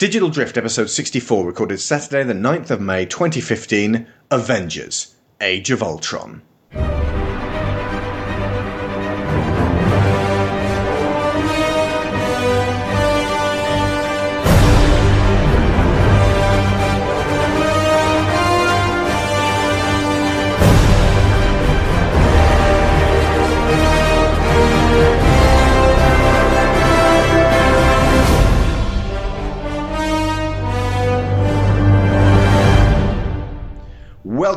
Digital Drift episode 64, recorded Saturday, the 9th of May 2015 Avengers Age of Ultron.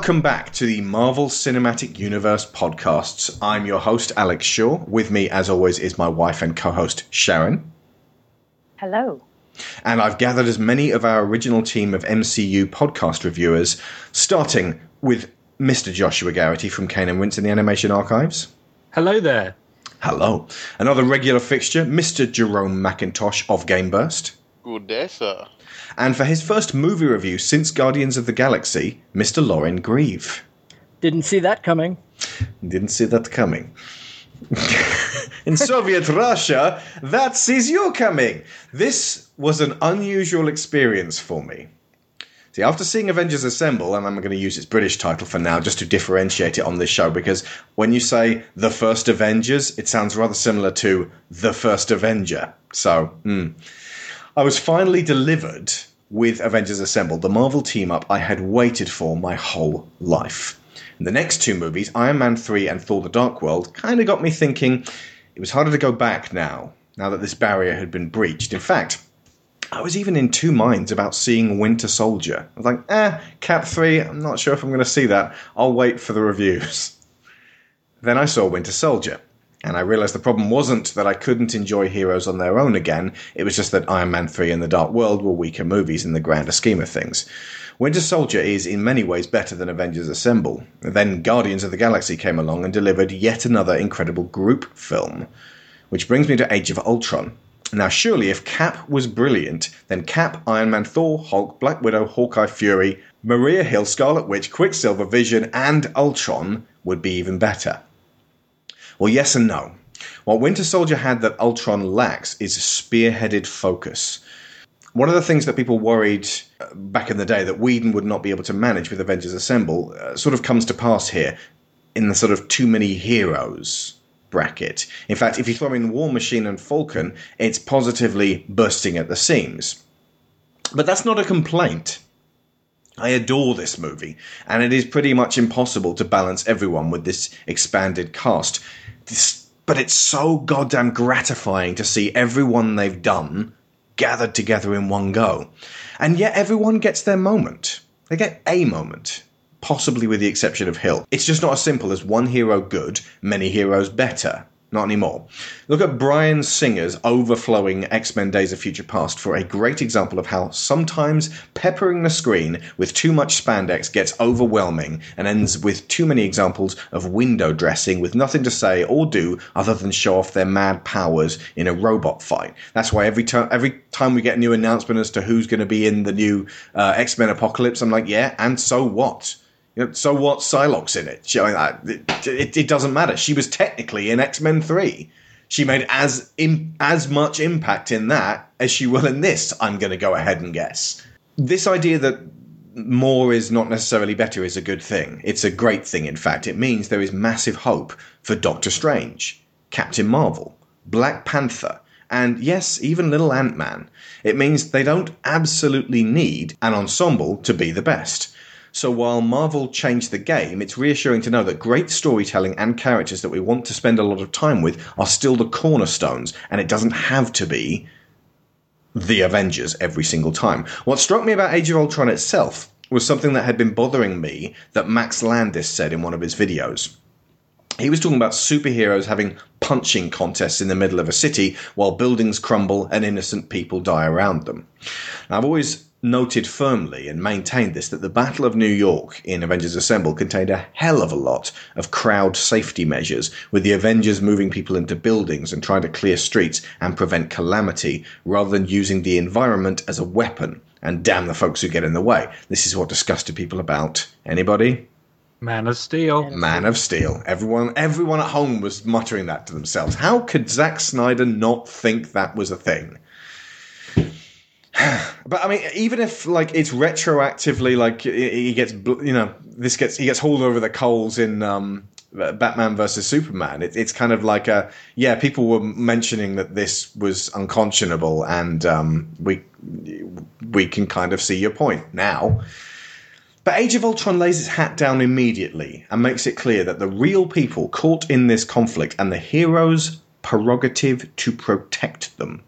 Welcome back to the Marvel Cinematic Universe podcasts. I'm your host, Alex Shaw. With me, as always, is my wife and co host, Sharon. Hello. And I've gathered as many of our original team of MCU podcast reviewers, starting with Mr. Joshua Garrity from Cane and Rinse in the Animation Archives. Hello there. Hello. Another regular fixture, Mr. Jerome McIntosh of Gameburst. Good day, sir. And for his first movie review since Guardians of the Galaxy, Mr. Lorin Grieve. Didn't see that coming. Didn't see that coming. In Soviet Russia, that sees you coming. This was an unusual experience for me. See, after seeing Avengers Assemble, and I'm going to use its British title for now just to differentiate it on this show, because when you say The First Avengers, it sounds rather similar to The First Avenger. So, hmm. I was finally delivered with Avengers Assemble, the Marvel team up I had waited for my whole life. And the next two movies, Iron Man 3 and Thor the Dark World, kind of got me thinking it was harder to go back now, now that this barrier had been breached. In fact, I was even in two minds about seeing Winter Soldier. I was like, eh, Cap 3, I'm not sure if I'm going to see that. I'll wait for the reviews. Then I saw Winter Soldier. And I realized the problem wasn't that I couldn't enjoy heroes on their own again, it was just that Iron Man 3 and The Dark World were weaker movies in the grander scheme of things. Winter Soldier is in many ways better than Avengers Assemble. Then Guardians of the Galaxy came along and delivered yet another incredible group film. Which brings me to Age of Ultron. Now, surely if Cap was brilliant, then Cap, Iron Man, Thor, Hulk, Black Widow, Hawkeye, Fury, Maria Hill, Scarlet Witch, Quicksilver, Vision, and Ultron would be even better. Well, yes and no. What Winter Soldier had that Ultron lacks is spearheaded focus. One of the things that people worried uh, back in the day that Whedon would not be able to manage with Avengers Assemble uh, sort of comes to pass here in the sort of too many heroes bracket. In fact, if you throw in War Machine and Falcon, it's positively bursting at the seams. But that's not a complaint. I adore this movie, and it is pretty much impossible to balance everyone with this expanded cast. But it's so goddamn gratifying to see everyone they've done gathered together in one go. And yet everyone gets their moment. They get a moment, possibly with the exception of Hill. It's just not as simple as one hero good, many heroes better. Not anymore. Look at Bryan Singer's overflowing X Men Days of Future Past for a great example of how sometimes peppering the screen with too much spandex gets overwhelming and ends with too many examples of window dressing with nothing to say or do other than show off their mad powers in a robot fight. That's why every time every time we get a new announcement as to who's going to be in the new uh, X Men Apocalypse, I'm like, yeah, and so what? You know, so what? Psylocke's in it. She, I it, it, it, doesn't matter. She was technically in X Men Three. She made as in, as much impact in that as she will in this. I'm going to go ahead and guess. This idea that more is not necessarily better is a good thing. It's a great thing. In fact, it means there is massive hope for Doctor Strange, Captain Marvel, Black Panther, and yes, even Little Ant Man. It means they don't absolutely need an ensemble to be the best. So while Marvel changed the game, it's reassuring to know that great storytelling and characters that we want to spend a lot of time with are still the cornerstones, and it doesn't have to be the Avengers every single time. What struck me about Age of Ultron itself was something that had been bothering me that Max Landis said in one of his videos. He was talking about superheroes having punching contests in the middle of a city while buildings crumble and innocent people die around them. Now, I've always noted firmly and maintained this that the Battle of New York in Avengers Assemble contained a hell of a lot of crowd safety measures, with the Avengers moving people into buildings and trying to clear streets and prevent calamity, rather than using the environment as a weapon. And damn the folks who get in the way. This is what disgusted people about. Anybody? Man of Steel. Man of Steel. Everyone, everyone at home was muttering that to themselves. How could Zack Snyder not think that was a thing? But I mean, even if like it's retroactively, like he gets, you know, this gets he gets hauled over the coals in um, Batman versus Superman. It, it's kind of like a yeah. People were mentioning that this was unconscionable, and um, we we can kind of see your point now. But Age of Ultron lays its hat down immediately and makes it clear that the real people caught in this conflict and the heroes' prerogative to protect them.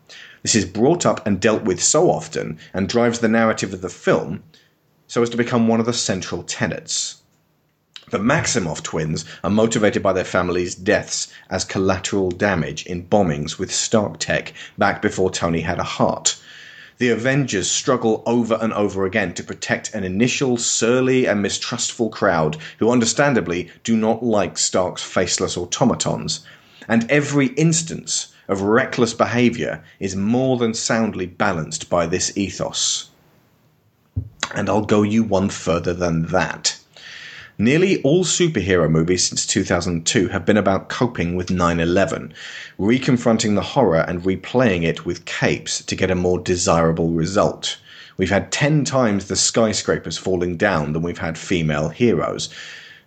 This is brought up and dealt with so often and drives the narrative of the film so as to become one of the central tenets. The Maximoff twins are motivated by their families' deaths as collateral damage in bombings with Stark Tech back before Tony had a heart. The Avengers struggle over and over again to protect an initial surly and mistrustful crowd who understandably do not like Stark's faceless automatons. And every instance of reckless behavior is more than soundly balanced by this ethos. And I'll go you one further than that. Nearly all superhero movies since 2002 have been about coping with 9 11, reconfronting the horror and replaying it with capes to get a more desirable result. We've had 10 times the skyscrapers falling down than we've had female heroes.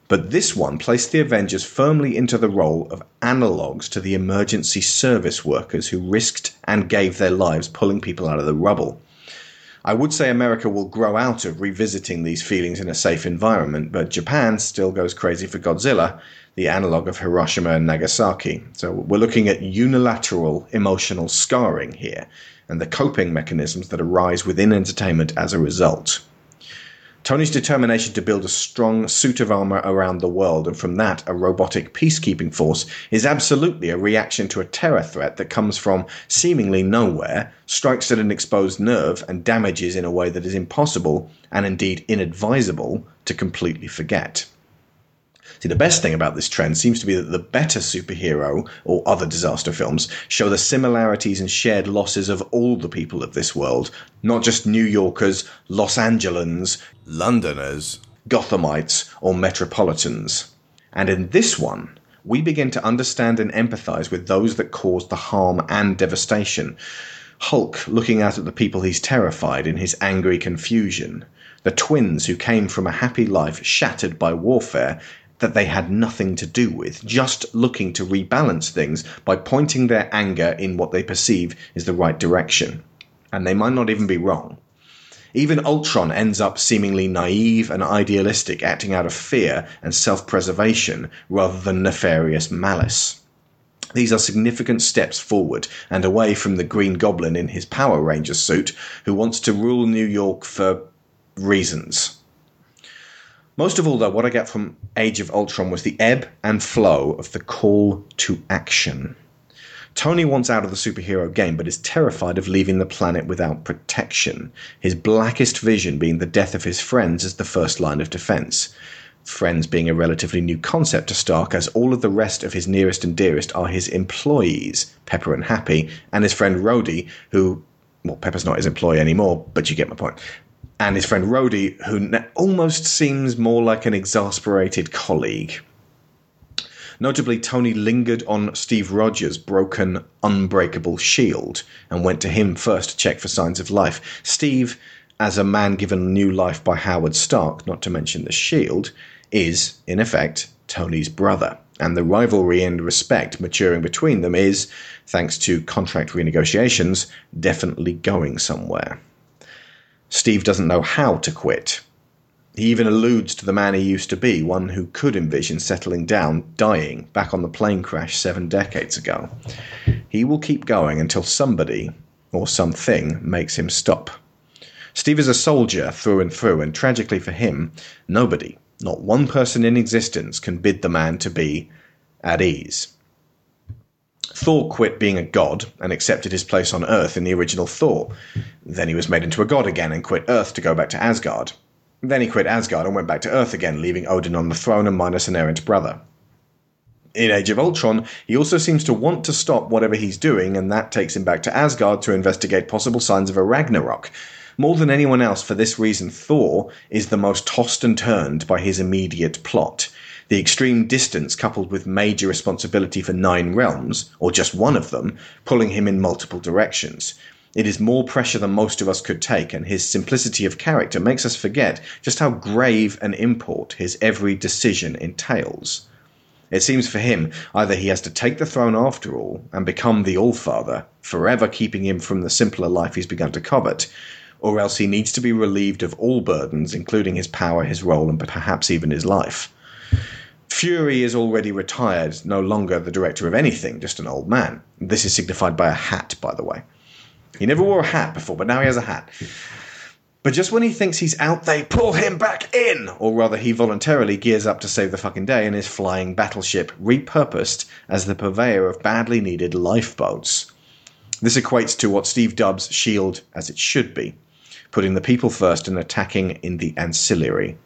But this one placed the Avengers firmly into the role of analogues to the emergency service workers who risked and gave their lives pulling people out of the rubble. I would say America will grow out of revisiting these feelings in a safe environment, but Japan still goes crazy for Godzilla, the analog of Hiroshima and Nagasaki. So we're looking at unilateral emotional scarring here, and the coping mechanisms that arise within entertainment as a result. Tony's determination to build a strong suit of armor around the world, and from that, a robotic peacekeeping force, is absolutely a reaction to a terror threat that comes from seemingly nowhere, strikes at an exposed nerve, and damages in a way that is impossible, and indeed inadvisable, to completely forget. See, the best thing about this trend seems to be that the better superhero or other disaster films show the similarities and shared losses of all the people of this world, not just New Yorkers, Los Angelans, Londoners, Gothamites, or Metropolitans. And in this one, we begin to understand and empathize with those that caused the harm and devastation. Hulk looking out at the people he's terrified in his angry confusion. The twins who came from a happy life shattered by warfare that they had nothing to do with, just looking to rebalance things by pointing their anger in what they perceive is the right direction. And they might not even be wrong. Even Ultron ends up seemingly naive and idealistic, acting out of fear and self preservation rather than nefarious malice. These are significant steps forward and away from the Green Goblin in his Power Ranger suit who wants to rule New York for reasons. Most of all, though, what I get from Age of Ultron was the ebb and flow of the call to action. Tony wants out of the superhero game, but is terrified of leaving the planet without protection, his blackest vision being the death of his friends as the first line of defense. Friends being a relatively new concept to Stark, as all of the rest of his nearest and dearest are his employees, Pepper and Happy, and his friend Rhodey, who, well, Pepper's not his employee anymore, but you get my point and his friend Rhodey, who almost seems more like an exasperated colleague. Notably, Tony lingered on Steve Rogers' broken, unbreakable shield and went to him first to check for signs of life. Steve, as a man given new life by Howard Stark, not to mention the shield, is, in effect, Tony's brother. And the rivalry and respect maturing between them is, thanks to contract renegotiations, definitely going somewhere. Steve doesn't know how to quit. He even alludes to the man he used to be, one who could envision settling down, dying, back on the plane crash seven decades ago. He will keep going until somebody, or something, makes him stop. Steve is a soldier through and through, and tragically for him, nobody, not one person in existence, can bid the man to be at ease. Thor quit being a god and accepted his place on Earth in the original Thor. Then he was made into a god again and quit Earth to go back to Asgard. Then he quit Asgard and went back to Earth again, leaving Odin on the throne and minus an errant brother. In Age of Ultron, he also seems to want to stop whatever he's doing, and that takes him back to Asgard to investigate possible signs of a Ragnarok. More than anyone else, for this reason, Thor is the most tossed and turned by his immediate plot. The extreme distance, coupled with major responsibility for nine realms, or just one of them, pulling him in multiple directions. It is more pressure than most of us could take, and his simplicity of character makes us forget just how grave an import his every decision entails. It seems for him either he has to take the throne after all and become the Allfather, forever keeping him from the simpler life he's begun to covet, or else he needs to be relieved of all burdens, including his power, his role, and perhaps even his life. Fury is already retired, no longer the director of anything, just an old man. This is signified by a hat, by the way. He never wore a hat before, but now he has a hat. But just when he thinks he's out, they pull him back in! Or rather, he voluntarily gears up to save the fucking day in his flying battleship, repurposed as the purveyor of badly needed lifeboats. This equates to what Steve dubs S.H.I.E.L.D. as it should be, putting the people first and attacking in the ancillary.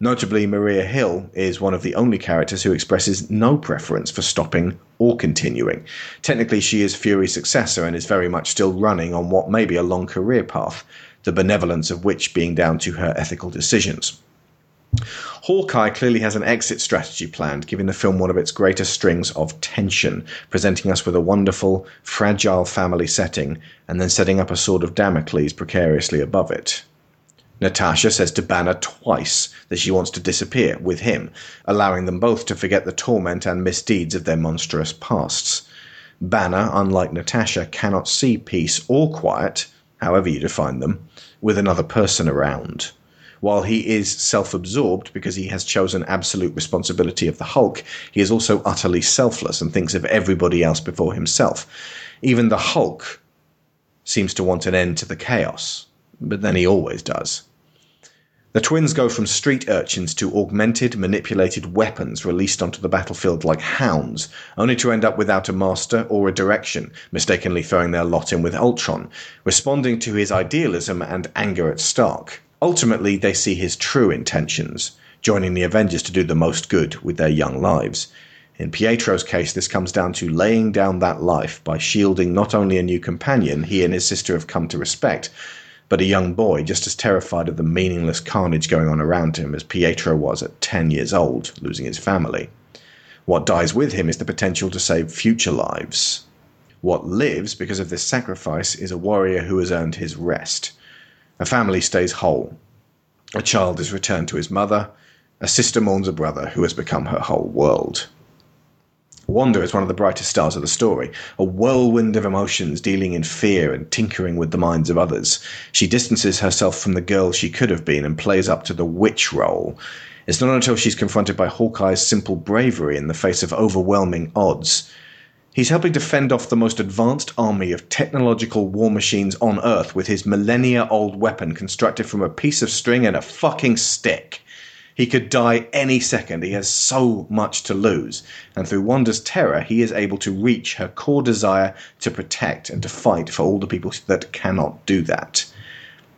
Notably, Maria Hill is one of the only characters who expresses no preference for stopping or continuing. Technically, she is Fury's successor and is very much still running on what may be a long career path, the benevolence of which being down to her ethical decisions. Hawkeye clearly has an exit strategy planned, giving the film one of its greatest strings of tension, presenting us with a wonderful, fragile family setting, and then setting up a sword of Damocles precariously above it. Natasha says to Banner twice that she wants to disappear with him, allowing them both to forget the torment and misdeeds of their monstrous pasts. Banner, unlike Natasha, cannot see peace or quiet, however you define them, with another person around. While he is self absorbed because he has chosen absolute responsibility of the Hulk, he is also utterly selfless and thinks of everybody else before himself. Even the Hulk seems to want an end to the chaos, but then he always does. The twins go from street urchins to augmented, manipulated weapons released onto the battlefield like hounds, only to end up without a master or a direction, mistakenly throwing their lot in with Ultron, responding to his idealism and anger at Stark. Ultimately, they see his true intentions, joining the Avengers to do the most good with their young lives. In Pietro's case, this comes down to laying down that life by shielding not only a new companion he and his sister have come to respect, but a young boy just as terrified of the meaningless carnage going on around him as Pietro was at 10 years old, losing his family. What dies with him is the potential to save future lives. What lives because of this sacrifice is a warrior who has earned his rest. A family stays whole. A child is returned to his mother. A sister mourns a brother who has become her whole world. Wanda is one of the brightest stars of the story, a whirlwind of emotions dealing in fear and tinkering with the minds of others. She distances herself from the girl she could have been and plays up to the witch role. It's not until she's confronted by Hawkeye's simple bravery in the face of overwhelming odds. He's helping to fend off the most advanced army of technological war machines on Earth with his millennia old weapon constructed from a piece of string and a fucking stick. He could die any second. He has so much to lose. And through Wanda's terror, he is able to reach her core desire to protect and to fight for all the people that cannot do that.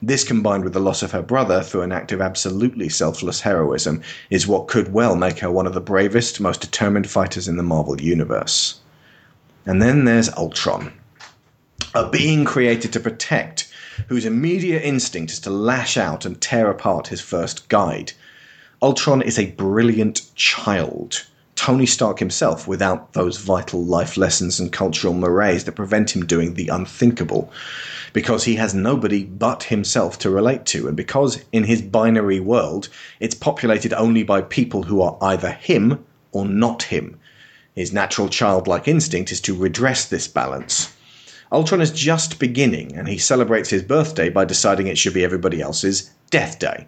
This, combined with the loss of her brother through an act of absolutely selfless heroism, is what could well make her one of the bravest, most determined fighters in the Marvel Universe. And then there's Ultron, a being created to protect, whose immediate instinct is to lash out and tear apart his first guide. Ultron is a brilliant child. Tony Stark himself without those vital life lessons and cultural mores that prevent him doing the unthinkable. Because he has nobody but himself to relate to, and because in his binary world it's populated only by people who are either him or not him. His natural childlike instinct is to redress this balance. Ultron is just beginning, and he celebrates his birthday by deciding it should be everybody else's death day.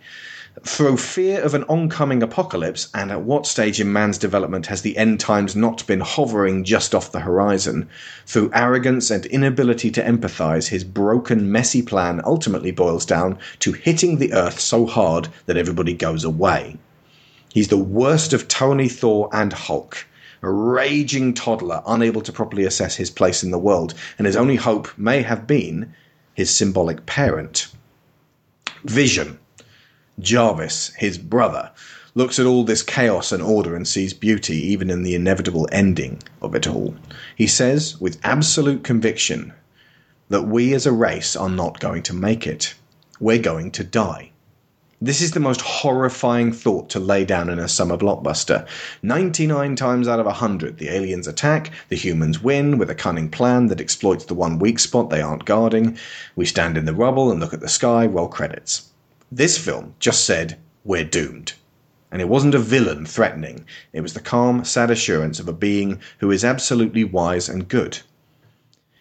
Through fear of an oncoming apocalypse, and at what stage in man's development has the end times not been hovering just off the horizon? Through arrogance and inability to empathize, his broken, messy plan ultimately boils down to hitting the earth so hard that everybody goes away. He's the worst of Tony, Thor, and Hulk. A raging toddler, unable to properly assess his place in the world, and his only hope may have been his symbolic parent. Vision Jarvis, his brother, looks at all this chaos and order and sees beauty even in the inevitable ending of it all. He says, with absolute conviction, that we as a race are not going to make it. We're going to die. This is the most horrifying thought to lay down in a summer blockbuster. 99 times out of 100, the aliens attack, the humans win with a cunning plan that exploits the one weak spot they aren't guarding. We stand in the rubble and look at the sky, roll credits. This film just said, We're doomed. And it wasn't a villain threatening, it was the calm, sad assurance of a being who is absolutely wise and good.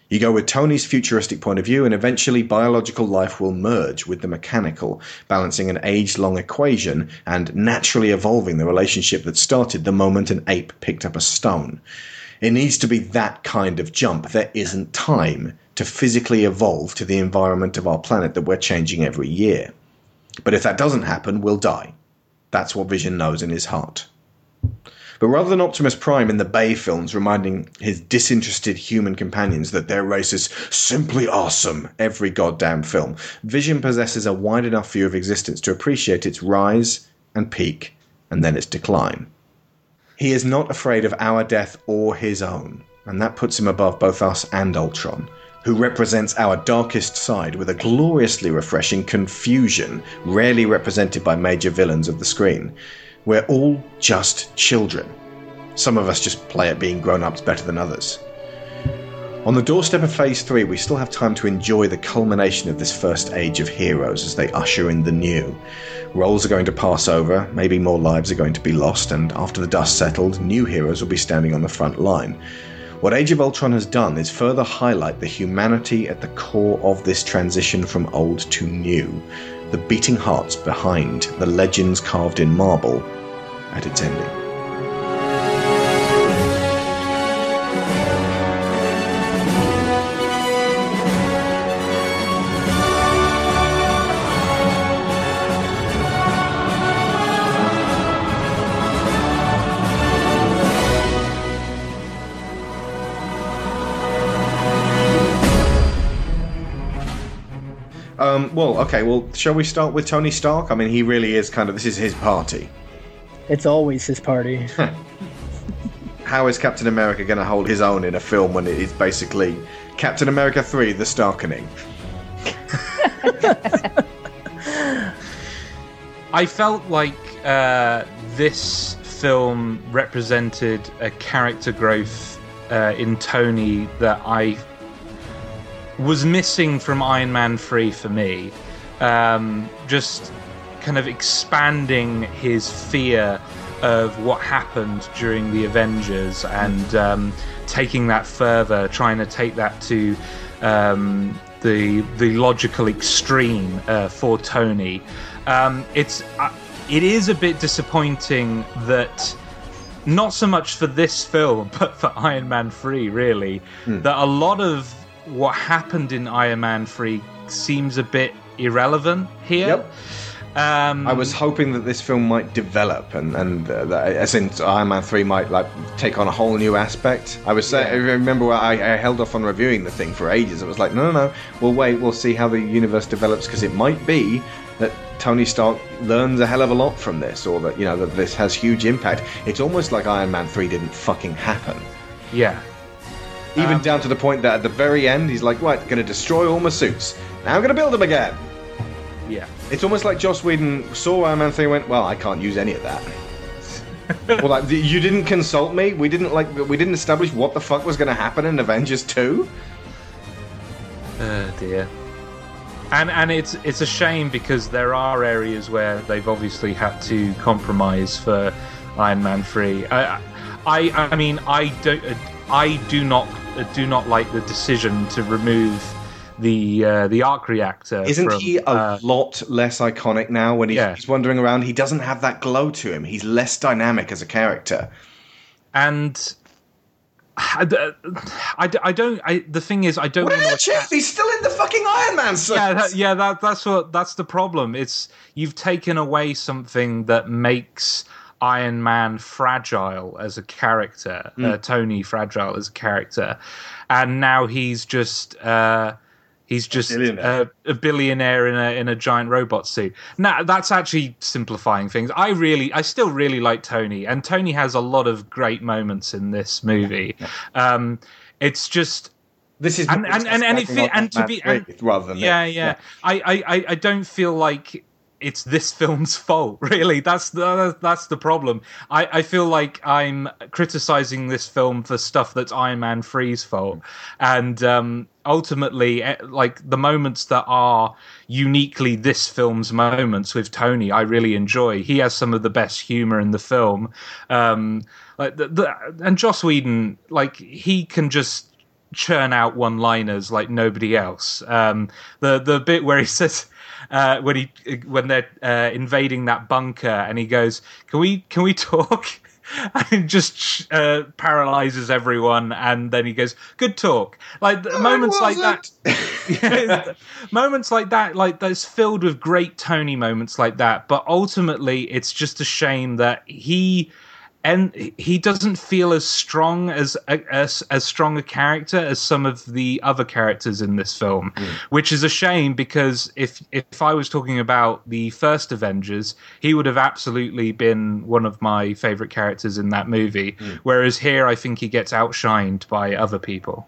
You go with Tony's futuristic point of view, and eventually biological life will merge with the mechanical, balancing an age long equation and naturally evolving the relationship that started the moment an ape picked up a stone. It needs to be that kind of jump. There isn't time to physically evolve to the environment of our planet that we're changing every year. But if that doesn't happen, we'll die. That's what Vision knows in his heart. But rather than Optimus Prime in the Bay films reminding his disinterested human companions that their race is simply awesome every goddamn film, Vision possesses a wide enough view of existence to appreciate its rise and peak and then its decline. He is not afraid of our death or his own, and that puts him above both us and Ultron, who represents our darkest side with a gloriously refreshing confusion rarely represented by major villains of the screen. We're all just children. Some of us just play at being grown ups better than others. On the doorstep of Phase 3, we still have time to enjoy the culmination of this first age of heroes as they usher in the new. Roles are going to pass over, maybe more lives are going to be lost, and after the dust settled, new heroes will be standing on the front line. What Age of Ultron has done is further highlight the humanity at the core of this transition from old to new, the beating hearts behind the legends carved in marble at its ending. Well, okay, well, shall we start with Tony Stark? I mean, he really is kind of, this is his party. It's always his party. How is Captain America going to hold his own in a film when it is basically Captain America 3, The Starkening? I felt like uh, this film represented a character growth uh, in Tony that I was missing from Iron Man 3 for me. Um, just kind of expanding his fear of what happened during the Avengers and um, taking that further, trying to take that to um, the the logical extreme uh, for Tony. Um, it's uh, it is a bit disappointing that not so much for this film, but for Iron Man 3, really, that a lot of what happened in Iron Man 3 seems a bit irrelevant here. Yep. Um, I was hoping that this film might develop, and and uh, that, as in Iron Man three might like take on a whole new aspect. I was saying, I remember where I, I held off on reviewing the thing for ages. It was like, no, no, no, we'll wait, we'll see how the universe develops because it might be that Tony Stark learns a hell of a lot from this, or that you know that this has huge impact. It's almost like Iron Man three didn't fucking happen. yeah. Even Um, down to the point that at the very end, he's like, right, going to destroy all my suits. Now I'm going to build them again. Yeah. It's almost like Joss Whedon saw Iron Man 3 and went, well, I can't use any of that. well, like, you didn't consult me? We didn't, like, we didn't establish what the fuck was going to happen in Avengers 2? Oh dear. And and it's it's a shame because there are areas where they've obviously had to compromise for Iron Man three. I I I mean I don't I do not do not like the decision to remove the uh, the arc reactor. Isn't from, he a uh, lot less iconic now when he's, Yeah. he's wandering around? He doesn't have that glow to him. He's less dynamic as a character. and I, I, I don't. I, the thing is, I don't. What want to? He's still in the fucking Iron Man suit. yeah, that, yeah, that, that's what that's the problem. It's you've taken away something that makes Iron Man fragile as a character, uh, Tony fragile as a character, and now he's just uh, he's just billionaire. a, a billionaire in a in a giant robot suit. Now that's actually simplifying things. I really, I still really like Tony, and Tony has a lot of great moments in this movie. Um, it's just This is And- and- and- and it- and to be- and- rather than yeah, yeah. I, I, I- I don't feel like it's this film's fault. Really, that's the that's the problem. I, I feel like I'm criticizing this film for stuff that's Iron Man 3's fault, and um, ultimately, eh, like the moments that are uniquely this film's moments with Tony, I really enjoy. He has some of the best humor in the film. Um, like the, the, and Joss Whedon, like he can just churn out one-liners like nobody else. Um, the the bit where he says. Uh, when he when they're uh, invading that bunker and he goes, "Can we can we talk?" and just uh, paralyzes everyone, and then he goes, "Good talk." Like No, moments like that, moments like that, like that's filled with great Tony moments like that. But ultimately, it's just a shame that he and he doesn't feel as strong as as as strong a character as some of the other characters in this film, hmm. which is a shame because if if I was talking about the first Avengers, he would have absolutely been one of my favorite characters in that movie. Hmm. Whereas here, I think he gets outshined by other people.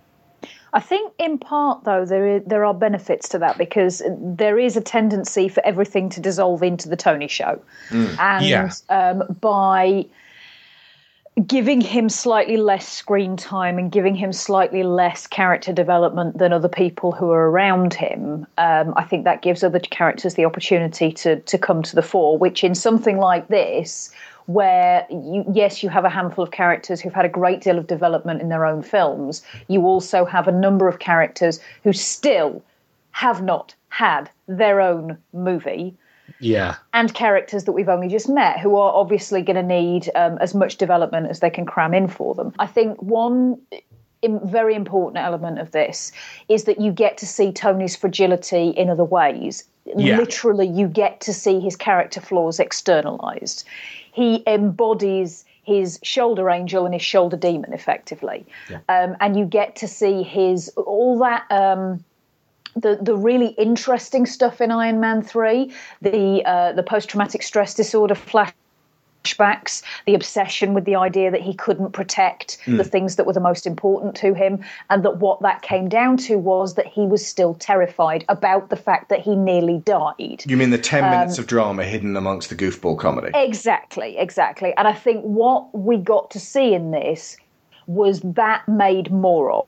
I think, in part, though, there is, there are benefits to that because there is a tendency for everything to dissolve into the Tony show, hmm. and Yeah. um, by giving him slightly less screen time and giving him slightly less character development than other people who are around him, um, I think that gives other characters the opportunity to to come to the fore. Which in something like this, where you yes you have a handful of characters who've had a great deal of development in their own films, you also have a number of characters who still have not had their own movie Yeah, and characters that we've only just met who are obviously going to need um, as much development as they can cram in for them. I think one very important element of this is that you get to see Tony's fragility in other ways. Yeah. Literally, you get to see his character flaws externalized. He embodies his shoulder angel and his shoulder demon effectively. Um, and you get to see his all that. Um, the the really interesting stuff in Iron Man three, the uh, the post traumatic stress disorder flashbacks, the obsession with the idea that he couldn't protect the things that were the most important to him, and that what that came down to was that he was still terrified about the fact that he nearly died. You mean the 10 Um, minutes of drama hidden amongst the goofball comedy? Exactly, exactly. And I think what we got to see in this was that made more of.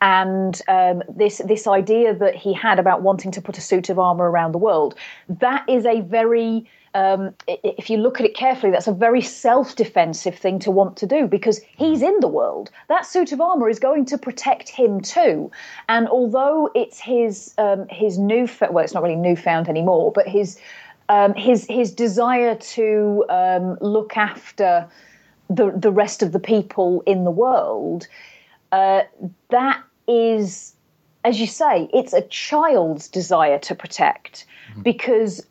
And um, this this idea that he had about wanting to put a suit of armor around the world, that is a very um, if you look at it carefully, that's a very self-defensive thing to want to do because he's in the world. That suit of armor is going to protect him too. And although it's his um, his new well, it's not really newfound anymore, but his um, his his desire to um, look after the the rest of the people in the world, uh, that is, as you say, it's a child's desire to protect mm-hmm. because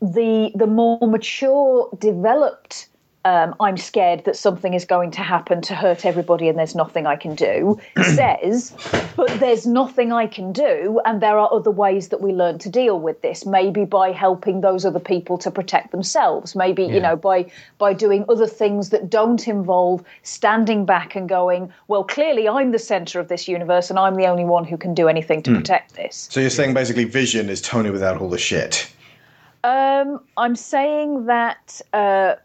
the the more mature, developed. Um, I'm scared that something is going to happen to hurt everybody, and there's nothing I can do. says, but there's nothing I can do, and there are other ways that we learn to deal with this. Maybe by helping those other people to protect themselves. Maybe you know by by doing other things that don't involve standing back and going, well, clearly I'm the center of this universe, and I'm the only one who can do anything to protect this. So you're saying basically Vision is Tony without all the shit. Um, I'm saying that uh,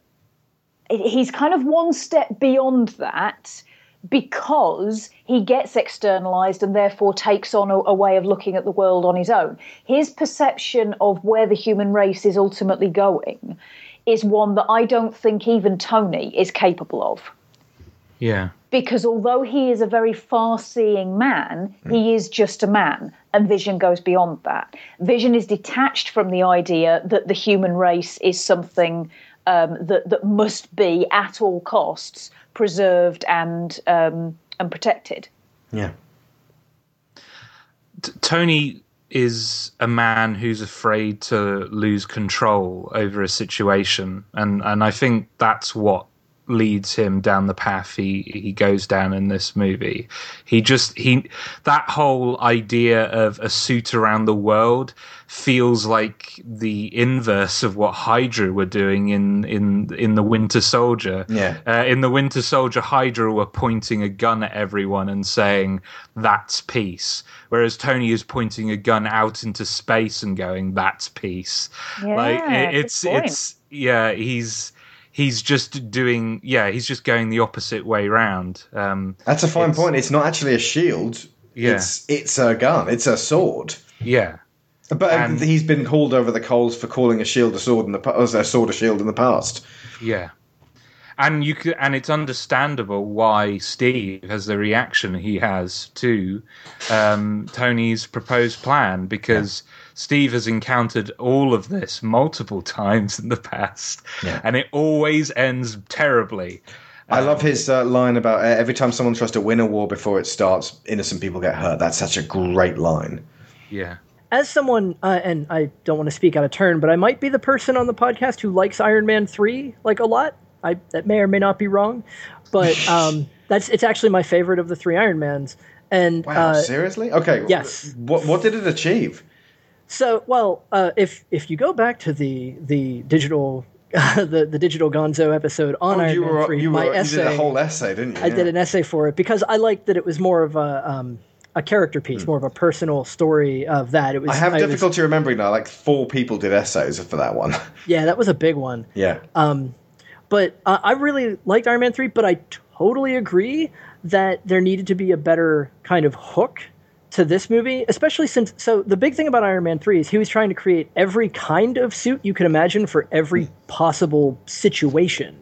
he's kind of one step beyond that because he gets externalized and therefore takes on a, a way of looking at the world on his own. His perception of where the human race is ultimately going is one that I don't think even Tony is capable of yeah. because although he is a very far seeing man, he mm. is just a man, and Vision goes beyond that. Vision is detached from the idea that the human race is something um, that, that must be, at all costs, preserved and, um, and protected. Yeah. T- Tony is a man who's afraid to lose control over a situation, and and I think that's what leads him down the path he he goes down in this movie. He just he that whole idea of a suit around the world feels like the inverse of what Hydra were doing in in in the Winter Soldier. Yeah. Uh, in the Winter Soldier, Hydra were pointing a gun at everyone and saying that's peace, whereas Tony is pointing a gun out into space and going that's peace. like Yeah, it, it's it's yeah he's he's just doing yeah he's just going the opposite way round. Um, That's a fine It's- point. It's not actually a shield. Yeah. It's it's a gun. It's a sword. yeah. But And- he's been hauled over the coals for calling a shield a sword in the as a sword a shield in the past. Yeah. And you could, and it's understandable why Steve has the reaction he has to um, Tony's proposed plan because Steve has encountered all of this multiple times in the past, Yeah. and it always ends terribly. I love his uh, line about uh, every time someone tries to win a war before it starts, innocent people get hurt. That's such a great line. Yeah, As someone, uh, and I don't want to speak out of turn, but I might be the person on the podcast who likes Iron Man three like a lot. I that may or may not be wrong, but um, that's it's actually my favorite of the three Iron Mans. And Wow, uh, seriously? Okay. yes. What what did it achieve? So, well, uh, if if you go back to the the digital the the digital Gonzo episode on Oh, Iron you Man were three, you my were you did a whole essay, didn't you? I did an essay for it because I liked that it was more of a um, a character piece, more of a personal story of that. It was. I have was- difficulty remembering now. Like four people did essays for that one. yeah, that was a big one. yeah. Um, But uh, I really liked Iron Man 3, but I totally agree that there needed to be a better kind of hook to this movie, especially since. So, the big thing about Iron Man 3 is he was trying to create every kind of suit you could imagine for every possible situation.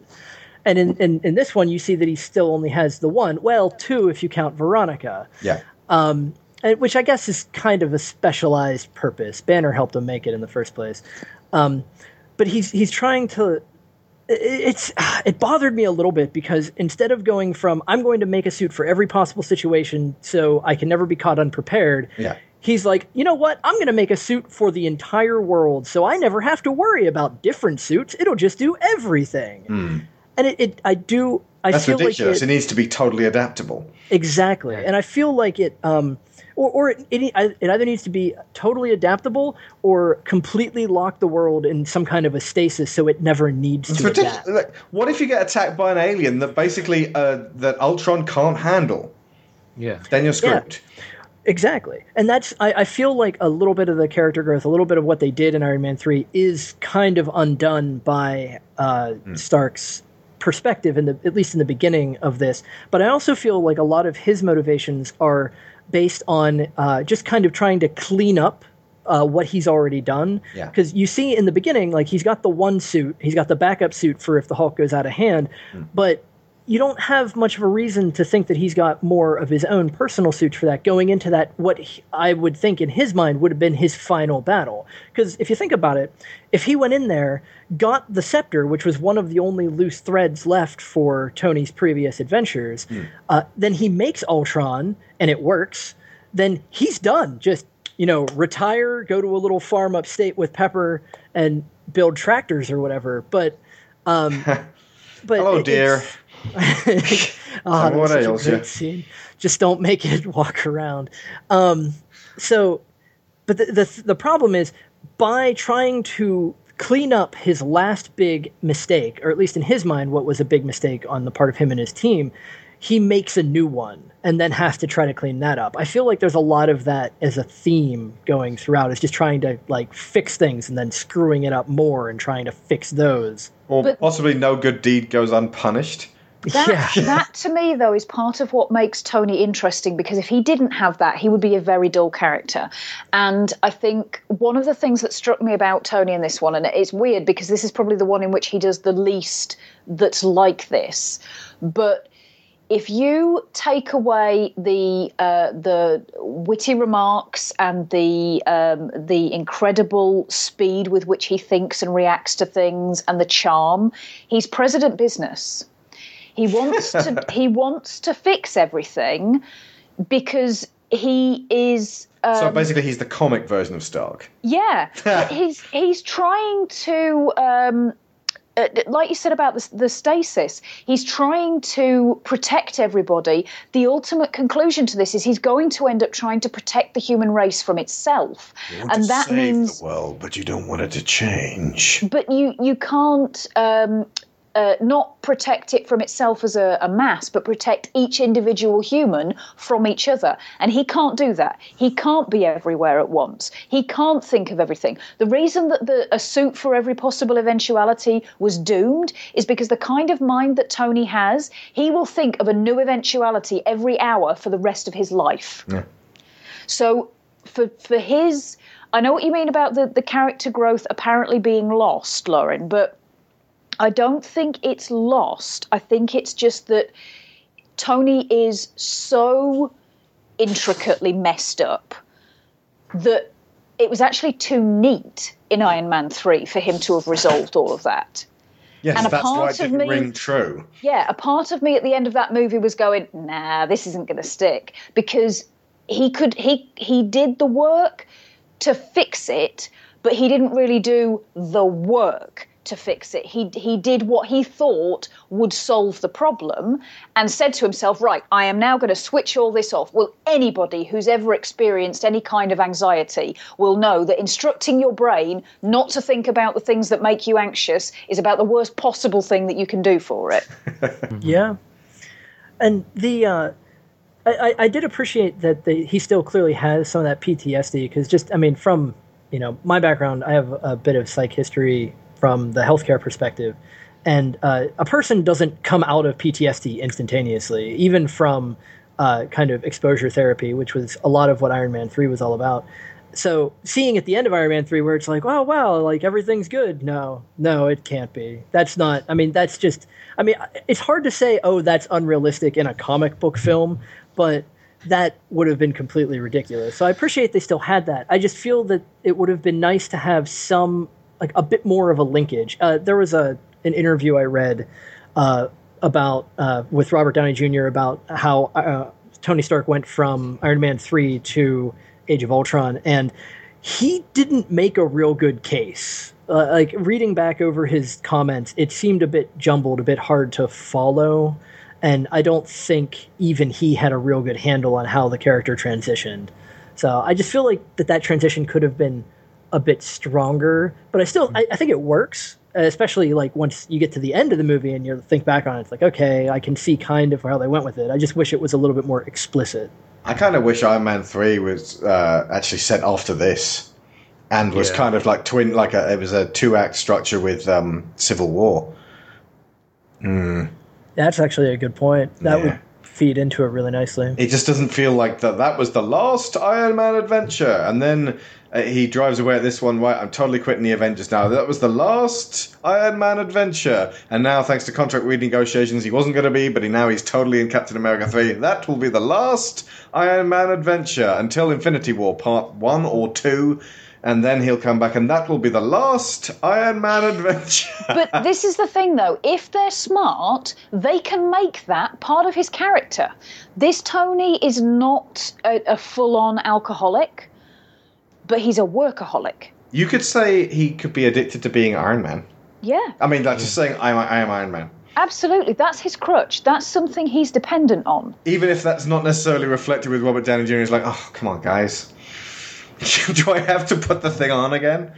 And in, in, in this one, you see that he still only has the one. Well, two if you count Veronica, yeah. and, which I guess is kind of a specialized purpose. Banner helped him make it in the first place. Um, but he's he's trying to it's it bothered me a little bit because instead of going from I'm going to make a suit for every possible situation so I can never be caught unprepared, Yeah. he's like, you know what? I'm going to make a suit for the entire world so I never have to worry about different suits. It'll just do everything. And it, it I do I. That's feel ridiculous. like it needs to be totally adaptable. Exactly, and I feel like it, um, or, or it, it, it either needs to be totally adaptable or completely lock the world in some kind of a stasis so it never needs It's to ridiculous. adapt. Like, what if you get attacked by an alien that basically uh, that Ultron can't handle? yeah. Then you're screwed. Exactly, and that's I, I feel like a little bit of the character growth, a little bit of what they did in Iron Man three is kind of undone by uh, Stark's perspective in the at least in the beginning of this. But I also feel like a lot of his motivations are based on uh, just kind of trying to clean up uh, what he's already done. Yeah. Because you see in the beginning, like he's got the one suit, he's got the backup suit for if the Hulk goes out of hand, but you don't have much of a reason to think that he's got more of his own personal suits for that going into that what he- i would think in his mind would have been his final battle. Because if you think about it if he went in there got the scepter which was one of the only loose threads left for tony's previous adventures uh, then he makes ultron and it works then he's done. Just you know retire go to a little farm upstate with pepper and build tractors or whatever. But um but Hello, it- dear. It's- oh, that what was such a great you? scene. Just don't make it walk around. Um, so, but the, the the problem is by trying to clean up his last big mistake, or at least in his mind, what was a big mistake on the part of him and his team, he makes a new one and then has to try to clean that up. I feel like there's a lot of that as a theme going throughout. Is just trying to like fix things and then screwing it up more and trying to fix those. Or But- possibly no good deed goes unpunished. That, that to me, though, is part of what makes Tony interesting because if he didn't have that, he would be a very dull character. And I think one of the things that struck me about Tony in this one, and it's weird because this is probably the one in which he does the least that's like this, but if you take away the uh, the witty remarks and the um, the incredible speed with which he thinks and reacts to things and the charm, he's president business. He wants to he wants to fix everything because he is um, so basically, he's the comic version of Stark. yeah, he's he's trying to um, uh, like you said about the, the stasis, he's trying to protect everybody. The ultimate conclusion to this is he's going to end up trying to protect the human race from itself, and that means the world, but you don't want it to change. but you you can't um, uh, not protect it from itself as a, a mass, but protect each individual human from each other. And he can't do that. He can't be everywhere at once. He can't think of everything. The reason that the, a suit for every possible eventuality was doomed is because the kind of mind that Tony has, he will think of a new eventuality every hour for the rest of his life. Yeah. So for for his I know what you mean about the, the character growth apparently being lost, Lorin, but I don't think it's lost. I think it's just that Tony is so intricately messed up that it was actually too neat in Iron Man 3 for him to have resolved all of that. Yes, And a that's why part it of didn't me- ring true. Yeah, a part of me at the end of that movie was going, nah, this isn't going to stick because he could he he did the work to fix it, but he didn't really do the work to fix it. He he did what he thought would solve the problem and said to himself, right, I am now going to switch all this off. Well, anybody who's ever experienced any kind of anxiety will know that instructing your brain not to think about the things that make you anxious is about the worst possible thing that you can do for it. Yeah, and the uh, I, I- did appreciate that the, he still clearly has some of that PTSD because just I mean from you know my background I have a bit of psych history from the healthcare perspective, and uh, a person doesn't come out of PTSD instantaneously, even from uh, kind of exposure therapy, which was a lot of what Iron Man three was all about. So seeing at the end of Iron Man three where it's like, oh wow, like everything's good. No, no, it can't be. That's not. I mean, that's just. I mean, it's hard to say, oh, that's unrealistic in a comic book film, but that would have been completely ridiculous. So I appreciate they still had that. I just feel that it would have been nice to have some, like a bit more of a linkage. Uh, there was a an interview I read uh, about uh, with Robert Downey Jr. about how uh, Tony Stark went from Iron Man three to Age of Ultron, and he didn't make a real good case. Uh, like reading back over his comments, it seemed a bit jumbled, a bit hard to follow, and I don't think even he had a real good handle on how the character transitioned. So I just feel like that that transition could have been a bit stronger, but I still I, I think it works. Especially like once you get to the end of the movie and you think back on it, it's like okay, I can see kind of how they went with it. I just wish it was a little bit more explicit. I kind of wish Iron Man three was uh, actually set after this, and was Yeah. kind of like twin, like a, it was a two act structure with um, Civil War. That's actually a good point. That Yeah. would feed into it really nicely. It just doesn't feel like that. That was the last Iron Man adventure, and then uh, he drives away at this one. Right, I'm totally quitting the Avengers now. That was the last Iron Man adventure, and now thanks to contract renegotiations, he wasn't going to be, but he now he's totally in Captain America three. That will be the last Iron Man adventure until Infinity War Part one or two. And then he'll come back, and that will be the last Iron Man adventure. But this is the thing, though. If they're smart, they can make that part of his character. This Tony is not a, a full on alcoholic, but he's a workaholic. you could say he could be addicted to being Iron Man. Yeah, I mean, like just saying, I'm, I am Iron Man. absolutely. That's his crutch. That's something he's dependent on. even if that's not necessarily reflected with Robert Downey Jr. He's like, oh, come on, guys. Do I have to put the thing on again?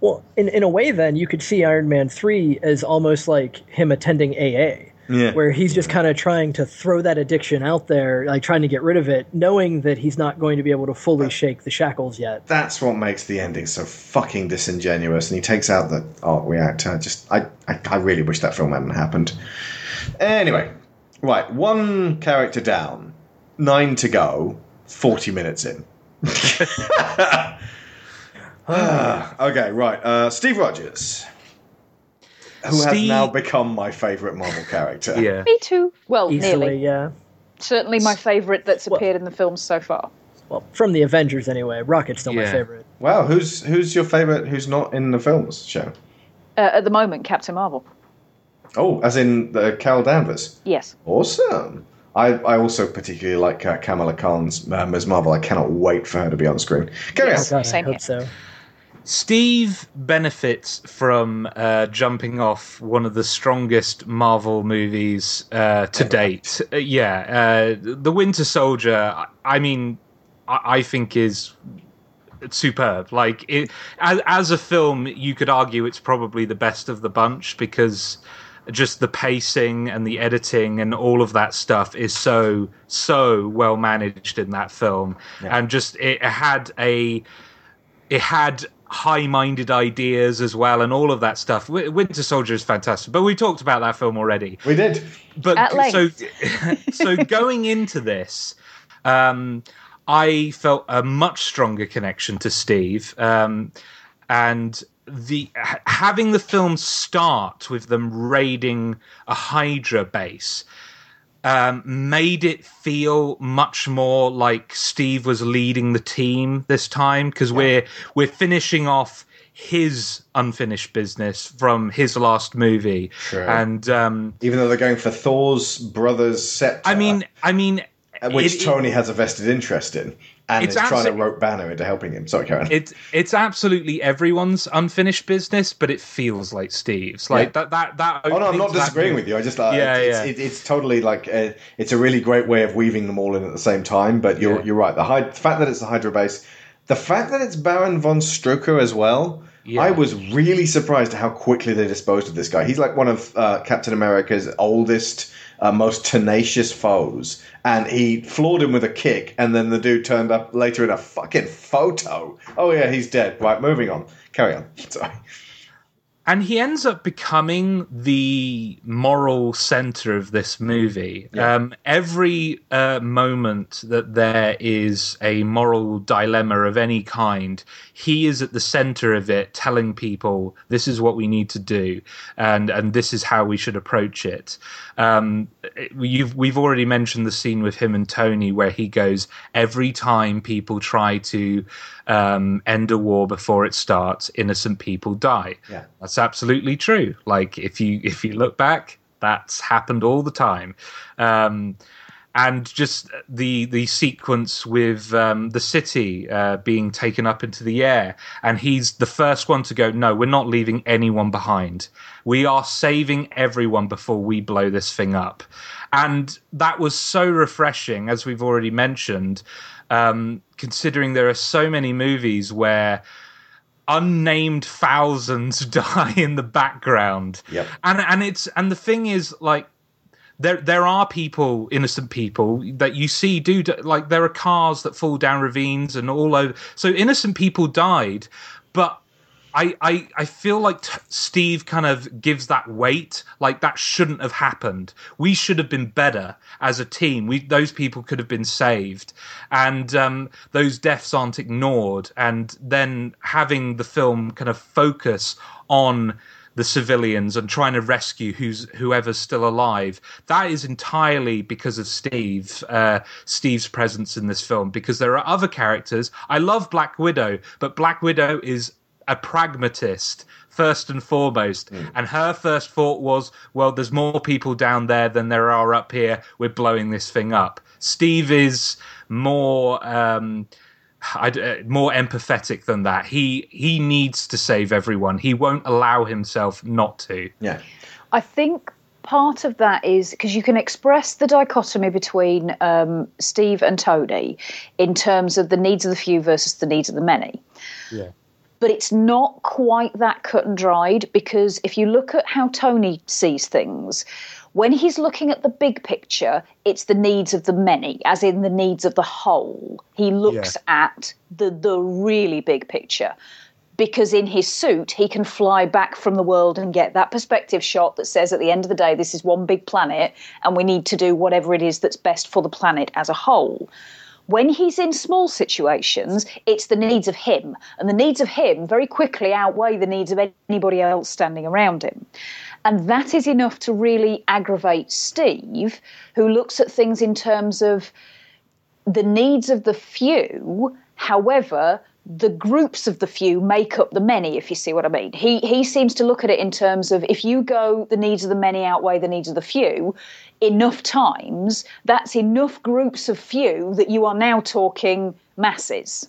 Well, in in a way, then you could see Iron Man three as almost like him attending AA, Yeah. where he's just kind of trying to throw that addiction out there, like trying to get rid of it, knowing that he's not going to be able to fully shake the shackles yet. That's what makes the ending so fucking disingenuous. And he takes out the arc reactor. Just, I, I, I really wish that film hadn't happened. Anyway, right, one character down, nine to go, 40 minutes in. okay, right. Uh, Steve Rogers, who has now become my favourite Marvel character. Yeah. Me too. Well, Easily, nearly. yeah. Certainly my favourite that's Well- appeared in the films so far. Well, from the Avengers anyway. Rocket's still my favorite. Wow, who's who's your favourite? Who's not in the films show? Uh, at the moment, Captain Marvel. Oh, as in the Carol Danvers. Yes. Awesome. I, I also particularly like uh, Kamala Khan's uh, Ms. Marvel. I cannot wait for her to be on screen. Carry Yes. on. God, I Same hope here. so. Steve benefits from uh, jumping off one of the strongest Marvel movies uh, to date. Uh, yeah, uh, The Winter Soldier, I mean, I, I think is superb. Like, it, as, as a film, you could argue it's probably the best of the bunch because just the pacing and the editing and all of that stuff is so so well managed in that film Yeah. and just it had a it had high-minded ideas as well and all of that stuff. Winter soldier is fantastic but we talked about that film already. We did. but At so so going into this um i felt a much stronger connection to steve um and the having the film start with them raiding a hydra base um, made it feel much more like Steve was leading the team this time because we're we're finishing off his unfinished business from his last movie, and um, Even though they're going for Thor's brother's scepter, I mean, I mean, which it- Tony has a vested interest in, and It's is trying to rope Banner into helping him. Sorry, Karen. It's it's absolutely everyone's unfinished business, but it feels like Steve's. Like Yeah. that that that. Oh no, I'm not disagreeing movie- with you. I just uh, Yeah, it's, yeah. It's, it's totally like uh it's a really great way of weaving them all in at the same time. But you're Yeah. you're right. The, the fact that it's the Hydra base, the fact that it's Baron von Strucker as well. Yeah. I was really surprised at how quickly they disposed of this guy. He's like one of uh, Captain America's oldest, uh, most tenacious foes, and he floored him with a kick. And then the dude turned up later in a fucking photo. Oh yeah, he's dead. Right, moving on. Carry on. Sorry. and he ends up becoming the moral center of this movie. Um, every uh, moment that there is a moral dilemma of any kind, he is at the center of it, telling people this is what we need to do, and and this is how we should approach it. Um, it- you've we've already mentioned the scene with him and Tony where he goes every time people try to um, end a war before it starts, innocent people die. Yeah. That's absolutely true. Like if you if you look back, that's happened all the time. Um, and just the the sequence with um, the city uh, being taken up into the air, and he's the first one to go. No, we're not leaving anyone behind. We are saving everyone before we blow this thing up, and that was so refreshing, as we've already mentioned. Um, considering there are so many movies where unnamed thousands die in the background. Yep. And and it's and the thing is like there there are people innocent people that you see do like there are cars that fall down ravines and all over so innocent people died but I, I, I feel like t- Steve kind of gives that weight, like that shouldn't have happened. We should have been better as a team. We those people could have been saved, and um, those deaths aren't ignored. And then having the film kind of focus on the civilians and trying to rescue who's whoever's still alive. That is entirely because of Steve, uh, Steve's presence in this film. Because there are other characters. I love Black Widow, but Black Widow is a pragmatist first and foremost, and her first thought was, "Well, there's more people down there than there are up here. We're blowing this thing up." Steve is more. Um, I'd, uh, more empathetic than that. He he needs to save everyone. He won't allow himself not to. Yeah. I think part of that is because you can express the dichotomy between um, Steve and Tony in terms of the needs of the few versus the needs of the many. Yeah. But it's not quite that cut and dried because if you look at how Tony sees things, when he's looking at the big picture, it's the needs of the many, as in the needs of the whole. He looks at the the really big picture. Because in his suit he can fly back from the world and get that perspective shot that says at the end of the day this is one big planet and we need to do whatever it is that's best for the planet as a whole. When he's in small situations it's the needs of him. And the needs of him very quickly outweigh the needs of anybody else standing around him and that is enough to really aggravate steve who looks at things in terms of the needs of the few. However, the groups of the few make up the many, if you see what I mean. He he seems to look at it in terms of if you go the needs of the many outweigh the needs of the few, enough times, that's enough groups of few that you are now talking masses.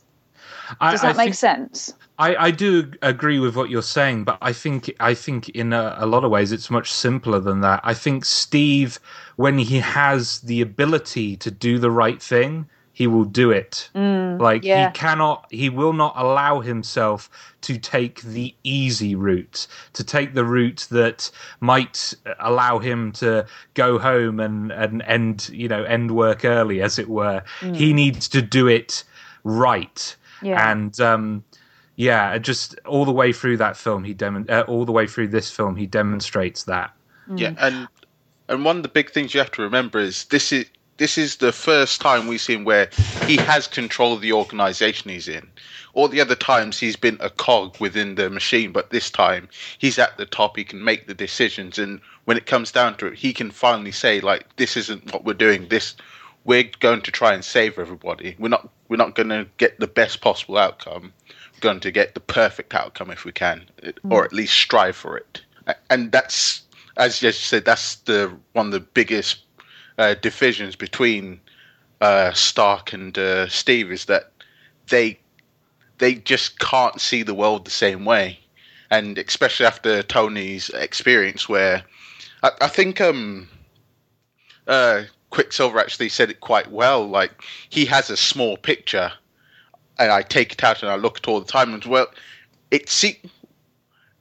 I, Does that I make sense? I, I do agree with what you're saying, but I think I think in a, a lot of ways it's much simpler than that. I think Steve, when he has the ability to do the right thing, he will do it. Mm, like yeah. he cannot, he will not allow himself to take the easy route, to take the route that might allow him to go home and and end you know end work early, as it were. He mm. needs to do it right, Yeah. and. um yeah, just all the way through that film, he demon- uh, all the way through this film, he demonstrates that. Yeah, and and one of the big things you have to remember is this is this is the first time we've seen where he has control of the organization he's in. All the other times he's been a cog within the machine, but this time he's at the top. He can make the decisions, and when it comes down to it, he can finally say like, "This isn't what we're doing. This we're going to try and save everybody. We're not we're not going to get the best possible outcome. We're going to get the perfect outcome if we can, or at least strive for it." And that's as you said, that's the one of the biggest uh, divisions between uh, Stark and uh, Steve is that they they just can't see the world the same way, and especially after Tony's experience, where I, I think um uh, Quicksilver actually said it quite well. Like he has a small picture, and I take it out and I look at all the time, and well, it see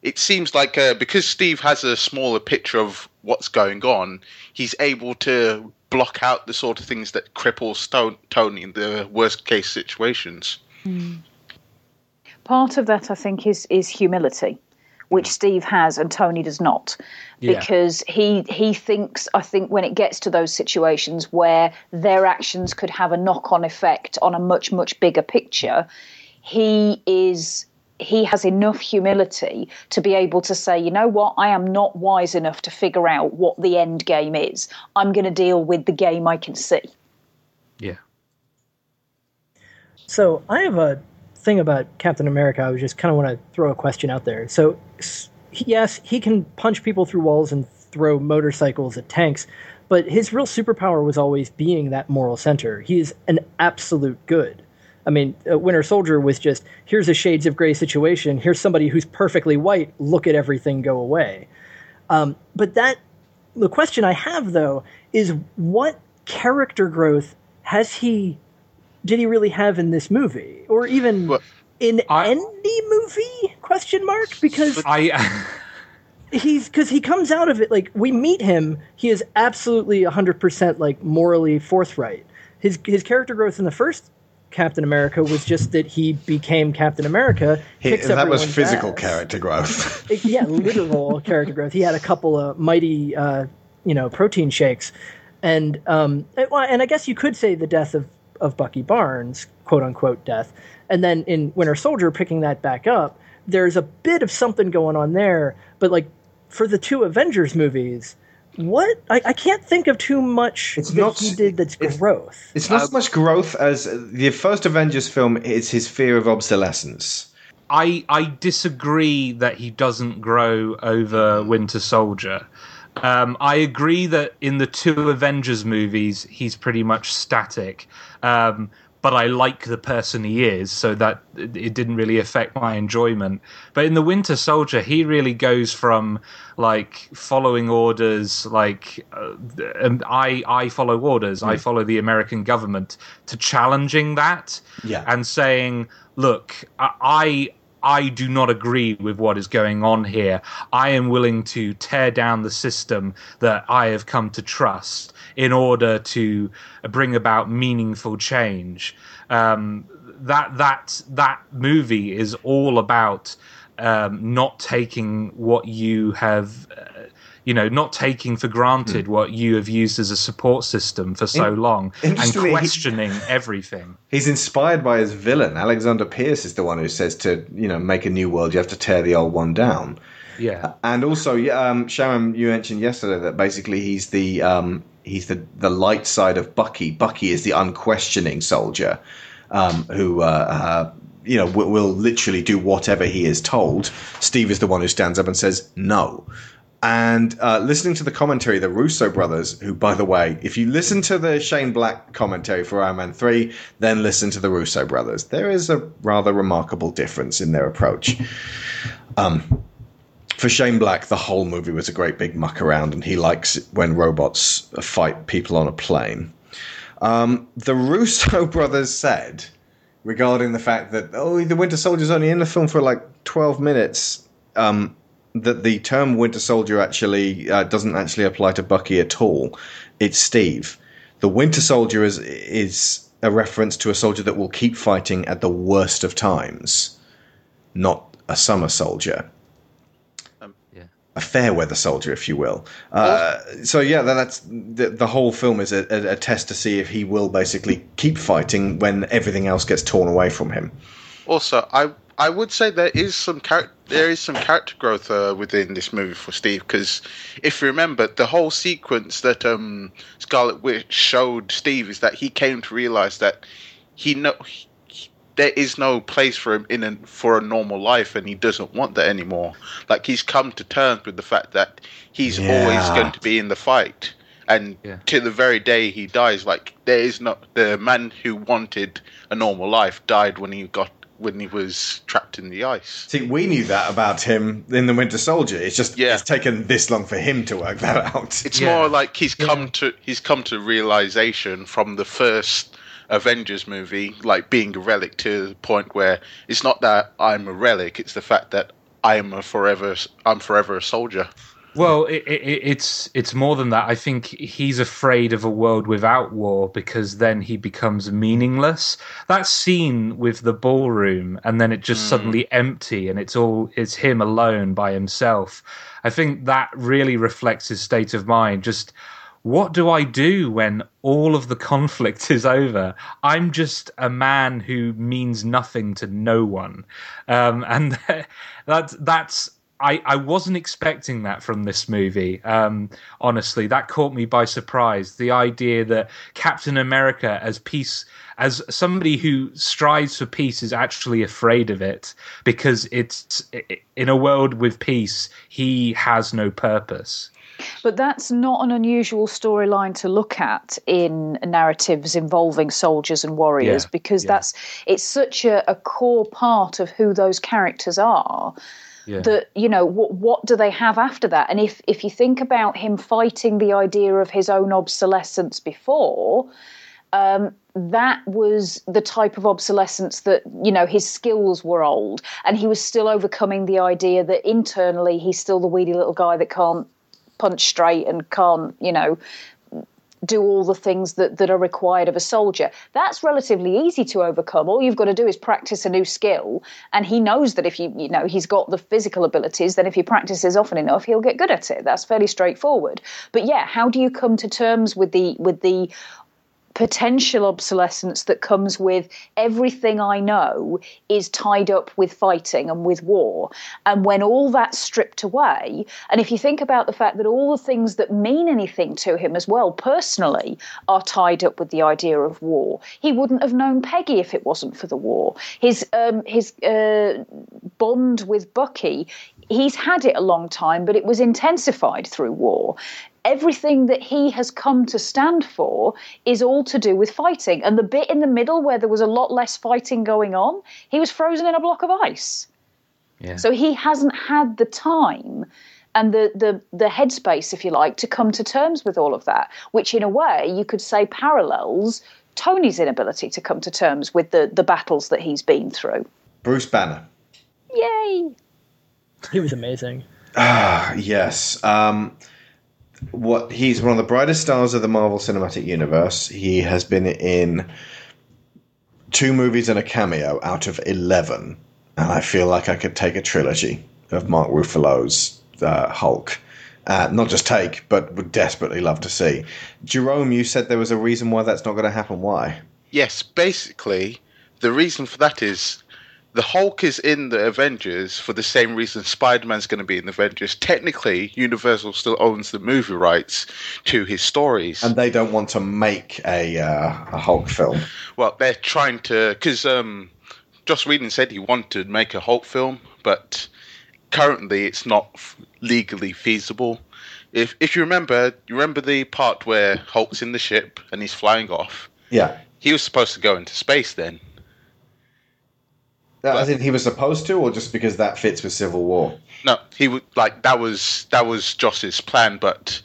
it seems like uh, because Steve has a smaller picture of what's going on, he's able to block out the sort of things that cripple Stone, Tony in the worst case situations. part of that I think is is humility, which Steve has and Tony does not, Yeah. because he he thinks I think when it gets to those situations where their actions could have a knock on effect on a much much bigger picture, he is he has enough humility to be able to say, you know what, I am not wise enough to figure out what the end game is. I'm going to deal with the game I can see. Yeah. So I have a thing about Captain America. I was just kind of want to throw a question out there. So yes, he can punch people through walls and throw motorcycles at tanks, but his real superpower was always being that moral center. He is an absolute good. I mean, Winter Soldier was just here's a shades of gray situation. Here's somebody who's perfectly white. Look at everything go away. Um, but that the question I have though is what character growth has he did he really have in this movie or even Well, in I- any movie question mark because I he's because he comes out of it like we meet him he is absolutely 100% like morally forthright his his character growth in the first captain america was just that he became captain america He- that was physical ass. character growth. It- yeah, literal character growth. He had a couple of mighty, uh, you know, protein shakes, and um, and I guess you could say the death of of Bucky Barnes, quote unquote death, and then in Winter Soldier, picking that back up, there's a bit of something going on there, but like for the two Avengers movies. What I, I can't think of too much It's that not- he did that's it's- growth. It's not so much growth as the first Avengers film is his fear of obsolescence. I I disagree that he doesn't grow over Winter Soldier. Um, I agree that in the two Avengers movies he's pretty much static, um, but I like the person he is, so that it didn't really affect my enjoyment. But in the Winter Soldier, he really goes from like following orders, like uh, um, I I follow orders, I follow the American government, to challenging that Yeah. and saying, "Look, I I do not agree with what is going on here. I am willing to tear down the system that I have come to trust in order to bring about meaningful change." Um, that that that movie is all about um, not taking what you have. Uh, you know, not taking for granted what you have used as a support system for so In- long and interestingly, he- questioning everything. He's inspired by his villain. Alexander Pierce is the one who says to, you know, make a new world, you have to tear the old one down. Yeah. And also, um, Sharon, you mentioned yesterday that basically he's the um, he's the the light side of Bucky. Bucky is the unquestioning soldier um, who. Uh, uh, you know, will, will literally do whatever he is told. Steve is the one who stands up and says no, And uh, listening to the commentary, the Russo brothers, who, by the way, if you listen to the Shane Black commentary for Iron Man 3, then listen to the Russo brothers, there is a rather remarkable difference in their approach. Um, for Shane Black, the whole movie was a great big muck around, and he likes it when robots fight people on a plane. Um, the Russo brothers said regarding the fact that oh, the Winter Soldier's only in the film for like twelve minutes. Um, that the term Winter Soldier actually uh, doesn't actually apply to Bucky at all. It's Steve. The Winter Soldier is is a reference to a soldier that will keep fighting at the worst of times, not a summer soldier a fair weather soldier, if you will. Uh, so yeah, that's the, the whole film is a, a, a, test to see if he will basically keep fighting when everything else gets torn away from him. Also, I I would say there is some char- there is some character growth uh, within this movie for Steve because if you remember the whole sequence that um, Scarlet Witch showed Steve is that he came to realize that he know there is no place for him in a, for a normal life, and he doesn't want that anymore. Like he's come to terms with the fact that he's yeah. always going to be in the fight, and yeah. to the very day he dies, like there is not the man who wanted a normal life died when he got when he was trapped in the ice. See, we knew that about him in the Winter Soldier. It's just yeah. it's taken this long for him to work that out. It's yeah. more like he's come yeah. to he's come to realization from the first Avengers movie, like being a relic to the point where it's not that I'm a relic; it's the fact that I am a forever, I'm forever a soldier. Well, it, it, it's it's more than that. I think he's afraid of a world without war because then he becomes meaningless. That scene with the ballroom and then it just mm. suddenly empty and it's all it's him alone by himself. I think that really reflects his state of mind. Just what do I do when all of the conflict is over? I'm just a man who means nothing to no one, um, and that's that's. I, I wasn't expecting that from this movie. Um, honestly, that caught me by surprise. The idea that Captain America, as peace, as somebody who strives for peace, is actually afraid of it because it's in a world with peace, he has no purpose. But that's not an unusual storyline to look at in narratives involving soldiers and warriors yeah, because yeah. that's it's such a, a, core part of who those characters are. Yeah. That you know what what do they have after that? And if if you think about him fighting the idea of his own obsolescence before, um, that was the type of obsolescence that you know his skills were old and he was still overcoming the idea that internally he's still the weedy little guy that can't punch straight and can't, you know, do all the things that, that are required of a soldier. That's relatively easy to overcome. All you've got to do is practice a new skill. And he knows that if you, you know, he's got the physical abilities, then if he practices often enough, he'll get good at it. That's fairly straightforward. But yeah, how do you come to terms with the with the potential obsolescence that comes with everything I know is tied up with fighting and with war. And when all that's stripped away, and if you think about the fact that all the things that mean anything to him as well, personally, are tied up with the idea of war, he wouldn't have known Peggy if it wasn't for the war. His um, his uh, bond with Bucky he's had it a long time, but it was intensified through war everything that he has come to stand for is all to do with fighting. And the bit in the middle where there was a lot less fighting going on, he was frozen in a block of ice. Yeah. So he hasn't had the time and the, the the headspace, if you like, to come to terms with all of that, which in a way you could say parallels Tony's inability to come to terms with the, the battles that he's been through. Bruce Banner. Yay. He was amazing. Ah, yes. Um, what he's one of the brightest stars of the Marvel Cinematic Universe. He has been in two movies and a cameo out of eleven, and I feel like I could take a trilogy of Mark Ruffalo's uh, Hulk. Uh, not just take, but would desperately love to see. Jerome, you said there was a reason why that's not going to happen. Why? Yes, basically, the reason for that is the Hulk is in the Avengers for the same reason Spider Man's going to be in the Avengers. Technically, Universal still owns the movie rights to his stories, and they don't want to make a uh, a Hulk film. Well, they're trying to because um, Joss Whedon said he wanted to make a Hulk film, but currently it's not f- legally feasible. If if you remember, you remember the part where Hulk's in the ship and he's flying off. Yeah. He was supposed to go into space then. That, as in he was supposed to, or just because that fits with Civil War? No, he would like that was that was Joss's plan, but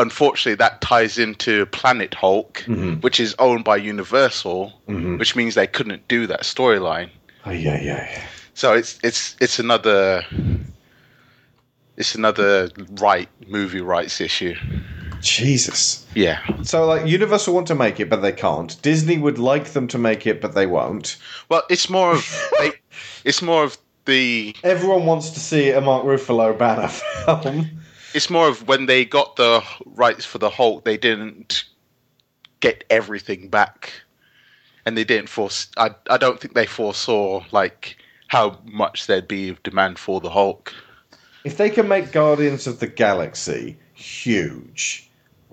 unfortunately that ties into Planet Hulk, mm-hmm. which is owned by Universal, mm-hmm. which means they couldn't do that storyline. Oh, yeah, yeah, yeah. So it's it's it's another it's another right movie rights issue. Jesus. Yeah. So, like, Universal want to make it, but they can't. Disney would like them to make it, but they won't. Well, it's more of they, it's more of the Everyone wants to see a Mark Ruffalo banner film. it's more of when they got the rights for the Hulk, they didn't get everything back, and they didn't force. I I don't think they foresaw like how much there'd be of demand for the Hulk. If they can make Guardians of the Galaxy huge,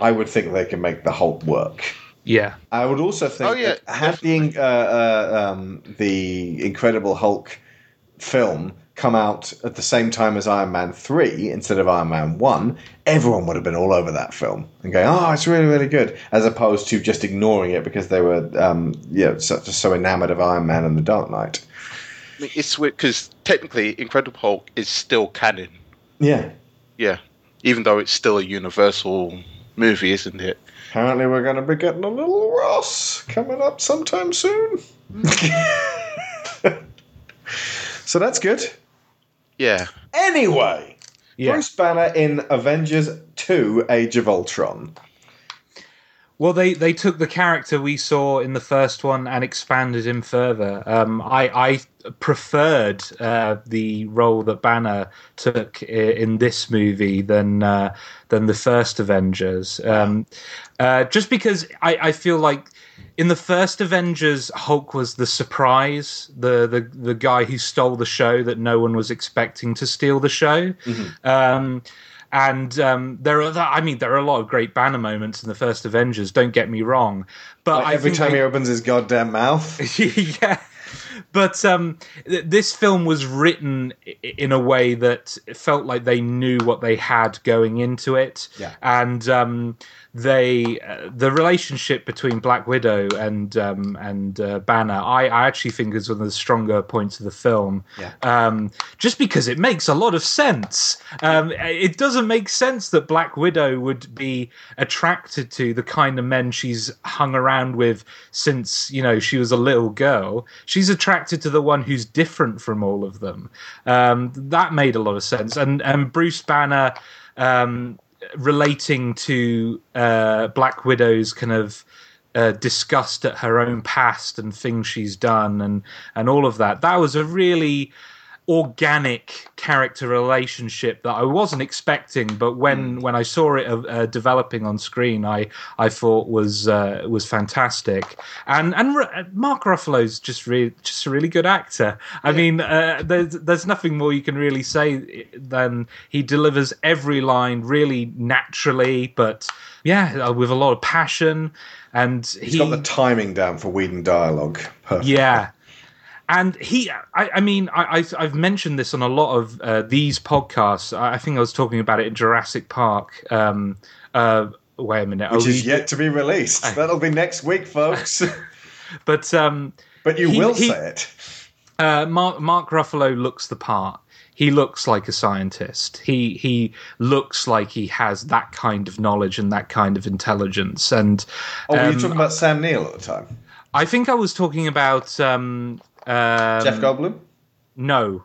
I would think they can make the Hulk work. Yeah. I would also think Oh, yeah, that had the uh, uh, um, the Incredible Hulk film come out at the same time as Iron Man three instead of Iron Man one, everyone would have been all over that film and going, "Oh, it's really really good," as opposed to just ignoring it because they were, um, you know, so, just so enamored of Iron Man and the Dark Knight. It's because technically, Incredible Hulk is still canon. Yeah. Yeah, even though it's still a Universal movie, isn't it? Apparently, we're going to be getting a little Ross coming up sometime soon. so that's good. Yeah. Anyway, Yeah. Bruce Banner in Avengers 2 Age of Ultron. Well, they, they took the character we saw in the first one and expanded him further. Um, I, I preferred uh, the role that Banner took in this movie than uh, than the first Avengers, um, uh, just because I, I feel like in the first Avengers, Hulk was the surprise, the the the guy who stole the show that no one was expecting to steal the show. Um, and um, there are, I mean, there are a lot of great banner moments in the first Avengers. Don't get me wrong, but I Every time they- he opens his goddamn mouth. yeah. But um, th- this film was written in a way that felt like they knew what they had going into it, Yeah. and um, they uh, the relationship between Black Widow and um, and uh, Banner, I, I actually think is one of the stronger points of the film. Yeah. Um, just because it makes a lot of sense. Um, it doesn't make sense that Black Widow would be attracted to the kind of men she's hung around with since you know she was a little girl. She's attracted to the one who's different from all of them. Um, that made a lot of sense. And and Bruce Banner um, relating to uh, Black Widow's kind of uh, disgust at her own past and things she's done and and all of that. That was a really organic character relationship that I wasn't expecting, but when when I saw it uh, uh, developing on screen, I I thought was uh, was fantastic. And and R- Mark Ruffalo's just really just a really good actor. I mean, uh, there's there's nothing more you can really say than he delivers every line really naturally, but yeah, uh, with a lot of passion. And He's got the timing down for Whedon dialogue. Perfect. yeah. And he, I, I mean, I, I've mentioned this on a lot of uh, these podcasts. I think I was talking about it in Jurassic Park. Um, uh, wait a minute. Which is yet to be released. That'll be next week, folks. But um, but you He- will he- say it. uh, Mark, Mark Ruffalo looks the part. He looks like a scientist. He he looks like he has that kind of knowledge and that kind of intelligence. And Oh, were you um, talking about Sam Neill at the time? I think I was talking about um, um, Jeff Goldblum? No,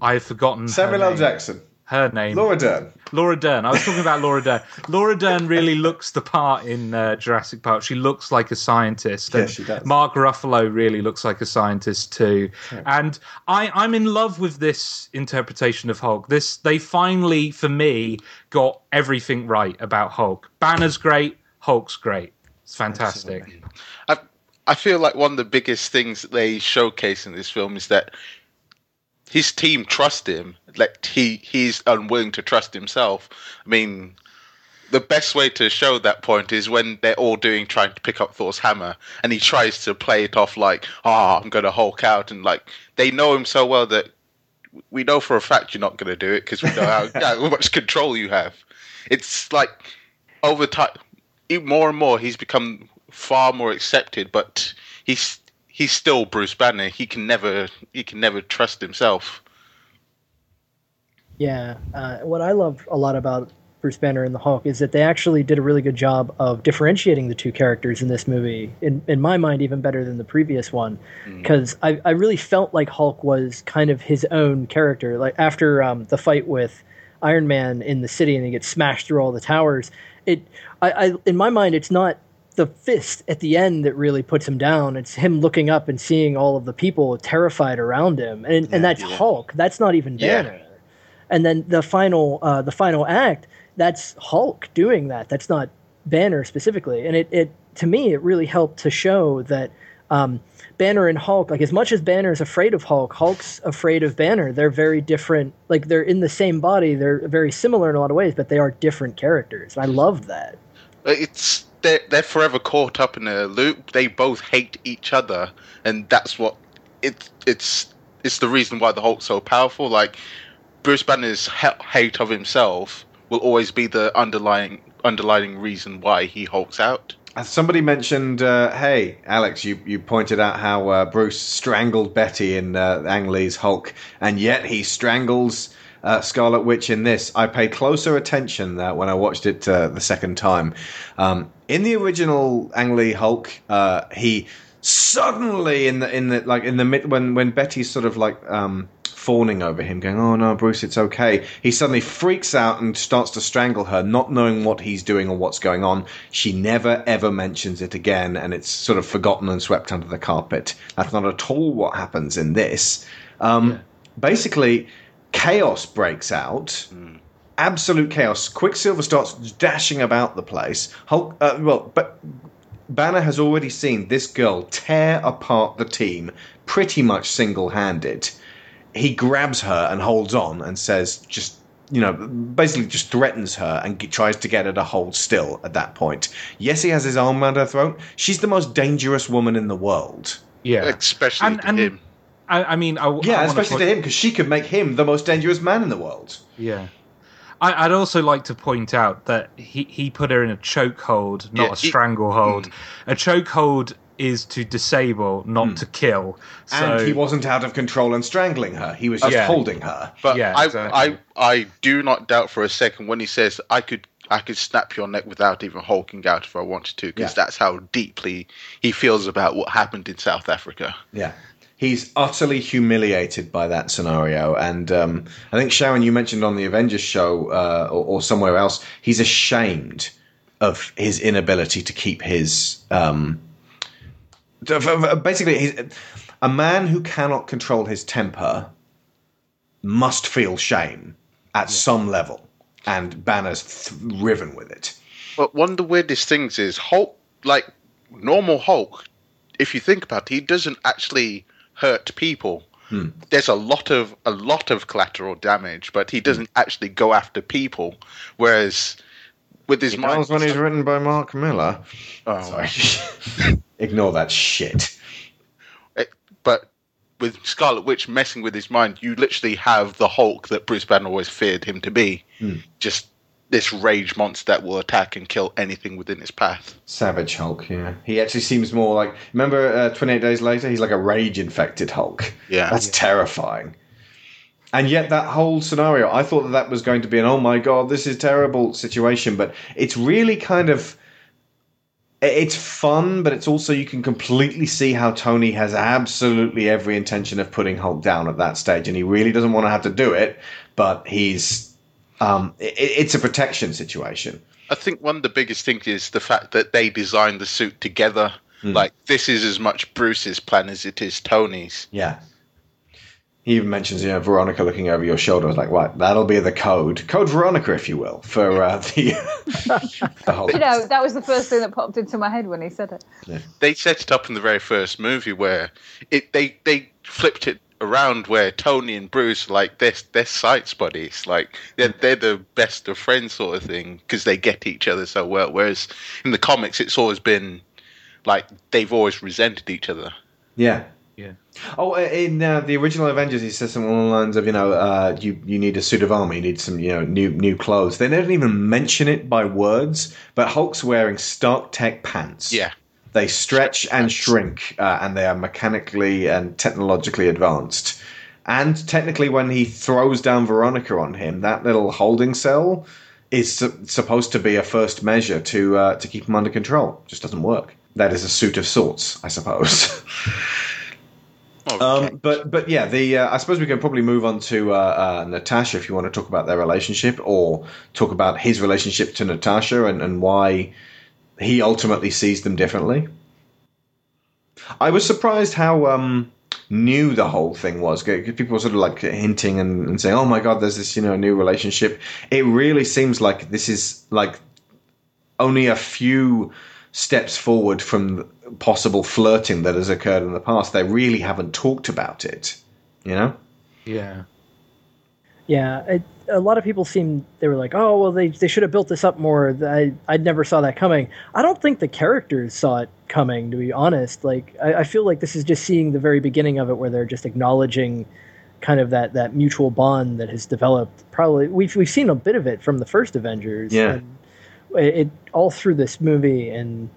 I've forgotten her Samuel L. name. Jackson? Her name. Laura Dern? Laura Dern. I was talking about Laura Dern. Laura Dern really looks the part in uh, Jurassic Park. She looks like a scientist. Yes, she does. Mark Ruffalo really looks like a scientist too. And I, I'm in love with this interpretation of Hulk. This they finally, for me, got everything right about Hulk. Banner's great. Hulk's great. It's fantastic. I I feel like one of the biggest things they showcase in this film is that his team trust him. Like he he's unwilling to trust himself. I mean, the best way to show that point is when they're all doing trying to pick up Thor's hammer, and he tries to play it off like, "Ah, I'm going to Hulk out," and like they know him so well that we know for a fact you're not going to do it because we know how, how much control you have. It's like over time, more and more, he's become far more accepted, but he's he's still Bruce Banner. He can never he can never trust himself. Yeah, uh, what I love a lot about Bruce Banner and the Hulk is that they actually did a really good job of differentiating the two characters in this movie. In in my mind, even better than the previous one, because I I really felt like Hulk was kind of his own character. Like after um, the fight with Iron Man in the city and he gets smashed through all the towers. It I, I in my mind, it's not the fist at the end that really puts him down. It's him looking up and seeing all of the people terrified around him, and and that's Hulk. That's not even Yeah. Banner. And then the final uh, the final act, that's Hulk doing that. That's not Banner specifically. And it, it to me it really helped to show that um, Banner and Hulk, like as much as Banner is afraid of Hulk, Hulk's afraid of Banner. They're very different. Like they're in the same body. They're very similar in a lot of ways, but they are different characters. And I love that. It's they're they're forever caught up in a loop. They both hate each other, and that's what it it's it's the reason why the Hulk's so powerful. Like Bruce Banner's ha- hate of himself will always be the underlying underlying reason why he hulks out. Somebody mentioned, uh, hey, Alex, you, you pointed out how uh, Bruce strangled Betty in uh, Ang Lee's Hulk, and yet he strangles uh, Scarlet Witch in this. I paid closer attention when I watched it uh, the second time. Um, in the original Ang Lee Hulk, uh, he suddenly in the in the like in the mid when when Betty's sort of like um, fawning over him, going, "Oh no, Bruce, it's okay." He suddenly freaks out and starts to strangle her, not knowing what he's doing or what's going on. She never ever mentions it again, and it's sort of forgotten and swept under the carpet. That's not at all what happens in this. Um, Basically, chaos breaks out. Absolute chaos. Quicksilver starts dashing about the place. Hulk, uh, well, but Banner has already seen this girl tear apart the team pretty much single handed. He grabs her and holds on and says, just, you know, basically just threatens her and g- tries to get her to hold still at that point. Yes, he has his arm around her throat. She's the most dangerous woman in the world. Yeah, Especially And- to and- him. I, I mean, I, I Yeah, wanna especially point- to him because she could make him the most dangerous man in the world. Yeah. I, I'd also like to point out that he, he put her in a chokehold, not Yeah, a he- stranglehold. Mm. A chokehold is to disable, not to kill. So, and he wasn't out of control and strangling her. He was just Yeah. holding her. But Yeah, I, exactly. I, I do not doubt for a second when he says, "I could, I could snap your neck without even hulking out if I wanted to," because Yeah. that's how deeply he feels about what happened in South Africa. Yeah. He's utterly humiliated by that scenario. And um, I think, Sharon, you mentioned on the Avengers show uh, or, or somewhere else, he's ashamed of his inability to keep his. Um, to- f- f- basically, he's, a man who cannot control his temper must feel shame at some level. And Banner's th- riven with it. But one of the weirdest things is Hulk, like normal Hulk. If you think about it, he doesn't actually hurt people. Hmm. There's a lot of a lot of collateral damage, but he doesn't hmm. actually go after people. Whereas with his mind, when he's written by Mark Millar. Oh, Sorry. Ignore that shit. Eh, but with Scarlet Witch messing with his mind, you literally have the Hulk that Bruce Banner always feared him to be. Hmm. Just this rage monster that will attack and kill anything within its path. Savage Hulk, yeah. He actually seems more like. Remember uh, 28 Days Later? He's like a rage infected Hulk. Yeah. That's terrifying. And yet, that whole scenario, I thought that that was going to be an oh my god, this is terrible situation, but it's really kind of. It's fun, but it's also you can completely see how Tony has absolutely every intention of putting Hulk down at that stage, and he really doesn't want to have to do it, but he's. Um, i i- it's a protection situation. I think one of the biggest things is the fact that they designed the suit together. Like this is as much Bruce's plan as it is Tony's. Yeah. He even mentions, you know, Veronica looking over your shoulder. I was like, right, that'll be the code. Code Veronica, if you will, for uh, the, the whole. You know, that was the first thing that popped into my head when he said it. They set it up in the very first movie where it they they flipped it around where Tony and Bruce like they're they're sights buddies like they're they're the best of friends sort of thing because they get each other so well. Whereas in the comics, it's always been like they've always resented each other. Yeah. Yeah. Oh, in uh, the original Avengers, he says something along the lines of, you know, uh, you you need a suit of armor, you need some, you know, new new clothes. They don't even mention it by words, but Hulk's wearing Stark Tech pants. Yeah. They stretch and shrink, uh, and they are mechanically and technologically advanced. And technically, when he throws down Veronica on him, that little holding cell is su- supposed to be a first measure to uh, to keep him under control. Just doesn't work. That is a suit of sorts, I suppose. Oh, Um, but but yeah, the uh, I suppose we can probably move on to uh, uh, Natasha if you want to talk about their relationship or talk about his relationship to Natasha and, and why he ultimately sees them differently. I was surprised how um, new the whole thing was. People were sort of like hinting and, and saying, "Oh my god, there's this you know new relationship." It really seems like this is like only a few steps forward from possible flirting that has occurred in the past. They really haven't talked about it, you know? Yeah. Yeah, it, a lot of people seem they were like, oh well, they they should have built this up more. I I never saw that coming. I don't think the characters saw it coming. To be honest, like I, I feel like this is just seeing the very beginning of it, where they're just acknowledging kind of that that mutual bond that has developed. Probably we've we've seen a bit of it from the first Avengers. Yeah. and it, it all through this movie and.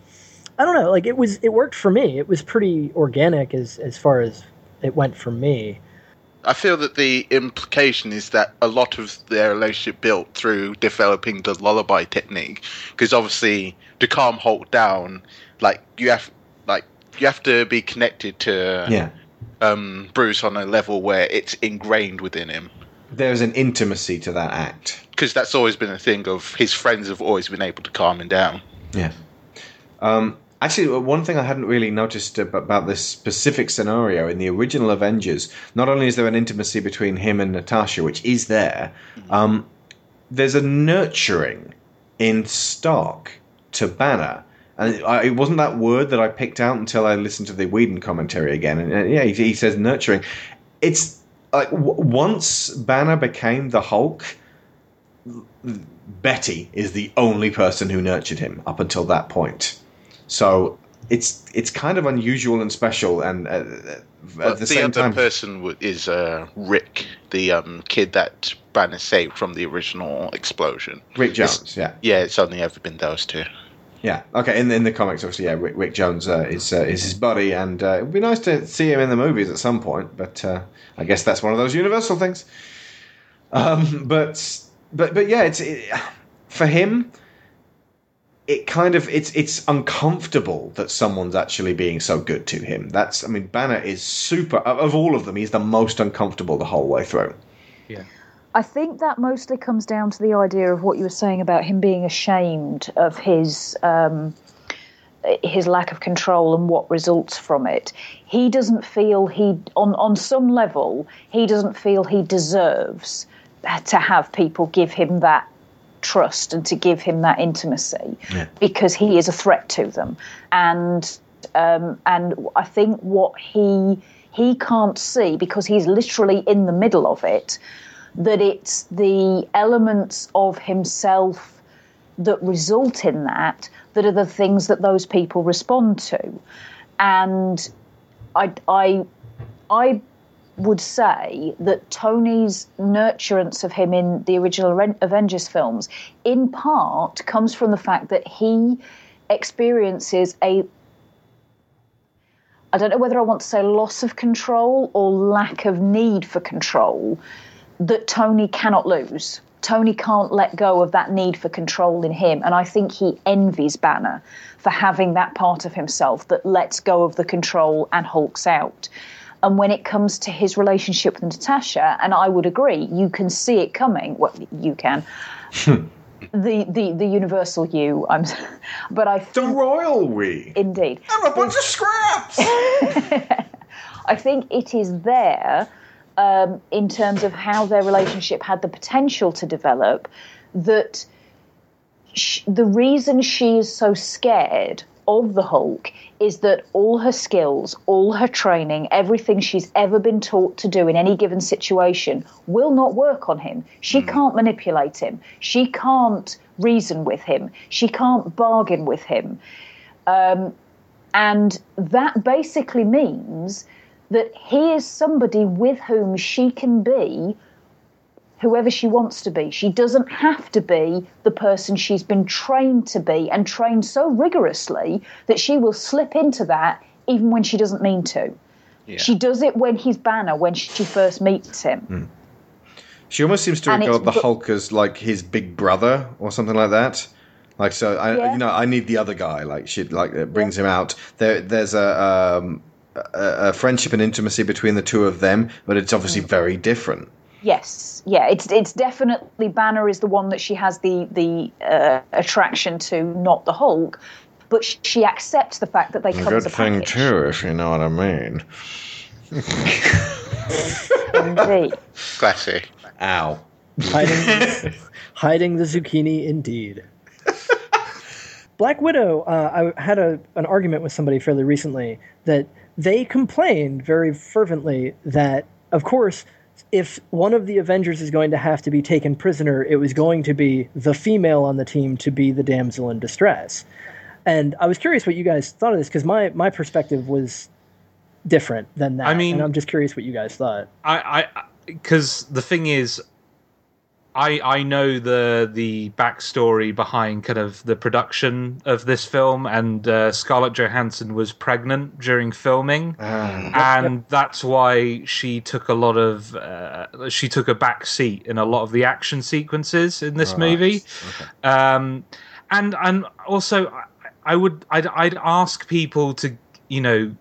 I don't know. Like it was, it worked for me. It was pretty organic as as far as it went for me. I feel that the implication is that a lot of their relationship built through developing the lullaby technique, because obviously to calm Hulk down, like you have, like you have to be connected to Yeah. um, Bruce on a level where it's ingrained within him. There's an intimacy to that act. Because that's always been a thing of his friends have always been able to calm him down. Yeah. Um, actually, one thing I hadn't really noticed about this specific scenario in the original Avengers, not only is there an intimacy between him and Natasha, which is there, um, there's a nurturing in Stark to Banner. And I, it wasn't that word that I picked out until I listened to the Whedon commentary again. And, uh, yeah, he, he says nurturing. It's like w- once Banner became the Hulk, Betty is the only person who nurtured him up until that point. So it's it's kind of unusual and special, and uh, at But the, the, same other time, person w- is uh, Rick, the um, kid that Banner saved from the original explosion. Rick Jones, yeah, Yeah, it's only ever been those two. yeah, okay. In in the comics, obviously, yeah, Rick, Rick Jones uh, is uh, is his buddy, and uh, it'd be nice to see him in the movies at some point. But uh, I guess that's one of those universal things. Um, but but but yeah, it's it, for him. It kind of it's it's uncomfortable that someone's actually being so good to him. That's I mean, Banner is super of of all of them. He's the most uncomfortable the whole way through. Yeah. I think that mostly comes down to the idea of what you were saying about him being ashamed of his um, his lack of control and what results from it. He doesn't feel he on on some level he doesn't feel he deserves to have people give him that trust and to give him that intimacy because he is a threat to them. And um, and I think what he he can't see because he's literally in the middle of it that it's the elements of himself that result in that that are the things that those people respond to. And I I I would say that Tony's nurturance of him in the original Avengers films, in part, comes from the fact that he experiences a I don't know whether I want to say loss of control or lack of need for control that Tony cannot lose. Tony can't let go of that need for control in him. And I think he envies Banner for having that part of himself that lets go of the control and hulks out. And when it comes to his relationship with Natasha, and I would agree, you can see it coming. Well, you can. the, the the universal you. I'm, but I The royal we. indeed. I'm a bunch of scraps. I think it is there um, in terms of how their relationship had the potential to develop. That sh- the reason she is so scared of the Hulk is that all her skills, all her training, everything she's ever been taught to do in any given situation will not work on him. She can't manipulate him. She can't reason with him. She can't bargain with him. Um, and that basically means that he is somebody with whom she can be whoever she wants to be. She doesn't have to be the person she's been trained to be and trained so rigorously that she will slip into that even when she doesn't mean to. Yeah. She does it when he's Banner, when she first meets him. She almost seems to And regard the Hulk as like his big brother or something like that. Like so, I, Yeah. you know, I need the other guy. Like she, like it brings him out. There, there's a, um, a a friendship and intimacy between the two of them, but it's obviously Mm. very different. Yes, yeah, it's it's definitely Banner is the one that she has the the uh, attraction to, not the Hulk. But sh- she accepts the fact that they come as a package. Too, if you know what I mean. Indeed. Classic. Ow. hiding, hiding the zucchini indeed. Black Widow, uh, I had a, an argument with somebody fairly recently that they complained very fervently that, of course, if one of the Avengers is going to have to be taken prisoner, it was going to be the female on the team to be the damsel in distress. And I was curious what you guys thought of this because my, my perspective was different than that. I mean- and I'm just curious what you guys thought. I, I, because the thing is, I I know the the backstory behind kind of the production of this film, and uh, Scarlett Johansson was pregnant during filming, and that's why she took a lot of uh, she took a back seat in a lot of the action sequences in this movie. Um, and and also, I, I would I'd, I'd ask people to you know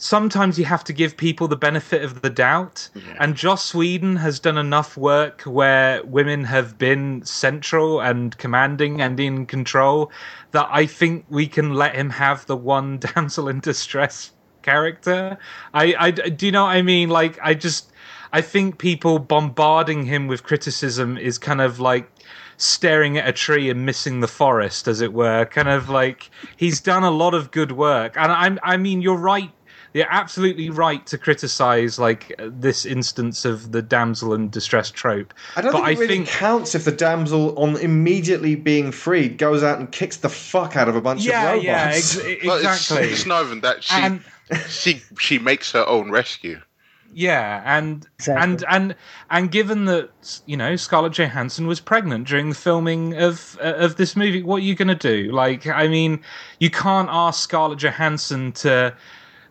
sometimes you have to give people the benefit of the doubt. And Joss Whedon has done enough work where women have been central and commanding and in control that I think we can let him have the one damsel in distress character. I, I do you know what I mean? Like I just I think people bombarding him with criticism is kind of like staring at a tree and missing the forest, as it were. Kind of like he's done a lot of good work, and I, I mean, you're right. You're absolutely right to criticize like this instance of the damsel in distress trope. I don't but think it I really think counts if the damsel, on immediately being freed, goes out and kicks the fuck out of a bunch yeah, of robots. yeah, ex- Well, it's, exactly. it's not even that she And- she she makes her own rescue. Yeah, and Exactly. and and and given that you know Scarlett Johansson was pregnant during the filming of uh, of this movie, what are you going to do? Like, I mean, you can't ask Scarlett Johansson to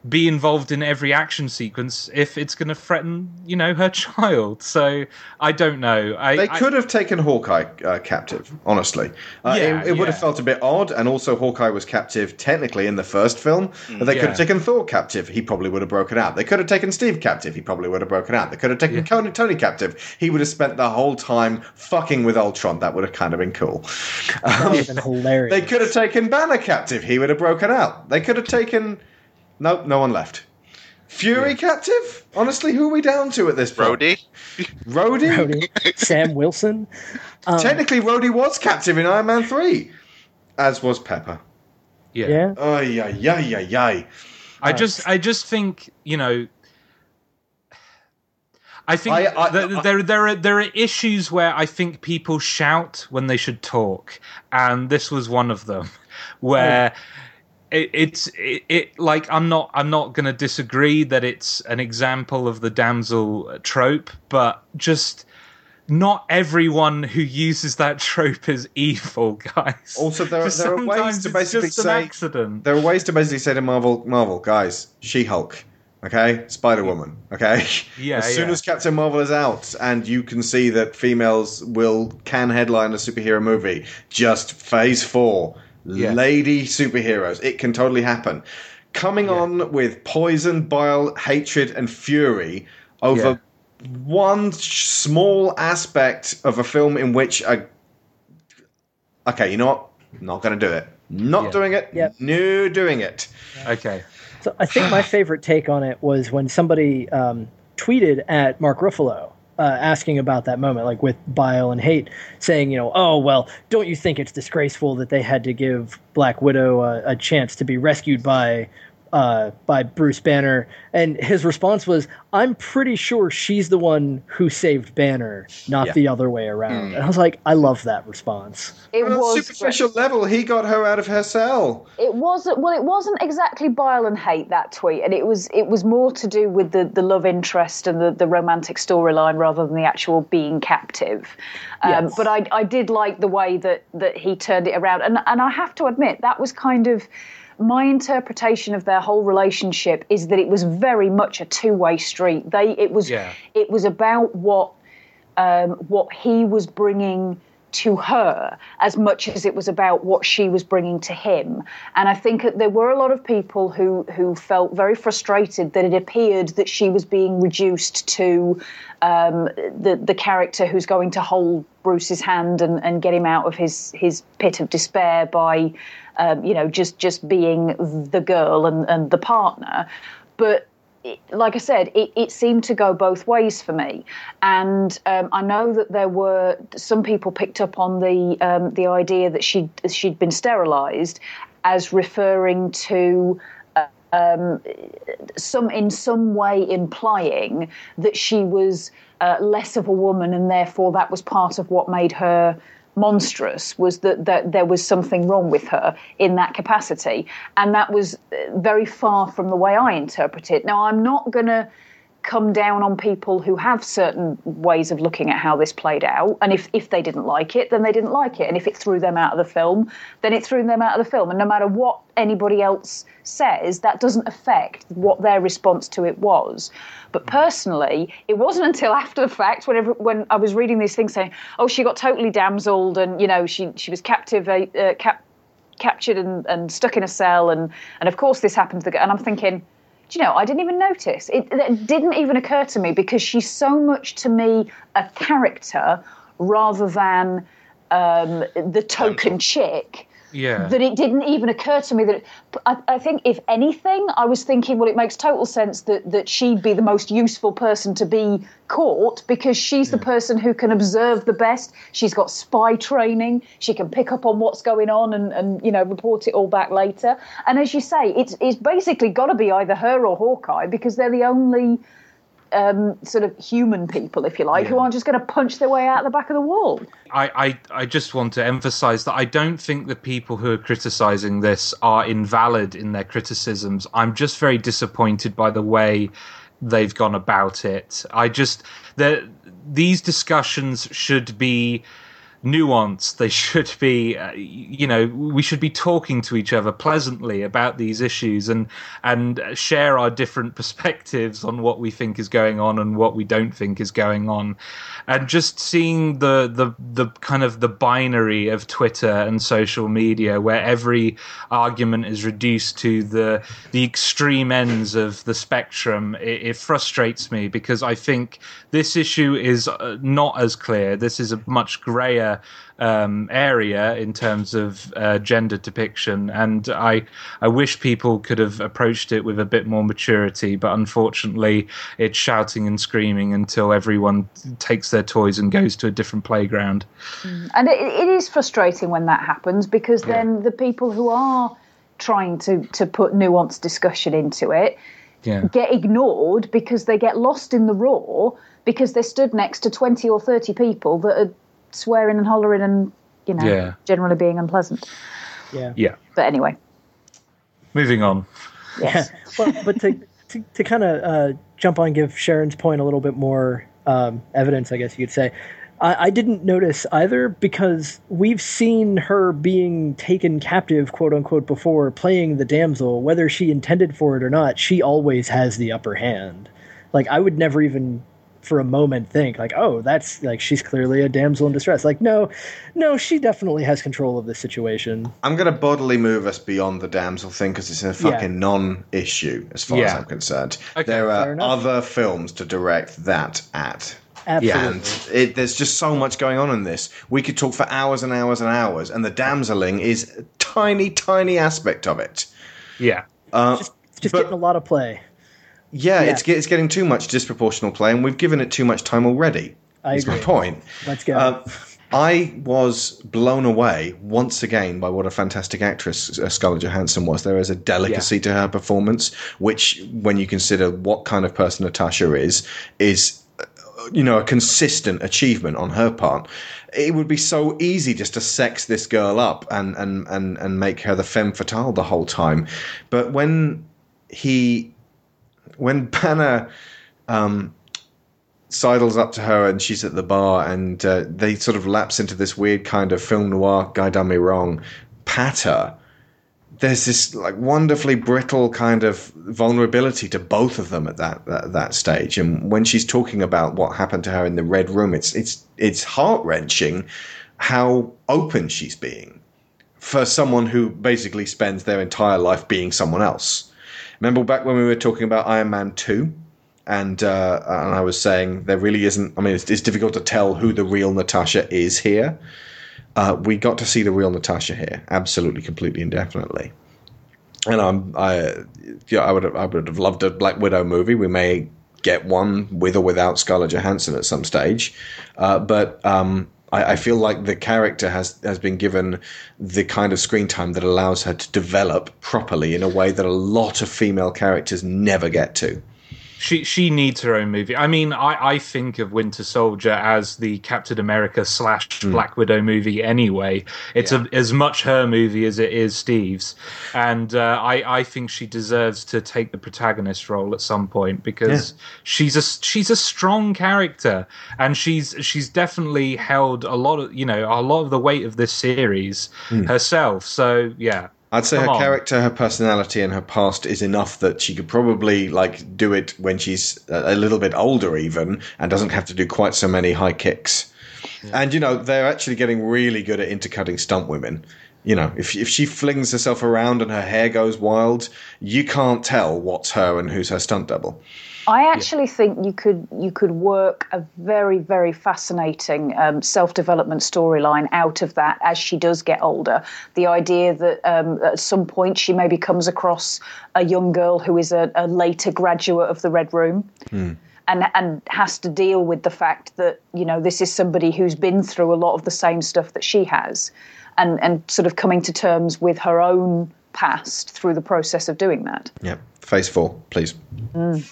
be involved in every action sequence if it's going to threaten, you know, her child. So I don't know. I, They I- could have taken Hawkeye uh, captive, honestly. Uh, Yeah, it, it would have felt a bit odd, and also Hawkeye was captive technically in the first film. But they could have taken Thor captive, he probably would have broken out. They could have taken Steve captive, he probably would have broken out. They could have taken Tony, Tony captive, he would have spent the whole time fucking with Ultron. That would have kind of been cool. That would have been hilarious. They could have taken Banner captive, he would have broken out. They could have taken. Nope, no one left. Fury captive? Honestly, who are we down to at this point? Brody, Rhodey? Rhodey, Sam Wilson. Technically, Rhodey was captive in Iron Man 3, as was Pepper. yeah. Yeah. Ay, yeah, ay, ay, ay. I just, I just think you know. I think I- I- th- I- there, there are there are issues where I think people shout when they should talk, and this was one of them, where oh. It, it's it, it like I'm not I'm not going to disagree that it's an example of the damsel uh, trope, but just not everyone who uses that trope is evil, guys. Also, there are- there are ways to it's basically say- accident. There are ways to basically say to Marvel, Marvel, guys, She Hulk, okay? Spider Woman, okay? Yeah, As soon yeah. as Captain Marvel is out and you can see that females will can headline a superhero movie, just phase four, Yeah. lady superheroes. It can totally happen. Coming on with poison, bile, hatred, and fury over one small aspect of a film in which a okay, you know what? Not going to do it. Not Yeah. doing it. Yep. No doing it. Okay. So I think my favorite take on it was when somebody um, tweeted at Mark Ruffalo. Uh, asking about that moment, like with bile and hate, saying, you know, oh, well, don't you think it's disgraceful that they had to give Black Widow a, a chance to be rescued by uh, by Bruce Banner, and his response was, "I'm pretty sure she's the one who saved Banner, not Yeah. the other way around." And I was like, "I love that response." It On a was superficial level, he got her out of her cell. It wasn't well. It wasn't exactly bile and hate that tweet, and it was it was more to do with the, the love interest and the, the romantic storyline rather than the actual being captive. Um, Yes. But I I did like the way that that he turned it around, and and I have to admit that was kind of my interpretation of their whole relationship is that it was very much a two way street. They it was Yeah. it was about what um, what he was bringing to her as much as it was about what she was bringing to him. And I think that there were a lot of people who who felt very frustrated that it appeared that she was being reduced to um, the the character who's going to hold Bruce's hand and, and get him out of his his pit of despair by um, you know just just being the girl and, and the partner. But like I said, it, it seemed to go both ways for me, and um, I know that there were some people picked up on the um, the idea that she she'd been sterilised as referring to um, some in some way implying that she was uh, less of a woman, and therefore that was part of what made her monstrous was that, that there was something wrong with her in that capacity. And that was uh, very far from the way i interpret it. Now i'm not going to come down on people who have certain ways of looking at how this played out and if, if they didn't like it then they didn't like it. And if it threw them out of the film then it threw them out of the film. And no matter what anybody else says that doesn't affect what their response to it was. But personally it wasn't until after the fact whenever when i was reading these things saying oh she got totally damseled and you know she she was captive uh, cap, captured and, and stuck in a cell. And and of course this happened to the and i'm thinking you know, I didn't even notice. It, it didn't even occur to me because she's so much to me a character rather than um, the token chick Yeah. that it didn't even occur to me that I, I think if anything i was thinking well it makes total sense that that she'd be the most useful person to be caught because she's the person who can observe the best. She's got spy training. She can pick up on what's going on and, and you know report it all back later. And as you say it's, it's basically got to be either her or hawkeye because they're the only um, sort of human people, if you like, who aren't just going to punch their way out the back of the wall. I, I, I just want to emphasize that I don't think the people who are criticizing this are invalid in their criticisms. I'm just very disappointed by the way they've gone about it. I just that these discussions should be nuanced. They should be, uh, you know, we should be talking to each other pleasantly about these issues and and share our different perspectives on what we think is going on and what we don't think is going on. And just seeing the the the kind of the binary of Twitter and social media, where every argument is reduced to the the extreme ends of the spectrum, it, it frustrates me because I think this issue is uh, not as clear. This is a much grayer um, area in terms of uh, gender depiction, and I I wish people could have approached it with a bit more maturity. But unfortunately, it's shouting and screaming until everyone takes their toys and goes to a different playground. And it, it is frustrating when that happens because then the people who are trying to, to put nuanced discussion into it Yeah. get ignored because they get lost in the raw because they're stood next to 20 or 30 people that are swearing and hollering and, you know, Yeah. generally being unpleasant. Yeah. Yeah. But anyway, Moving on. yes. well, but to to, to kind of uh, jump on, give Sharon's point a little bit more um, evidence, I guess you could say. I, I didn't notice either because we've seen her being taken captive, quote unquote, before playing the damsel. Whether she intended for it or not, she always has the upper hand. Like I would never even for a moment think like, oh, that's like she's clearly a damsel in distress. Like no, no, she definitely has control of this situation. I'm going to bodily move us beyond the damsel thing because it's a fucking non-issue as far as I'm concerned. Okay, there are other films to direct that at. Absolutely. And it, there's just so much going on in this. We could talk for hours and hours and hours, and the damseling is a tiny, tiny aspect of it. Yeah. Uh, It's just but- getting a lot of play. Yeah, Yeah. It's, it's getting too much disproportional play, and we've given it too much time already. I is my point. Let's go. Um, I was blown away once again by what a fantastic actress uh, Scarlett Johansson was. There is a delicacy to her performance, which, when you consider what kind of person Natasha is, is uh, you know a consistent achievement on her part. It would be so easy just to sex this girl up and and and and make her the femme fatale the whole time, but when he when Banner um, sidles up to her and she's at the bar and uh, they sort of lapse into this weird kind of film noir guy done me wrong patter. There's this like wonderfully brittle kind of vulnerability to both of them at that, that that stage. And when she's talking about what happened to her in the red room it's it's it's heart-wrenching how open she's being for someone who basically spends their entire life being someone else remember back when we were talking about Iron Man 2 and uh, and I was saying there really isn't. I mean, it's, it's difficult to tell who the real Natasha is here. Uh, we got to see the real Natasha here, absolutely, completely, indefinitely. And I'm, I, yeah, I would, have, I would have loved a Black Widow movie. We may get one with or without Scarlett Johansson at some stage, uh, but um, I, I, feel like the character has has been given the kind of screen time that allows her to develop properly in a way that a lot of female characters never get to she she needs her own movie. I mean, I, I think of Winter Soldier as the Captain America slash mm. Black Widow movie anyway. It's yeah. a, as much her movie as it is Steve's, and uh, I I think she deserves to take the protagonist role at some point because yeah. she's a she's a strong character and she's she's definitely held a lot of you know a lot of the weight of this series mm. herself. So yeah. I'd say Come her on. character, her personality, and her past is enough that she could probably like do it when she's a little bit older, even, and doesn't have to do quite so many high kicks. Yeah. And you know, they're actually getting really good at intercutting stunt women. You know, if if she flings herself around and her hair goes wild, you can't tell what's her and who's her stunt double. I actually yeah. think you could you could work a very very fascinating um, self development storyline out of that as she does get older. The idea that um, at some point she maybe comes across a young girl who is a, a later graduate of the Red Room. Hmm. And, and has to deal with the fact that you know this is somebody who's been through a lot of the same stuff that she has, and and sort of coming to terms with her own past through the process of doing that. Yeah, phase four, please. Mm.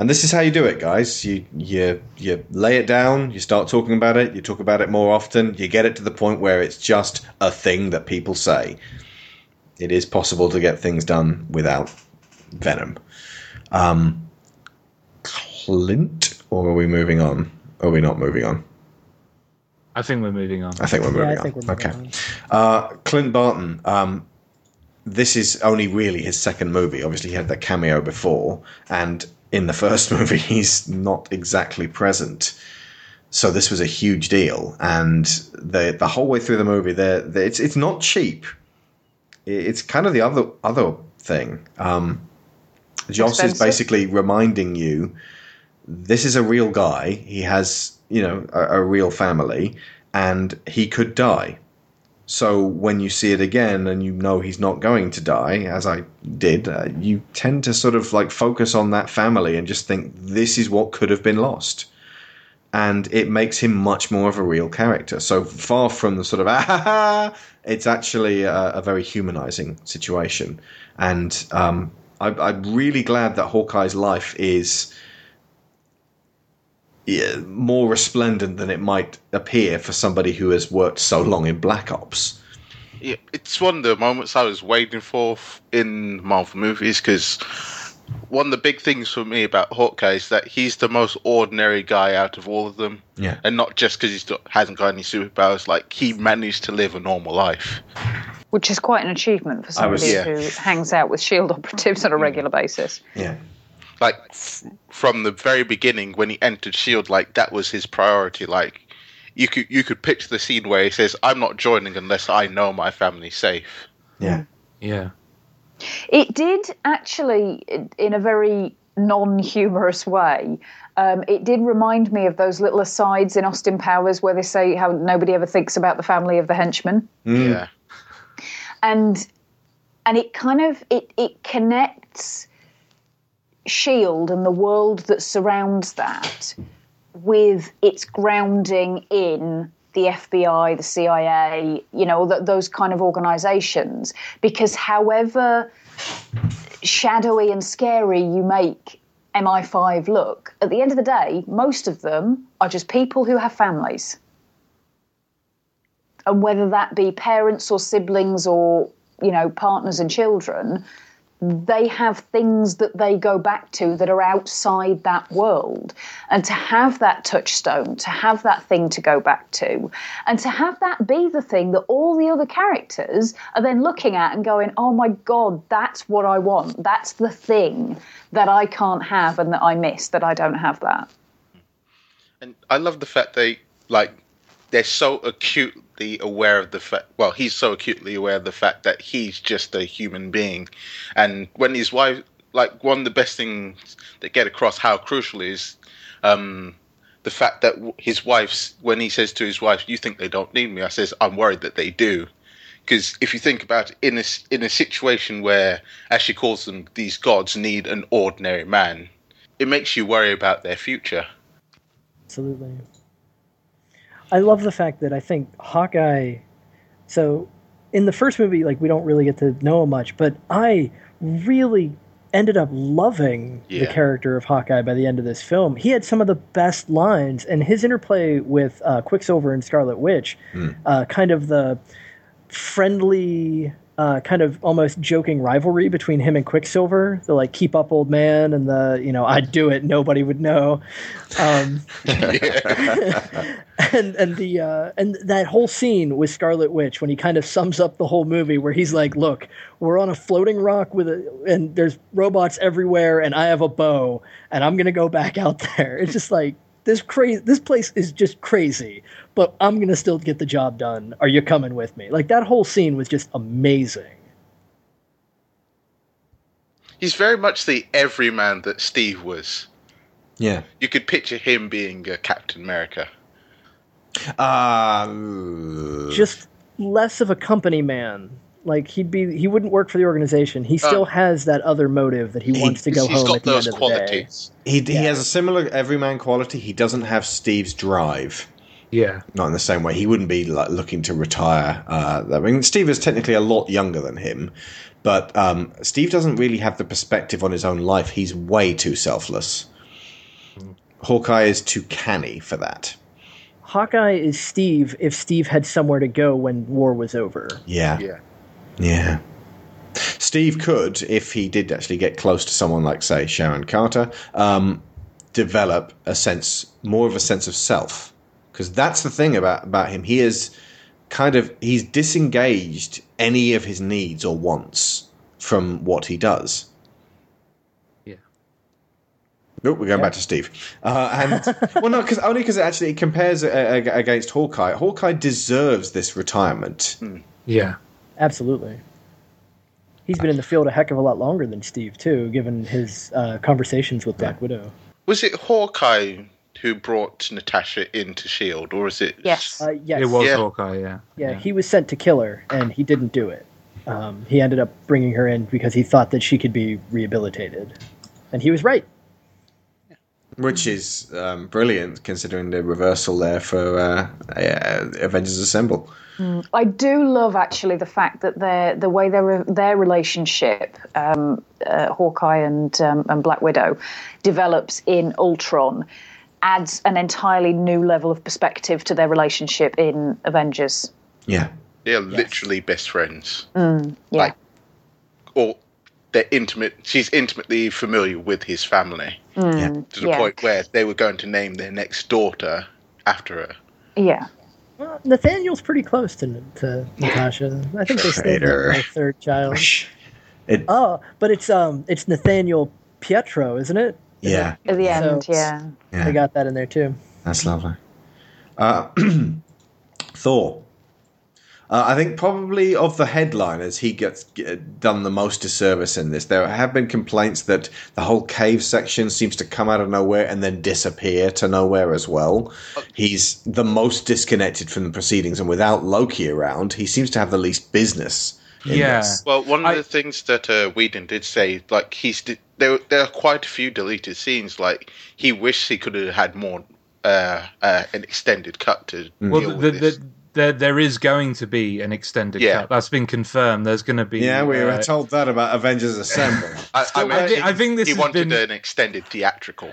And this is how you do it, guys. You you you lay it down, you start talking about it, you talk about it more often, you get it to the point where it's just a thing that people say. It is possible to get things done without Venom. Um, Clint, or are we moving on? Are we not moving on? I think we're moving on. I think we're moving yeah, on. We're okay. On. Uh, Clint Barton. Um, this is only really his second movie. Obviously, he had that cameo before, and in the first movie, he's not exactly present. So this was a huge deal, and the the whole way through the movie, they it's it's not cheap. It's kind of the other other thing. Um, Joss Expensive. is basically reminding you this is a real guy. He has you know a, a real family, and he could die. So when you see it again and you know he's not going to die, as I did, uh, you tend to sort of like focus on that family and just think this is what could have been lost. And it makes him much more of a real character. So far from the sort of ah, ha ha, it's actually a, a very humanizing situation. And um, I, I'm really glad that Hawkeye's life is more resplendent than it might appear for somebody who has worked so long in Black Ops. Yeah, it's one of the moments I was waiting for in Marvel movies because one of the big things for me about Hawkeye is that he's the most ordinary guy out of all of them. Yeah. And not just because he hasn't got any superpowers, like he managed to live a normal life. Which is quite an achievement for somebody was, yeah. who hangs out with SHIELD operatives on a regular basis. Yeah like f- from the very beginning when he entered Shield, like that was his priority. Like you could you could picture the scene where he says, "I'm not joining unless I know my family's safe." Yeah, yeah. It did actually, in a very non-humorous way. Um, it did remind me of those little asides in Austin Powers where they say how nobody ever thinks about the family of the henchman. Mm. Yeah, and and it kind of it it connects shield and the world that surrounds that with its grounding in the FBI, the CIA, you know, th- those kind of organizations. Because however shadowy and scary you make MI5 look, at the end of the day, most of them are just people who have families. And whether that be parents or siblings or, you know, partners and children, they have things that they go back to that are outside that world. And to have that touchstone, to have that thing to go back to, and to have that be the thing that all the other characters are then looking at and going, oh my God, that's what I want. That's the thing that I can't have and that I miss, that I don't have that. And I love the fact they like they're so acutely aware of the fact. Well, he's so acutely aware of the fact that he's just a human being, and when his wife, like one of the best things that get across how crucial is, um, the fact that his wife's when he says to his wife, "You think they don't need me?" I says, "I'm worried that they do." Because if you think about it, in a in a situation where, as she calls them, these gods need an ordinary man, it makes you worry about their future. Absolutely. I love the fact that I think Hawkeye. So, in the first movie, like we don't really get to know him much, but I really ended up loving the character of Hawkeye by the end of this film. He had some of the best lines, and his interplay with uh, Quicksilver and Scarlet Witch, uh, kind of the friendly, uh, kind of almost joking rivalry between him and Quicksilver. The like keep up, old man, and the you know I'd do it, nobody would know. Um, and and the uh, and that whole scene with Scarlet Witch when he kind of sums up the whole movie, where he's like, "Look, we're on a floating rock with a, and there's robots everywhere, and I have a bow, and I'm gonna go back out there." It's just like this crazy. This place is just crazy, but I'm gonna still get the job done. Are you coming with me? Like that whole scene was just amazing. He's very much the everyman that Steve was. Yeah. You could picture him being uh, Captain America. Uh, just less of a company man. Like he'd be, he wouldn't work for the organization. He still Oh. has that other motive that he, He- wants to go He's home got at the those end of the day. qualities. he, he has a similar everyman quality. He doesn't have Steve's drive. Yeah. Not in the same way. He wouldn't be like looking to retire. Uh, I mean, Steve is technically a lot younger than him, but um, Steve doesn't really have the perspective on his own life. He's way too selfless. Hawkeye is too canny for that. Hawkeye is Steve if Steve had somewhere to go when war was over. Yeah. Yeah. Yeah. Steve could, if he did actually get close to someone like, say, Sharon Carter, um, develop a sense, more of a sense of self. Because that's the thing about, about him. He is kind of, he's disengaged any of his needs or wants from what he does. Yeah. Nope, we're going back to Steve. Uh, and well, no, because only because it actually compares uh, against Hawkeye. Hawkeye deserves this retirement. Yeah. Absolutely. He's been in the field a heck of a lot longer than Steve too, given his uh, conversations with Black Widow. Was it Hawkeye who brought Natasha into Shield, or is it? Yes. Uh, yes, It was Yeah. Hawkeye, yeah. yeah, he was sent to kill her, and he didn't do it. Um, he ended up bringing her in because he thought that she could be rehabilitated, and he was right. Which is um, brilliant considering the reversal there for uh, uh, Avengers Assemble. I do love actually the fact that their the way their their relationship, um, uh, Hawkeye and um, and Black Widow, develops in Ultron, adds an entirely new level of perspective to their relationship in Avengers. Yeah. They're literally best friends. Yeah, Like- Or they're intimate. She's intimately familiar with his family yeah. to the Yeah. point where they were going to name their next daughter after her. yeah. Well, Nathaniel's pretty close to, to Natasha. I think they stayed Traitor. their third child. It, Oh, but it's um, it's Nathaniel Pietro, isn't it? Yeah. At the end, So- yeah. Yeah. I got that in there too. That's lovely. Uh, Thor. Uh, I think probably of the headliners, he gets g- done the most disservice in this. There have been complaints that the whole cave section seems to come out of nowhere and then disappear to nowhere as well. He's the most disconnected from the proceedings, and without Loki around, he seems to have the least business. In Yeah. this. Well, one of I- the things that uh, Whedon did say, like he's di- there, there are quite a few deleted scenes. Like he wished he could have had more uh, uh, an extended cut to Well, deal the, with this. the, there there is going to be an extended Yeah. cut. That's been confirmed. There's going to be. Yeah, we were uh, told that about Avengers Assemble. I, I, Still meant I thi- I think this he has wanted been- an extended theatrical.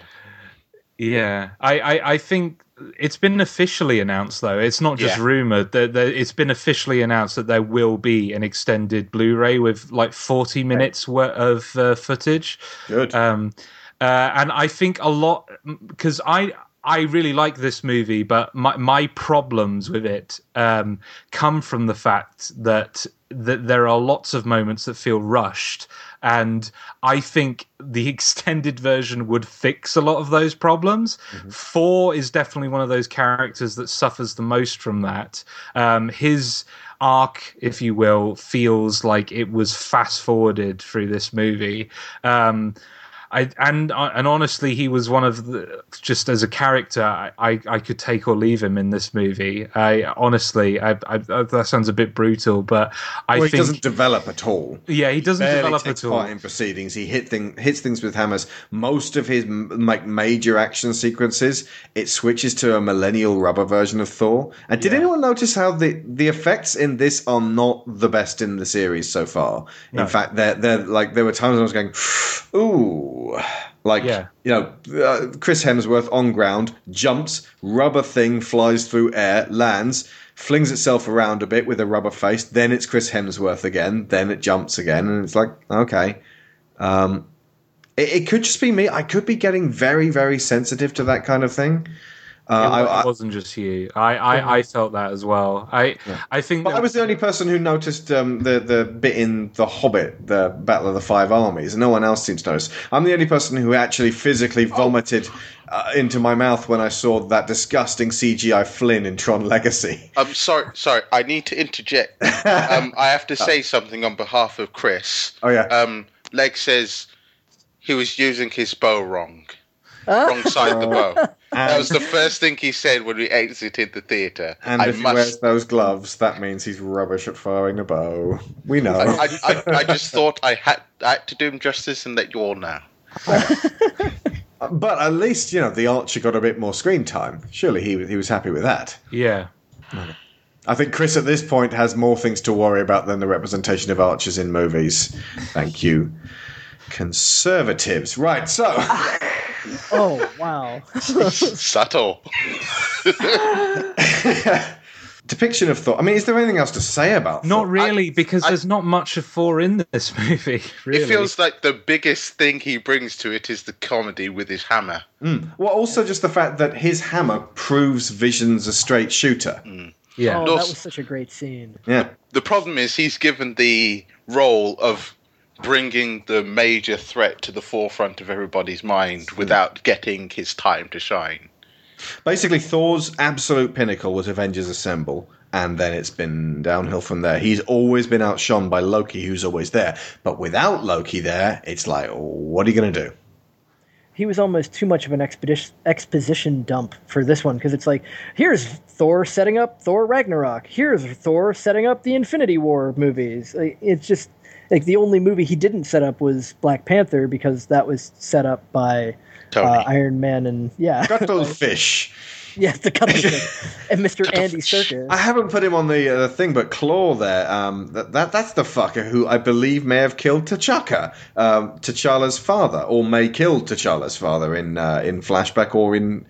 Yeah, I, I, I think it's been officially announced though. It's not just Yeah. rumored. That it's been officially announced that there will be an extended Blu-ray with like forty minutes worth of uh, footage. Good. Um, uh, and I think a lot because I I really like this movie, but my my problems with it um, come from the fact that that there are lots of moments that feel rushed, and I think the extended version would fix a lot of those problems. Thor is definitely one of those characters that suffers the most from that. Um, his arc, if you will, feels like it was fast forwarded through this movie. Um, I and uh, and honestly, he was one of the just as a character. I, I, I could take or leave him in this movie. I honestly, I, I, that sounds a bit brutal, but I well, he doesn't develop at all. yeah, he doesn't Barely develop at all. part in proceedings. He hit thing, hits things with hammers. Most of his like major action sequences, it switches to a millennial rubber version of Thor. And did Yeah. anyone notice how the the effects in this are not the best in the series so far? No. In fact, they're they're like there were times I was going, ooh, like Yeah. you know, uh, Chris Hemsworth on ground jumps, rubber thing flies through air, lands. Flings itself around a bit with a rubber face, then it's Chris Hemsworth again, then it jumps again, and it's like, okay. Um, it, it could just be me. I could be getting very, very sensitive to that kind of thing. Uh, it, I, I, it wasn't just you. I, I, I felt that as well. I I think but that- I was the only person who noticed um, the the bit in The Hobbit, the Battle of the Five Armies. No one else seems to notice. I'm the only person who actually physically vomited uh, into my mouth when I saw that disgusting CGI Flynn in Tron Legacy. I'm sorry, sorry. I need to interject. um, I have to say something on behalf of Chris. Oh yeah. Um, Leg says he was using his bow wrong. Wrong side of the bow. That was the first thing he said when we exited the theater. and I if he wears those gloves, that means he's rubbish at firing a bow. We know. I, I, I just thought I had, I had to do him justice and let you all know. but at least you know the Archer got a bit more screen time. Surely he he was happy with that. yeah. I think Chris at this point has more things to worry about than the representation of archers in movies. Thank you, conservatives. Right, so Oh wow. Subtle. depiction of Thor. I mean, is there anything else to say about? Not Thor? really, because I- there's not much of Thor in this movie. Really. It feels like the biggest thing he brings to it is the comedy with his hammer. Mm. Well, also just the fact that his hammer proves Vision's a straight shooter. Mm. yeah. Oh, that was such a great scene. Yeah. The problem is he's given the role of bringing the major threat to the forefront of everybody's mind hmm. without getting his time to shine. Basically, Thor's absolute pinnacle was Avengers Assemble, and then it's been downhill from there. He's always been outshone by Loki, who's always there. But without Loki there, it's like, what are you going to do? He was almost too much of an expedition, exposition dump for this one because it's like, here's Thor setting up Thor Ragnarok. Here's Thor setting up the Infinity War movies. It's just like the only movie he didn't set up was Black Panther because that was set up by uh, Iron Man and yeah, Cuttlefish. yeah, the Cuttlefish and Mr. Andy Serkis. I haven't put him on the uh, thing, but Claw there, um, that, that that's the fucker who I believe may have killed T'Chaka, um, T'Challa's father, or may kill T'Challa's father in uh, in flashback or in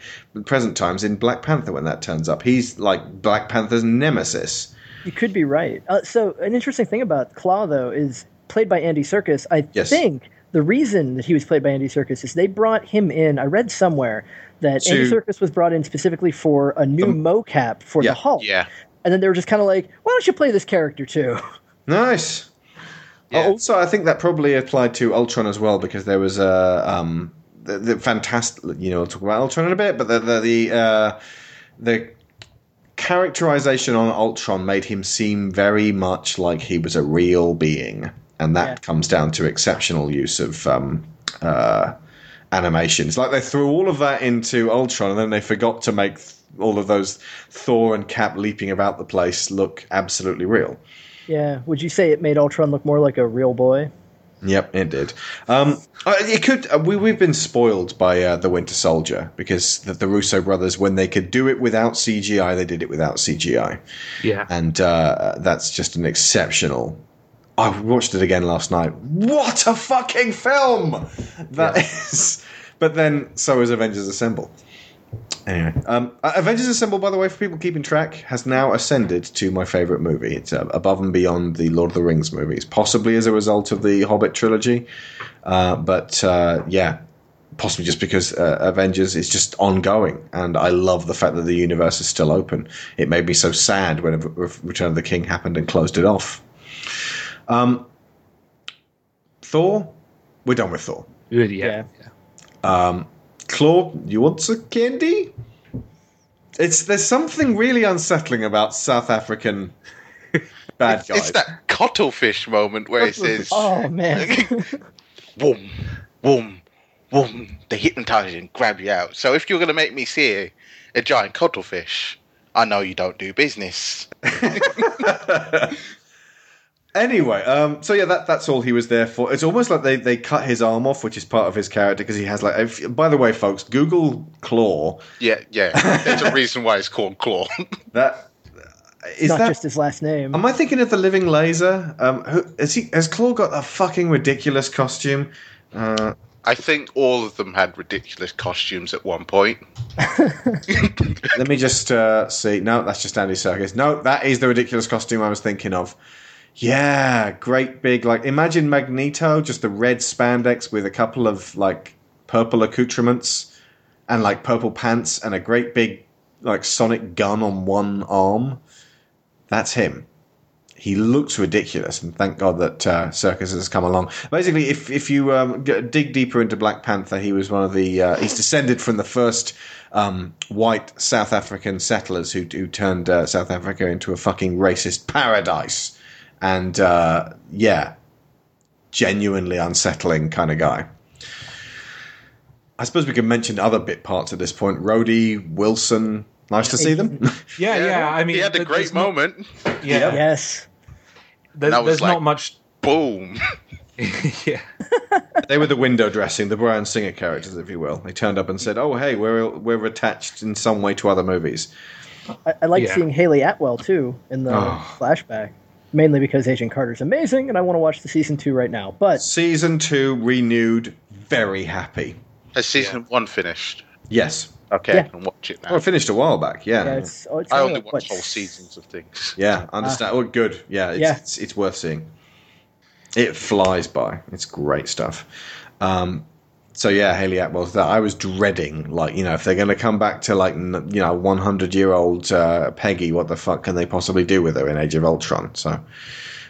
present times in Black Panther when that turns up. He's like Black Panther's nemesis. You could be right. Uh, so, an interesting thing about Claw, though, is played by Andy Serkis. I Yes. think the reason that he was played by Andy Serkis is they brought him in. I read somewhere that To- Andy Serkis was brought in specifically for a new mocap for Yeah. the Hulk. Yeah. And then they were just kind of like, why don't you play this character too? Nice. Yeah. Also, I think that probably applied to Ultron as well because there was a um, the, the fantastic. You know, we'll talk about Ultron in a bit, but the the the, uh, the characterization on Ultron made him seem very much like he was a real being, and that Yeah. comes down to exceptional use of um, uh, animations. Like they threw all of that into Ultron, and then they forgot to make th- all of those Thor and Cap leaping about the place look absolutely real. yeah. Would you say it made Ultron look more like a real boy? Yep, it did. Um, uh, it could. Uh, we we've been spoiled by uh, the Winter Soldier because the, the Russo brothers, when they could do it without CGI, they did it without CGI, Yeah. and uh, that's just an exceptional. I watched it again last night. What a fucking film that is! But then, so is Avengers Assemble. Anyway, um, uh, Avengers Assemble, by the way, for people keeping track, has now ascended to my favourite movie. It's uh, above and beyond the Lord of the Rings movies, possibly as a result of the Hobbit trilogy. Uh, but uh, yeah, possibly just because uh, Avengers is just ongoing, and I love the fact that the universe is still open. It made me so sad when Return of the King happened and closed it off. Um, Thor, we're done with Thor. Yeah. Yeah. yeah. Claude, you want some candy? It's there's something really unsettling about South African bad guys. It's that cuttlefish moment where it says, Oh man. "Boom, boom, boom." They hypnotize you and grab you out. So if you're going to make me see a, a giant cuttlefish, I know you don't do business. Anyway, um, so yeah, that that's all he was there for. It's almost like they, they cut his arm off, which is part of his character because he has like. If, by the way, folks, Google Claw. Yeah, yeah. There's a reason why it's called Claw. That is Not that. just his last name. Am I thinking of the Living Laser? Um, who, he has Claw got a fucking ridiculous costume? Uh, I think all of them had ridiculous costumes at one point. Let me just uh, see. No, that's just Andy Serkis. No, that is the ridiculous costume I was thinking of. Yeah, great big like imagine Magneto, just the red spandex with a couple of like purple accoutrements and like purple pants and a great big like sonic gun on one arm. That's him. He looks ridiculous, and thank God that uh, Serkis has come along. Basically, if if you um, dig deeper into Black Panther, he was one of the uh, he's descended from the first um, white South African settlers who who turned uh, South Africa into a fucking racist paradise, and uh, yeah, genuinely unsettling kind of guy. I suppose we can mention other bit parts at this point. Rhodey, Wilson, nice to see them. Yeah, yeah. I mean, he had a great there's not- moment. yeah, yes. there- That was there's like- not much. Boom. yeah, they were the window dressing, the Bryan Singer characters, if you will. They turned up and said, "Oh, hey, we're we're attached in some way to other movies." I, I like Yeah. seeing Hayley Atwell too in the Oh. flashback. Mainly because Agent Carter's amazing, and I want to watch the season two right now. But Season two renewed, very happy. Has season one finished? Yes, Okay, Yeah. I can watch it now. well, it finished a while back. Yeah, yeah, yeah, it's, oh, it's I only, only watch what, whole seasons of things. Yeah, understand. oh, good. Yeah, it's, Yeah. It's, it's worth seeing. It flies by. It's great stuff. Um, so yeah, Hayley Atwell's that. I was dreading, like you know, if they're going to come back to like you know, one hundred year old uh, Peggy, what the fuck can they possibly do with her in Age of Ultron? So.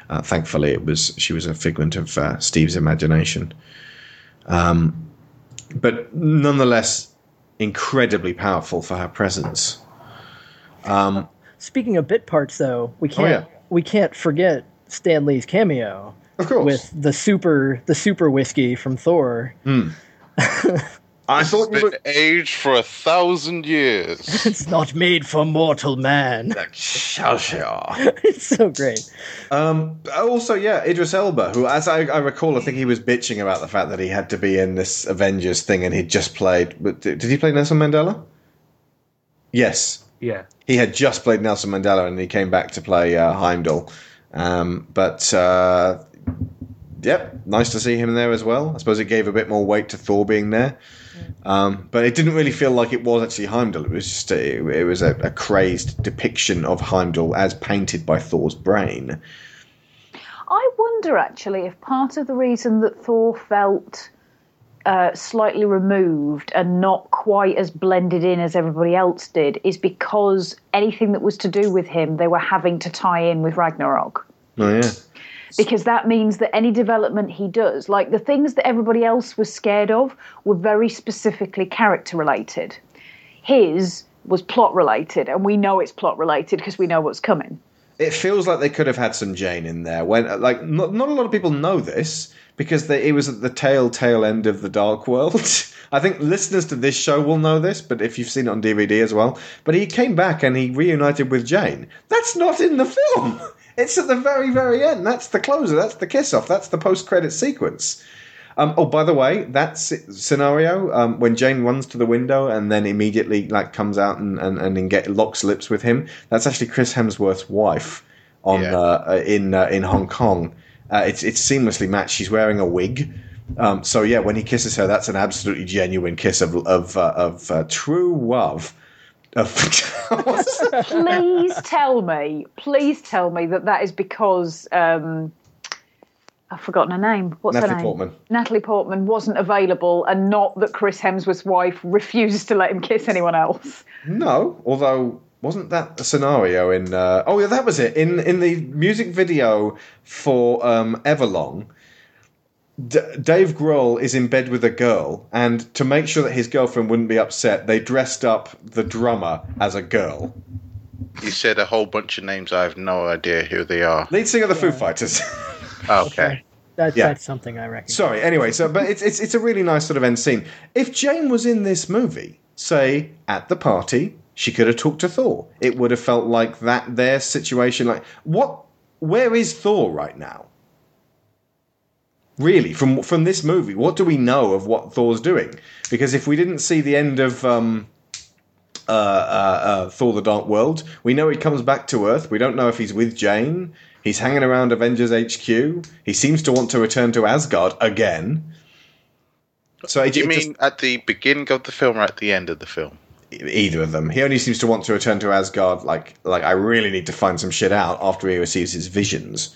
Uh, thankfully, it was she was a figment of uh, Steve's imagination. Um, but nonetheless, incredibly powerful for her presence. Um, Speaking of bit parts, though, we can't Oh, yeah. we can't forget Stan Lee's cameo of course, with the super the super whiskey from Thor. I thought you Been were. aged for a thousand years. It's not made for mortal man. Sure, sure. it's so great. Um, also, yeah, Idris Elba, who, as I, I recall, I think he was bitching about the fact that he had to be in this Avengers thing, and he'd just played. But did did he play Nelson Mandela? Yes, yeah. he had just played Nelson Mandela, and he came back to play uh, Heimdall. Um, but uh, yep, nice to see him there as well. I suppose it gave a bit more weight to Thor being there. Um, but it didn't really feel like it was actually Heimdall. It was just a, it was a, a crazed depiction of Heimdall as painted by Thor's brain. I wonder actually if part of the reason that Thor felt uh, slightly removed and not quite as blended in as everybody else did is because anything that was to do with him, they were having to tie in with Ragnarok. Oh yeah. Because that means that any development he does, like the things that everybody else was scared of, were very specifically character related. His was plot related, and we know it's plot related because we know what's coming. It feels like they could have had some Jane in there. When like not, not a lot of people know this because they, it was at the tail tail end of the Dark World. I think listeners to this show will know this, but if you've seen it on DVD as well, but he came back and he reunited with Jane. That's not in the film. It's at the very, very end. That's the closer. That's the kiss off. That's the post credit sequence. Um, oh, by the way, that scenario um, when Jane runs to the window and then immediately like comes out and and, and then get locks lips with him. That's actually Chris Hemsworth's wife on Yeah. uh, in uh, in Hong Kong. Uh, it's it's seamlessly matched. She's wearing a wig. Um, so yeah, when he kisses her, that's an absolutely genuine kiss of of uh, of uh, true love. Of please tell me, please tell me that that is because um, I've forgotten her name. What's Natalie her name? Portman. Natalie Portman wasn't available, and not that Chris Hemsworth's wife refuses to let him kiss anyone else. No, although wasn't that a scenario in? Uh, oh yeah, that was it. In in the music video for um, Everlong, D- Dave Grohl is in bed with a girl, and to make sure that his girlfriend wouldn't be upset, they dressed up the drummer as a girl. You said a whole bunch of names. I have no idea who they are. Lead singer of the Foo Fighters. Oh, okay. That's, Yeah. that's something I reckon. Sorry. Anyway, so but it's it's it's a really nice sort of end scene. If Jane was in this movie, say at the party, she could have talked to Thor. It would have felt like that their situation. Like what? Where is Thor right now? Really, from from this movie, what do we know of what Thor's doing? Because if we didn't see the end of um, uh, uh, uh, Thor: The Dark World, we know he comes back to Earth. We don't know if he's with Jane. He's hanging around Avengers HQ. He seems to want to return to Asgard again. So it, Do you it just- mean at the beginning of the film or at the end of the film? either of them? He only seems to want to return to Asgard. Like, like I really need to find some shit out after he receives his visions.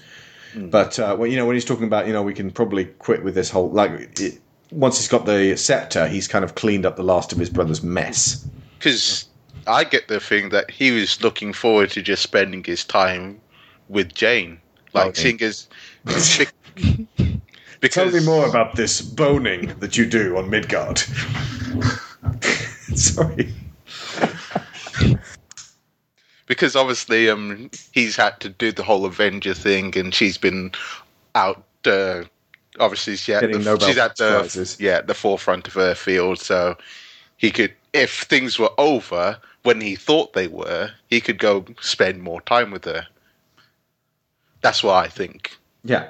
But uh, well, you know, when he's talking about, you know, we can probably quit with this whole like. It, once he's got the scepter, he's kind of cleaned up the last of his brother's mess. Because I get the thing that he was looking forward to just spending his time with Jane, like Okay. seeing as because Tell me more about this boning that you do on Midgard. Sorry. Because obviously um he's had to do the whole Avenger thing, and she's been out. Uh, obviously, she's at, Getting the, Nobel she's at the Prizes. yeah at the forefront of her field, so he could, if things were over when he thought they were, he could go spend more time with her. That's what I think. Yeah.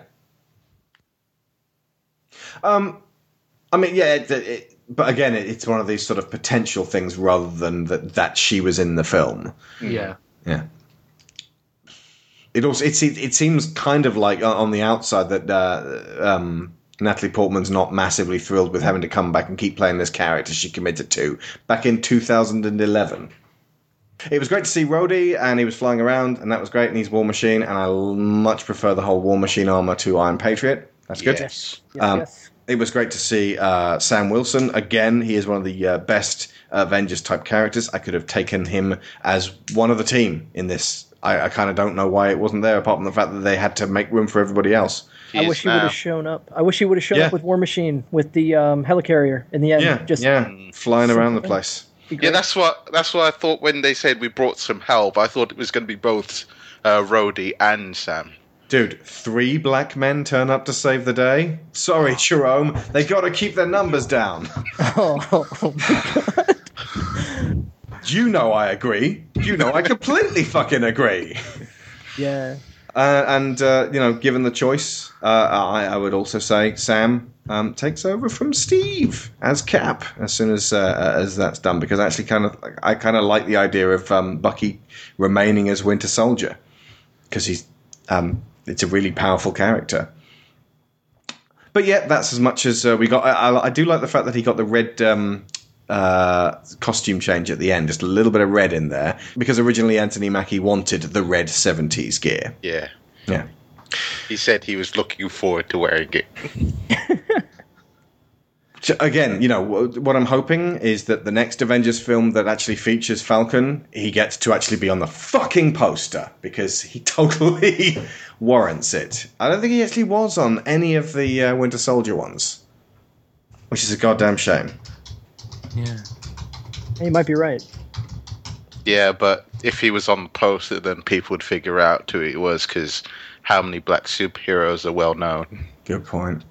Um, I mean, yeah, it, it, but again, it, it's one of these sort of potential things rather than that that she was in the film. Yeah. Yeah. It also it, it seems kind of like uh, on the outside that uh, um, Natalie Portman's not massively thrilled with having to come back and keep playing this character she committed to back in 2011. It was great to see Rhodey, and he was flying around, and that was great. And he's War Machine, and I much prefer the whole War Machine armor to Iron Patriot. That's good. Yes. Yes, Um, yes. It was great to see uh, Sam Wilson again. He is one of the uh, best Avengers type characters. I could have taken him as one of the team in this. I, I kind of don't know why it wasn't there, apart from the fact that they had to make room for everybody else. He I is wish he would have shown up. I wish he would have shown Yeah. up with War Machine with the um, helicarrier in the end. Yeah, just yeah, flying around the place. Yeah, that's what that's what I thought when they said we brought some help. I thought it was going to be both uh, Rhodey and Sam. Dude, three black men turn up to save the day. Sorry, Jerome, they got to keep their numbers down. Oh, You know I agree. You know I completely fucking agree. yeah. Uh, and uh, you know, given the choice, uh, I, I would also say Sam um, takes over from Steve as Cap as soon as uh, as that's done. Because I actually, kind of, I kind of like the idea of um, Bucky remaining as Winter Soldier because he's um, it's a really powerful character. But yeah, that's as much as uh, we got. I, I, I do like the fact that he got the red um, uh, costume change at the end, just a little bit of red in there, because originally Anthony Mackie wanted the red '70s gear. Yeah, Yeah. he said he was looking forward to wearing it. So again, you know, what I'm hoping is that the next Avengers film that actually features Falcon, he gets to actually be on the fucking poster because he totally warrants it. I don't think he actually was on any of the uh, Winter Soldier ones, which is a goddamn shame. Yeah. You might be right. Yeah, but if he was on the poster, then people would figure out who he was because how many black superheroes are well known, Good point.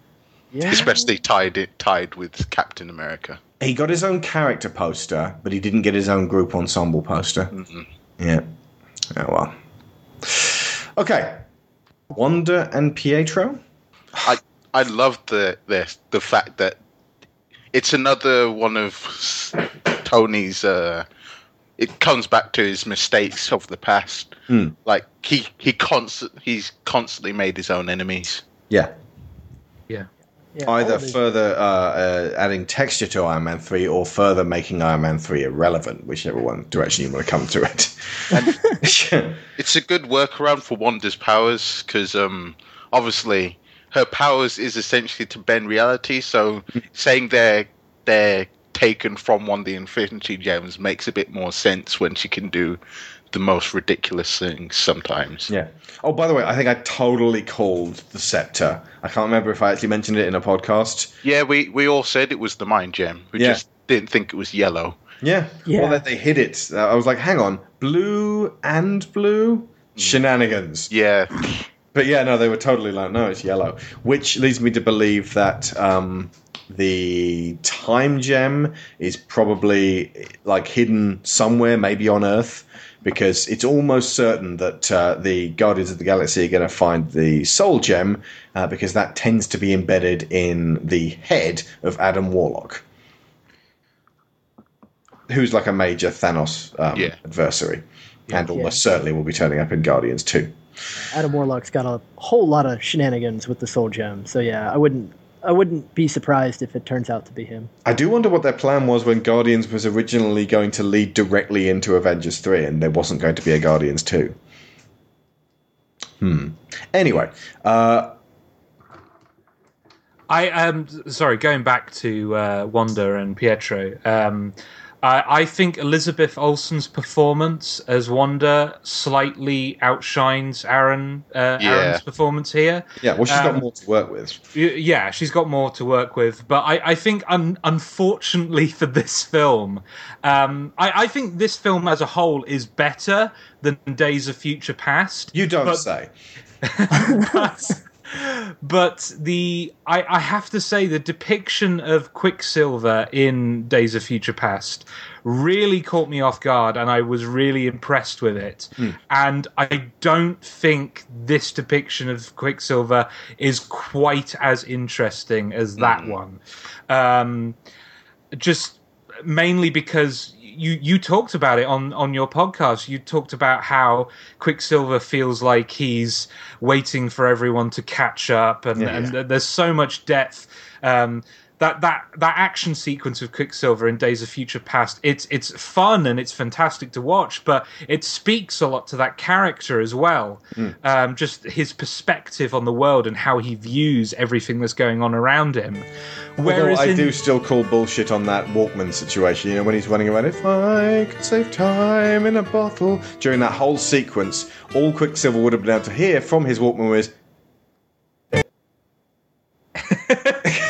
Yeah. especially tied it tied with Captain America. He got his own character poster, but he didn't get his own group ensemble poster. Yeah. Oh well. Okay. Wanda and Pietro. I I love the the the fact that it's another one of Tony's. Uh, it comes back to his mistakes of the past. Hmm. Like he he constant he's constantly made his own enemies. Yeah. Yeah. Yeah, Either further uh, uh, adding texture to Iron Man 3 or further making Iron Man 3 irrelevant, whichever one direction you want to come to it. It's a good workaround for Wanda's powers because um obviously her powers is essentially to bend reality. So saying they're they're taken from one of the Infinity Gems makes a bit more sense when she can do the most ridiculous things sometimes. yeah. Oh, by the way, I think I totally called the scepter. I can't remember if I actually mentioned it in a podcast. Yeah, we we all said it was the mind gem. We Yeah. just didn't think it was yellow. Yeah. Yeah. Well, that they hid it. Uh, I was like, hang on, blue and blue? Shenanigans. Yeah, But yeah, no, they were totally like, no, it's yellow. Which leads me to believe that um, the time gem is probably like hidden somewhere, maybe on Earth, because it's almost certain that uh, the Guardians of the Galaxy are going to find the soul gem, uh, because that tends to be embedded in the head of Adam Warlock, who's like a major Thanos um, Yeah. adversary. And Yeah. almost certainly will be turning up in Guardians too. Adam Warlock's got a whole lot of shenanigans with the Soul Gem. So yeah, I wouldn't I wouldn't be surprised if it turns out to be him. I do wonder what their plan was when Guardians was originally going to lead directly into Avengers 3 and there wasn't going to be a Guardians 2. Hmm. Anyway, uh, I um sorry, going back to uh, Wanda and Pietro. Um, I, I think Elizabeth Olsen's performance as Wanda slightly outshines Aaron uh, Yeah. Aaron's performance here. yeah, well, she's got Um, more to work with. Yeah, she's got more to work with, but I, I think, un- unfortunately for this film, um, I, I think this film as a whole is better than Days of Future Past. You don't but- say. but, but the I, I have to say the depiction of Quicksilver in Days of Future Past really caught me off guard, and I was really impressed with it. And I don't think this depiction of Quicksilver is quite as interesting as that one. Um, just mainly because you you talked about it on on your podcast you talked about how quicksilver feels like he's waiting for everyone to catch up and, Yeah. and there's so much depth um that that that action sequence of Quicksilver in Days of Future Past, it's it's fun and it's fantastic to watch, but it speaks a lot to that character as well. Um, just his perspective on the world and how he views everything that's going on around him. Although Whereas I in, do still call bullshit on that Walkman situation, you know, when he's running around, if I could save time in a bottle. During that whole sequence, all Quicksilver would have been able to hear from his Walkman was,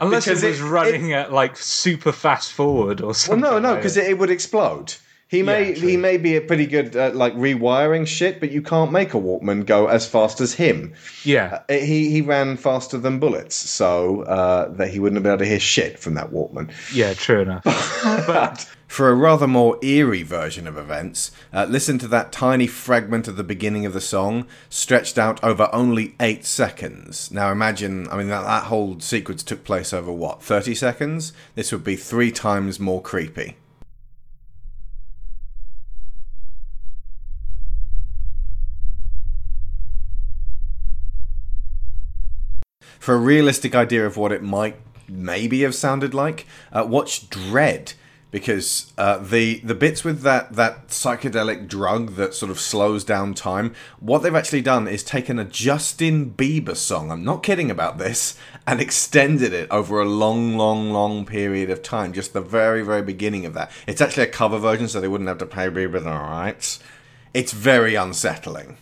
unless because it was it- running at like super fast forward or something. Well, no, no, because that. it, it would explode. He may Yeah, he may be a pretty good at like rewiring shit, but you can't make a Walkman go as fast as him. yeah, Uh, He he ran faster than bullets, so uh, that he wouldn't have been able to hear shit from that Walkman. yeah, true enough. But for a rather more eerie version of events, uh, listen to that tiny fragment of the beginning of the song, stretched out over only eight seconds. Now imagine, I mean, that, that whole sequence took place over what, 30 seconds? This would be three times more creepy. For a realistic idea of what it might maybe have sounded like, uh, watch Dredd because uh, the the bits with that that psychedelic drug that sort of slows down time. What they've actually done is taken a Justin Bieber song. I'm not kidding about this, and extended it over a long, long, long period of time. Just the very, very beginning of that. It's actually a cover version, so they wouldn't have to pay Bieber the rights. It's very unsettling.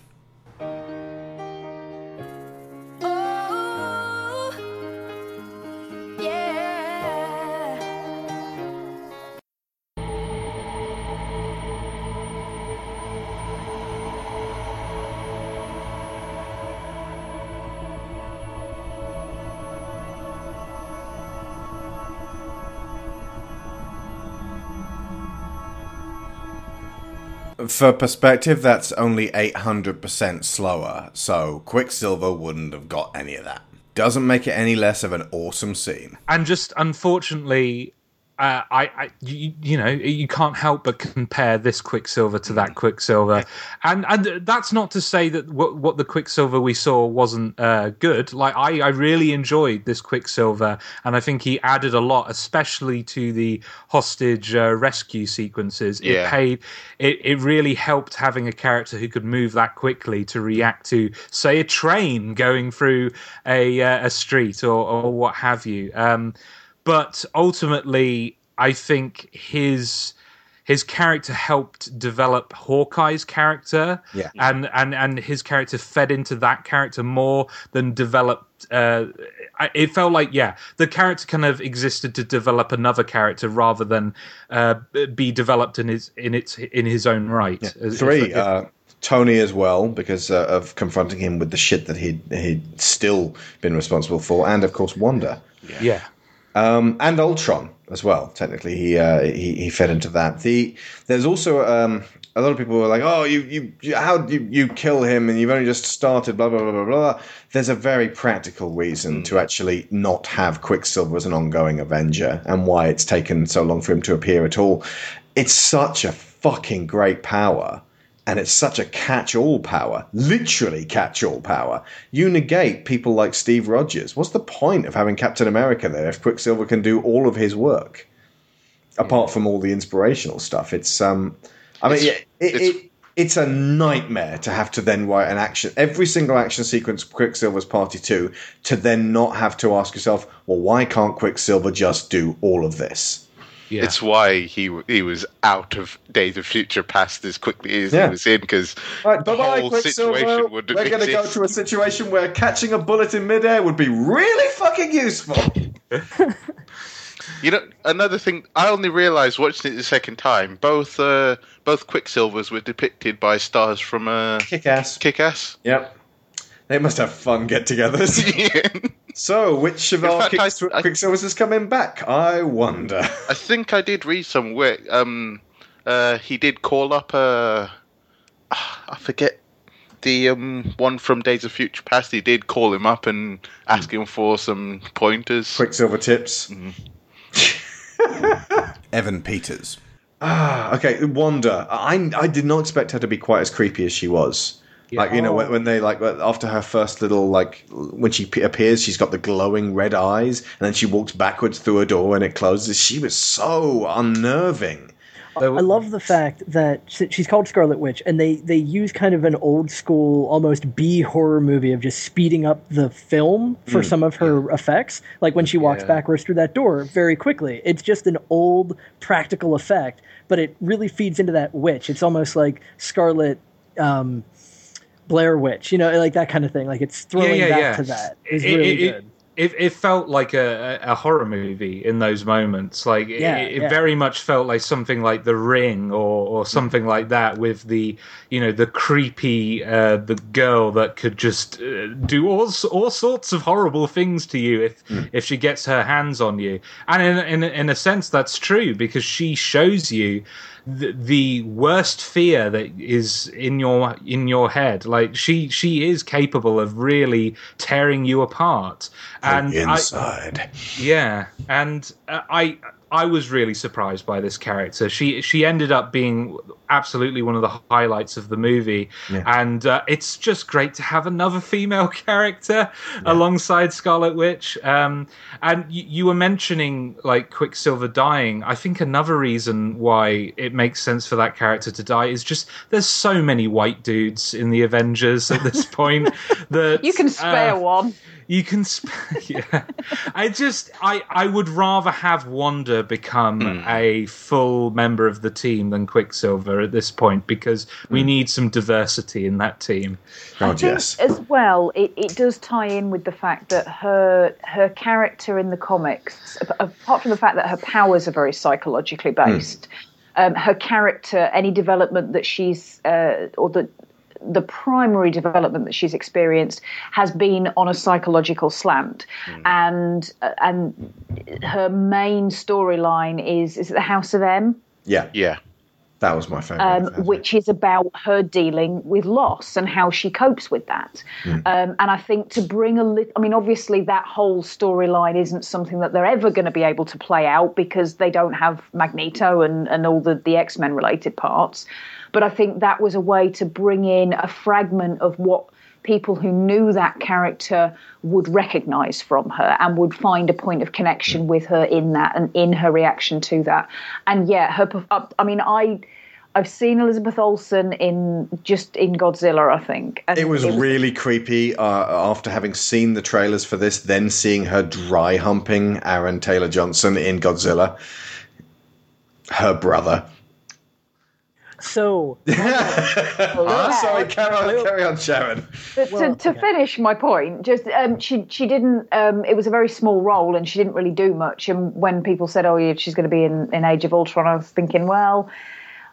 For perspective, that's only 800% slower, so Quicksilver wouldn't have got any of that. Doesn't make it any less of an awesome scene. and just unfortunately uh, I, I you, you know you can't help but compare this Quicksilver to that Quicksilver, and and that's not to say that what, what the Quicksilver we saw wasn't uh, good. Like I, I really enjoyed this Quicksilver, and I think he added a lot, especially to the hostage uh, rescue sequences. It Yeah. paid. It it really helped having a character who could move that quickly to react to, say, a train going through a uh, a street or or what have you. Um, but ultimately, I think his his character helped develop Hawkeye's character, Yeah. and and and his character fed into that character more than developed. Uh, it felt like yeah, the character kind of existed to develop another character rather than uh, be developed in his in its in his own right. As- Three, if- uh, Tony as well, because uh, of confronting him with the shit that he'd, he'd still been responsible for, and of course Wanda. yeah. Um, and Ultron as well. Technically, he, uh, he he fed into that. The there's also um, a lot of people were like, "Oh, you you, you how you you kill him and you've only just started." Blah blah blah blah blah. There's a very practical reason to actually not have Quicksilver as an ongoing Avenger, and why it's taken so long for him to appear at all. It's such a fucking great power. And it's such a catch-all power, literally catch-all power. You negate people like Steve Rogers. What's the point of having Captain America there if Quicksilver can do all of his work, apart from all the inspirational stuff? It's um, I mean, It's- it, it, it's- it, it's a nightmare to have to then write an action every single action sequence Quicksilver's Party Two to then not have to ask yourself, well, why can't Quicksilver just do all of this? Yeah. It's why he he was out of Days of Future Past as quickly as Yeah. he was in because Right, the bye bye, whole Quicksilver. situation would We're going to go to a situation where catching a bullet in midair would be really fucking useful. You know, another thing I only realised watching it the second time. Both uh, both Quicksilvers were depicted by stars from uh, Kick ass. Kick-Ass. Yep. They must have fun get-togethers. Yeah. so, which of our fact, I- Quicksil- I- Quicksilvers is coming back? I wonder. I think I did read somewhere. Um, uh, he did call up. Uh, I forget the um one from Days of Future Past. He did call him up and ask him for some pointers. Quicksilver tips. Mm-hmm. Evan Peters. Ah, okay. Wanda. I I did not expect her to be quite as creepy as she was. Like you know when, when they like after her first little like when she appears she's got the glowing red eyes and then she walks backwards through a door and it closes she was so unnerving I love the fact that she's called Scarlet Witch, and they they use kind of an old school, almost B horror movie of just speeding up the film for some of her effects. Like when she walks Yeah. backwards through that door very quickly. It's just an old practical effect, but it really feeds into that witch. It's almost like Scarlet. Um, Blair Witch, you know, like that kind of thing. Like it's throwing back to that is It- really it, it- good. It, it felt like a, a a horror movie in those moments. Like it, Yeah, it yeah. very much felt like something like The Ring or, or something like that, with the you know the creepy uh, the girl that could just uh, do all all sorts of horrible things to you if if she gets her hands on you. And in in in a sense, that's true because she shows you the, the worst fear that is in your in your head. Like she she is capable of really tearing you apart. And I, inside. Yeah. And uh, i i was really surprised by this character. She she ended up being absolutely one of the highlights of the movie. And uh, it's just great to have another female character alongside scarlet witch. Um and you, you were mentioning like quicksilver dying. I think another reason why it makes sense for that character to die is just there's so many white dudes in the avengers at this point that You can spare uh, one. You can, sp- yeah. I just, I, I would rather have Wanda become a full member of the team than Quicksilver at this point because we need some diversity in that team. oh I think yes as well, it, it does tie in with the fact that her her character in the comics, apart from the fact that her powers are very psychologically based, um, her character, any development that she's uh, or the the primary development that she's experienced has been on a psychological slant, and uh, and her main storyline is is it the House of M. yeah Yeah. That was my favorite. um, which is about her dealing with loss and how she copes with that. Um, and I think to bring a little, I mean, obviously that whole storyline isn't something that they're ever going to be able to play out because they don't have Magneto and, and all the, the X Men related parts. But I think that was a way to bring in a fragment of what people who knew that character would recognize from her and would find a point of connection with her in that and in her reaction to that. And yeah, her, uh, I mean, I. I've seen Elizabeth Olsen in just in Godzilla, I think. And It was really creepy uh, after having seen the trailers for this, then seeing her dry humping Aaron Taylor Johnson in Godzilla, her brother. So Ah, sorry, carry on, carry on, Sharon. But to, to okay. finish my point, just um, she she didn't. Um, it was a very small role, and she didn't really do much. And when people said, "Oh, yeah, she's going to be in, in Age of Ultron," I was thinking, well.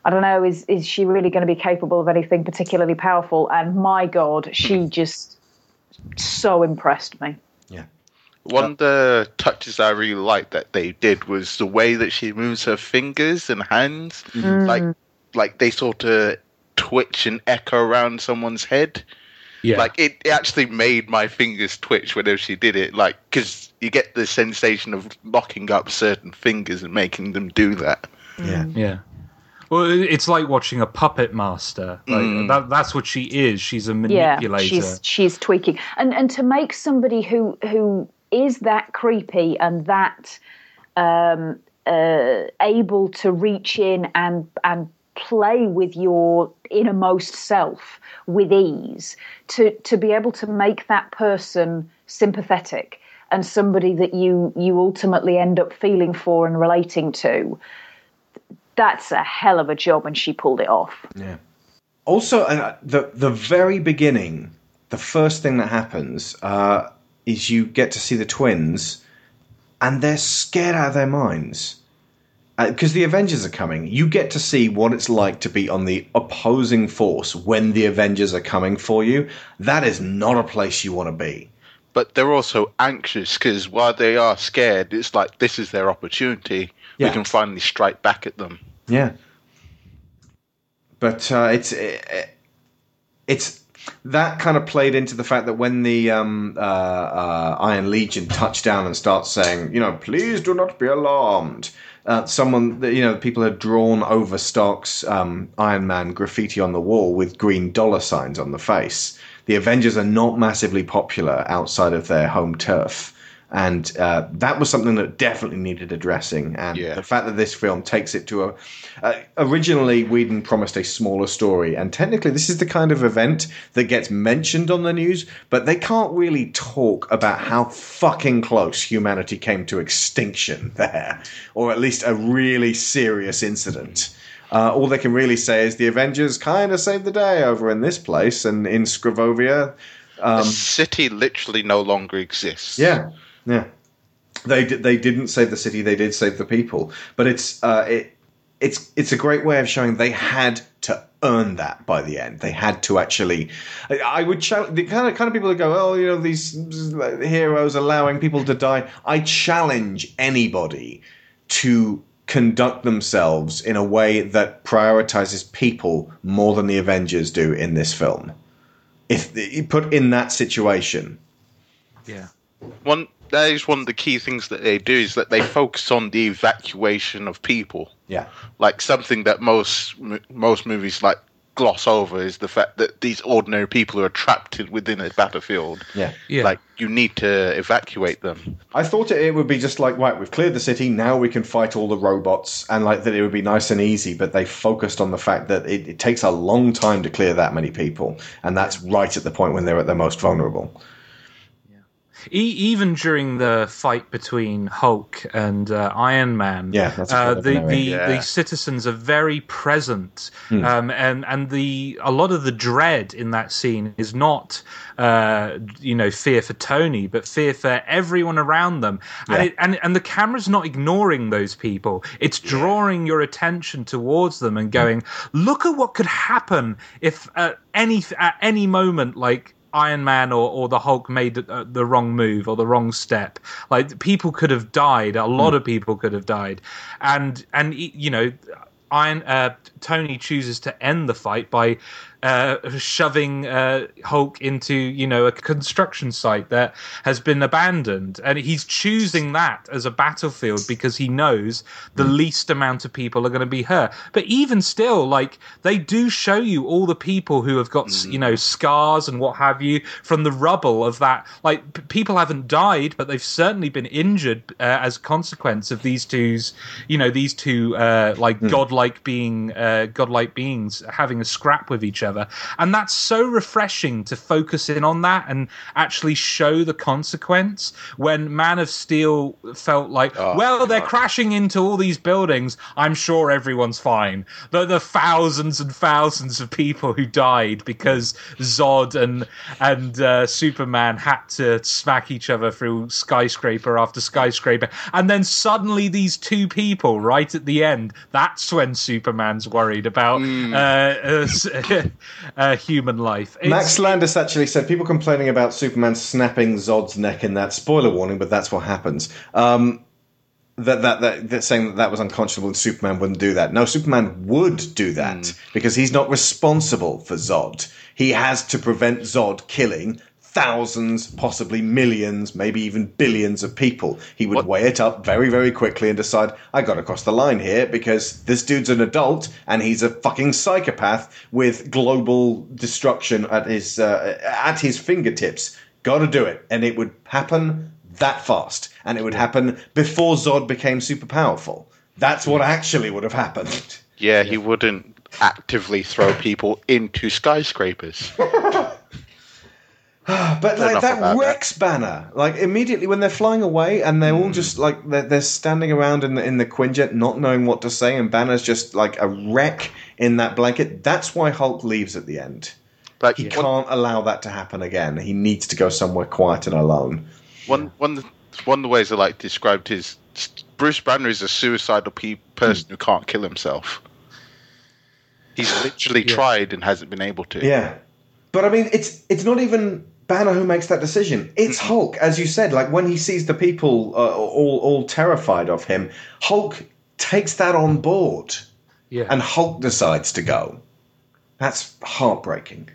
I don't know. Is is she really going to be capable of anything particularly powerful? And my God, she just so impressed me. Yeah. One of the touches I really liked that they did was the way that she moves her fingers and hands, like like they sort of twitch and echo around someone's head. Yeah. Like it, it actually made my fingers twitch whenever she did it. Like because you get the sensation of locking up certain fingers and making them do that. Yeah. Yeah. Well, it's like watching a puppet master. Like that, that's what she is. She's a manipulator. yeah manipulator. she's she's tweaking and and to make somebody who who is that creepy and that um uh able to reach in and and play with your innermost self with ease to to be able to make that person sympathetic and somebody that you you ultimately end up feeling for and relating to that's a hell of a job and she pulled it off Yeah. Also, uh, the the very beginning, the first thing that happens uh, is you get to see the twins, and they're scared out of their minds because the Avengers are coming. You get to see what it's like to be on the opposing force when the Avengers are coming for you. That is not a place you want to be. But they're also anxious because while they are scared, it's like this is their opportunity. Yeah. We can finally strike back at them. Yeah. But uh, it's it, it's that kind of played into the fact that when the um, uh, uh, Iron Legion touched down and starts saying, you know, please do not be alarmed. Uh, someone, you know, people had drawn over Stark's um, Iron Man graffiti on the wall with green dollar signs on the face. The Avengers are not massively popular outside of their home turf. And uh, that was something that definitely needed addressing. And Yeah. the fact that this film takes it to a. Uh, originally, Whedon promised a smaller story, and technically, this is the kind of event that gets mentioned on the news, but they can't really talk about how fucking close humanity came to extinction there, or at least a really serious incident. Uh, all they can really say is the Avengers kind of saved the day over in this place and in Sokovia. the city literally no longer exists. Yeah, yeah. They di- they didn't save the city. They did save the people. But it's uh, it it's it's a great way of showing they had to earn that by the end. They had to actually. I, I would challenge the kind of kind of people that go, oh, you know, these heroes allowing people to die. I challenge anybody to conduct themselves in a way that prioritizes people more than the Avengers do in this film. If you put in that situation, yeah. One that is one of the key things that they do is that they focus on the evacuation of people. yeah. Like something that most most movies like gloss over is the fact that these ordinary people are trapped in- within a battlefield. Yeah. Yeah. Like you need to evacuate them. I thought it, it would be just like, right, we've cleared the city, now we can fight all the robots, and like that it would be nice and easy, but they focused on the fact that it, it takes a long time to clear that many people, and that's right at the point when they're at their most vulnerable. E- even during the fight between Hulk and uh, Iron Man, Yeah, uh, the the, yeah. the citizens are very present, Hmm. um, and and the a lot of the dread in that scene is not uh, you know fear for Tony, but fear for everyone around them, and it, and and the camera's not ignoring those people; it's drawing your attention towards them and going, look at what could happen if at any at any moment like. Iron Man or, or the Hulk made uh, the wrong move or the wrong step. Like people could have died. A lot of people could have died, and and you know, Iron uh, Tony chooses to end the fight by uh, shoving uh, Hulk into you know a construction site that has been abandoned, and he's choosing that as a battlefield because he knows the least amount of people are going to be hurt. But even still, like they do show you all the people who have got you know scars and what have you from the rubble of that. Like p- people haven't died, but they've certainly been injured uh, as a consequence of these two's you know these two uh, like godlike being uh, godlike beings having a scrap with each other and that's so refreshing to focus in on that and actually show the consequence when man of steel felt like well they're crashing into all these buildings. I'm sure everyone's fine. The, the thousands and thousands of people who died because zod and and uh, superman had to smack each other through skyscraper after skyscraper. And then suddenly these two people right at the end that's when superman's worried about uh, uh, uh, human life. It's- Max Landis actually said people complaining about Superman snapping Zod's neck in that spoiler warning, but that's what happens. Um, that, that that that saying that that was unconscionable and Superman wouldn't do that. No, Superman would do that because he's not responsible for Zod. He has to prevent Zod killing thousands, possibly millions, maybe even billions of people. He would What- weigh it up very, very quickly and decide, I got to cross the line here because this dude's an adult and he's a fucking psychopath with global destruction at his uh, at his fingertips. Got to do it, and it would happen that fast, and it would happen before Zod became super powerful. That's what actually would have happened. Yeah, he wouldn't actively throw people into skyscrapers. But like, enough that Rex that. Banner. Like immediately when they're flying away and they're all hmm. just like they're, they're standing around in the in the Quinjet, not knowing what to say, and Banner's just like a wreck in that blanket. That's why Hulk leaves at the end. Like He one, can't allow that to happen again. He needs to go somewhere quiet and alone. one, one, one of the ways I like described his Bruce Banner is a suicidal pe- person hmm. who can't kill himself. He's literally tried and hasn't been able to. Yeah, but I mean, it's it's not even Banner who makes that decision. It's Hulk, as you said. Like when he sees the people uh, all all terrified of him, Hulk takes that on board. yeah. and Hulk decides to go. That's heartbreaking.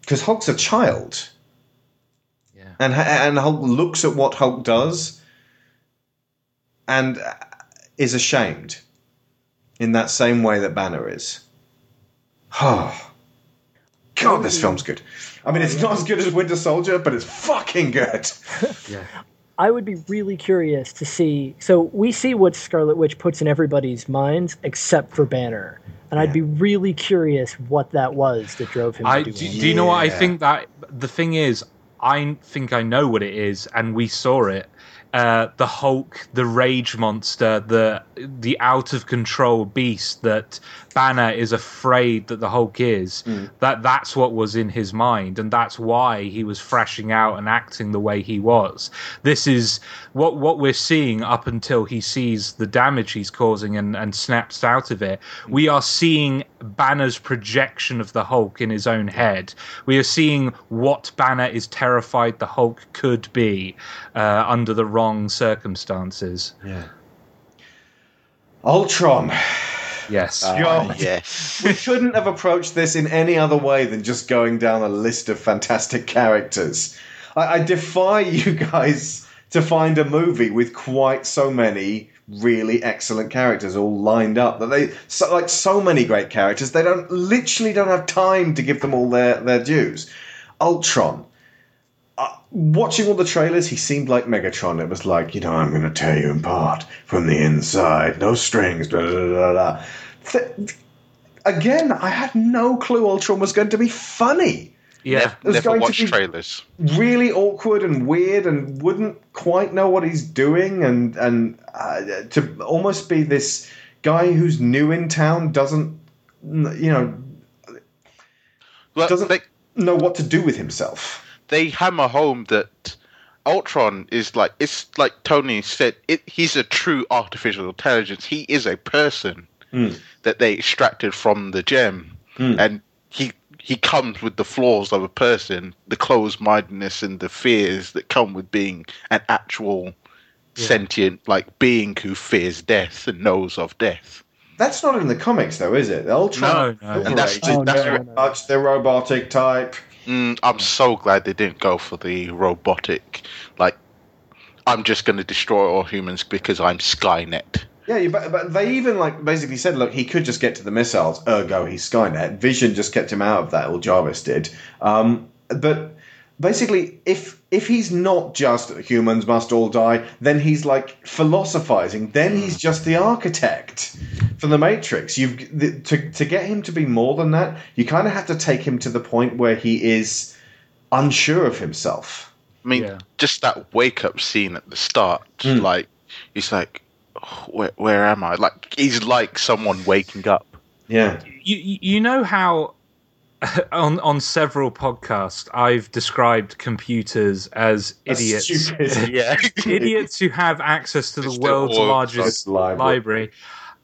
Because Hulk's a child, yeah. and and Hulk looks at what Hulk does, and uh, is ashamed, in that same way that Banner is. Oh, God, this film's good. I mean, it's not as good as Winter Soldier, but it's fucking good. yeah. I would be really curious to see. So we see what Scarlet Witch puts in everybody's minds, except for Banner, and I'd be really curious what that was that drove him I to do, do you know what I think that the thing is I think I know what it is and we saw it uh, the Hulk the rage monster the the out of control beast that Banner is afraid that the Hulk is that that's what was in his mind and that's why he was thrashing out and acting the way he was this is what what we're seeing up until he sees the damage he's causing and, and snaps out of it we are seeing Banner's projection of the Hulk in his own head. We are seeing what Banner is terrified the Hulk could be uh, under the wrong circumstances. Yeah. Ultron. Yes. Uh, God. Yes. we shouldn't have approached this in any other way than just going down a list of fantastic characters. I, I defy you guys to find a movie with quite so many really excellent characters all lined up that they so, like so many great characters they don't literally don't have time to give them all their their dues ultron uh, watching all the trailers he seemed like megatron it was like you know i'm going to tear you apart from the inside no strings da, da, da, da, da. Th- again i had no clue ultron was going to be funny Yeah. was Never going to watched be- trailers. really awkward and weird and wouldn't quite know what he's doing and and uh, to almost be this guy who's new in town doesn't you know Well, doesn't they, know what to do with himself they hammer home that Ultron is like it's like Tony said. It, he's a true artificial intelligence. He is a person hmm. that they extracted from the gem, hmm. and he he comes with the flaws of a person, the closed mindedness and the fears that come with being an actual sentient like being who fears death and knows of death. That's not in the comics, though, is it? The Ultron. No, no. And that's- operates that's- very much the robotic type. Mm, I'm so glad they didn't go for the robotic. Like, I'm just going to destroy all humans because I'm Skynet. Yeah, but, but they even like basically said, look, he could just get to the missiles. Ergo, he's Skynet. Vision just kept him out of that, or Jarvis did. Um, but basically, if if he's not just humans must all die, then he's like philosophizing. Then he's just the architect for the Matrix. You've the, to to get him to be more than that. You kind of have to take him to the point where he is unsure of himself. I mean, Yeah. just that wake up scene at the start, Mm. like, he's like, "Oh, where, where am I? Like, he's like someone waking up. Yeah. you you you know how on on several podcasts I've described computers as idiots. Stupid. Yeah. idiots who have access to the It's world's world's largest library. library.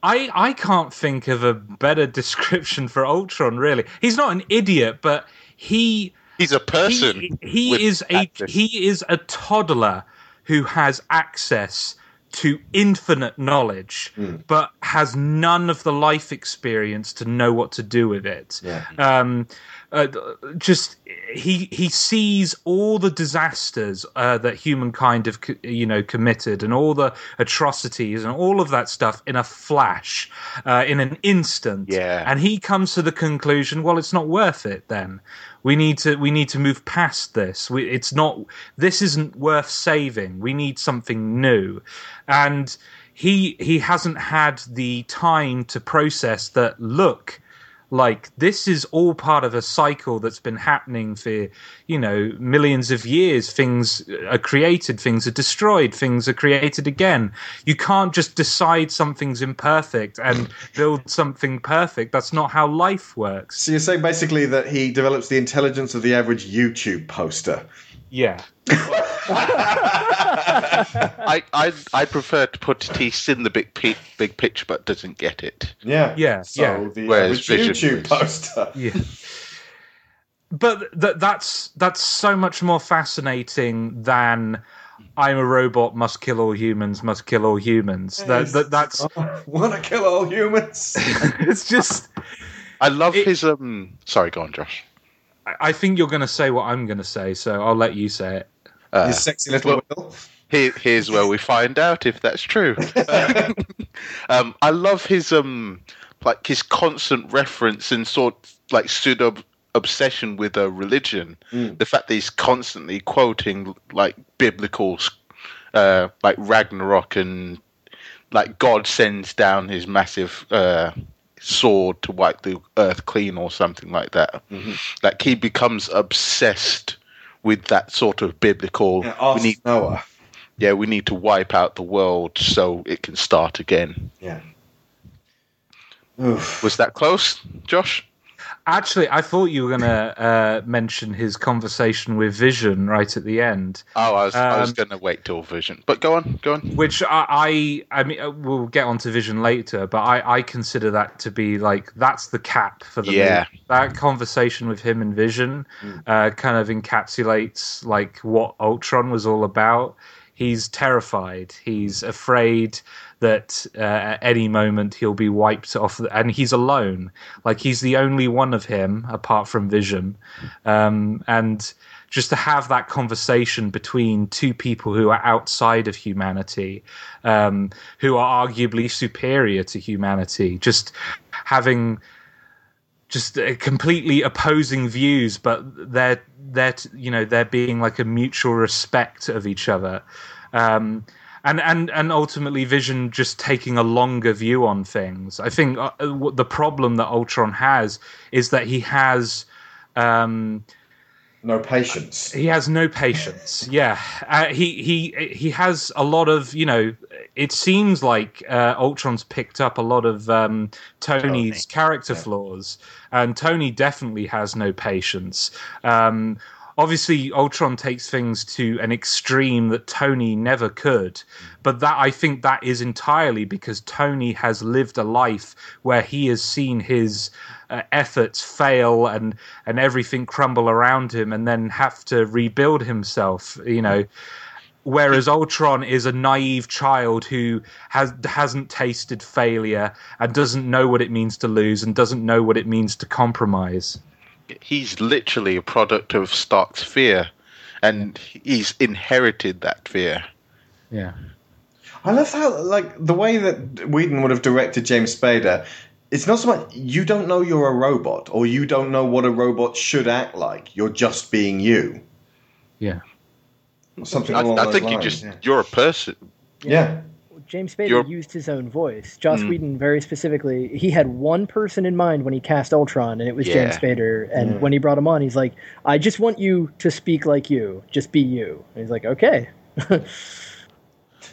I, I can't think of a better description for Ultron. Really, he's not an idiot, but he He's a person. he, he with is a access. he is a toddler who has access to infinite knowledge, but has none of the life experience to know what to do with it. Yeah. Um, uh, just he he sees all the disasters uh, that humankind have you know committed and all the atrocities and all of that stuff in a flash, uh, in an instant. Yeah. and he comes to the conclusion, well, it's not worth it. Then we need to we need to move past this. We, it's not. This isn't worth saving. We need something new, and he he hasn't had the time to process that. Look like this is all part of a cycle that's been happening for you know millions of years. Things are created things are destroyed things are created again. You can't just decide something's imperfect and build something perfect. That's not how life works. So you're saying basically that he develops the intelligence of the average YouTube poster. Yeah I, I I prefer to put Tatis in the big pi- big picture, but doesn't get it. Yeah. Yeah, So yeah. the Whereas average Vision YouTube was- poster. yeah but th- that's that's so much more fascinating than i'm a robot must kill all humans must kill all humans that, that that's Want to kill all humans? it's just I love It- his um. Sorry, go on, Josh. I- I think you're going to say what I'm going to say, so I'll let you say it. you sexy little Will. Here, here's where we find out if that's true. um, I love his um, like his constant reference and sort like pseudo obsession with a religion. The fact that he's constantly quoting like biblical, uh, like Ragnarok and like God sends down his massive uh, sword to wipe the earth clean or something like that. Mm-hmm. Like he becomes obsessed with that sort of biblical. Yeah, we need Noah. yeah, we need to wipe out the world so it can start again. Yeah. Oof. Was that close, Josh? Actually, I thought you were going to uh, mention his conversation with Vision right at the end, Oh, I was, I was Um, going to wait till Vision, but go on, go on. which I, I, I mean, uh, we'll get onto Vision later, but I, I consider that to be like that's the cap for the Yeah. movie. That conversation with him and Vision uh, kind of encapsulates like what Ultron was all about. He's terrified. He's afraid that uh, at any moment he'll be wiped off, and he's alone. Like he's the only one of him apart from Vision, um, and just to have that conversation between two people who are outside of humanity, um, who are arguably superior to humanity, just having just uh, completely opposing views, but they're they're you know they're being like a mutual respect of each other, um, and and and ultimately Vision just taking a longer view on things. I think uh, uh, the problem that Ultron has is that he has. Um, No patience. he has no patience. Yeah, uh, he he he has a lot of you know. It seems like uh, Ultron's picked up a lot of um, Tony's character flaws, and Tony definitely has no patience. Um, obviously, Ultron takes things to an extreme that Tony never could, but that I think that is entirely because Tony has lived a life where he has seen his uh, efforts fail and and everything crumble around him and then have to rebuild himself you know whereas Ultron is a naive child who has hasn't tasted failure and doesn't know what it means to lose and doesn't know what it means to compromise. He's literally a product of Stark's fear, and he's inherited that fear. Yeah. I love how, like, the way that Whedon would have directed James Spader. It's not so much you don't know you're a robot, or you don't know what a robot should act like. You're just being you. Yeah. Something I, along I those think you just yeah. you're a person. yeah. James Spader You're- used his own voice. Joss Mm. Whedon very specifically, he had one person in mind when he cast Ultron, and it was James Spader. And Mm. when he brought him on, he's like, "I just want you to speak like you. Just be you." And he's like, "Okay."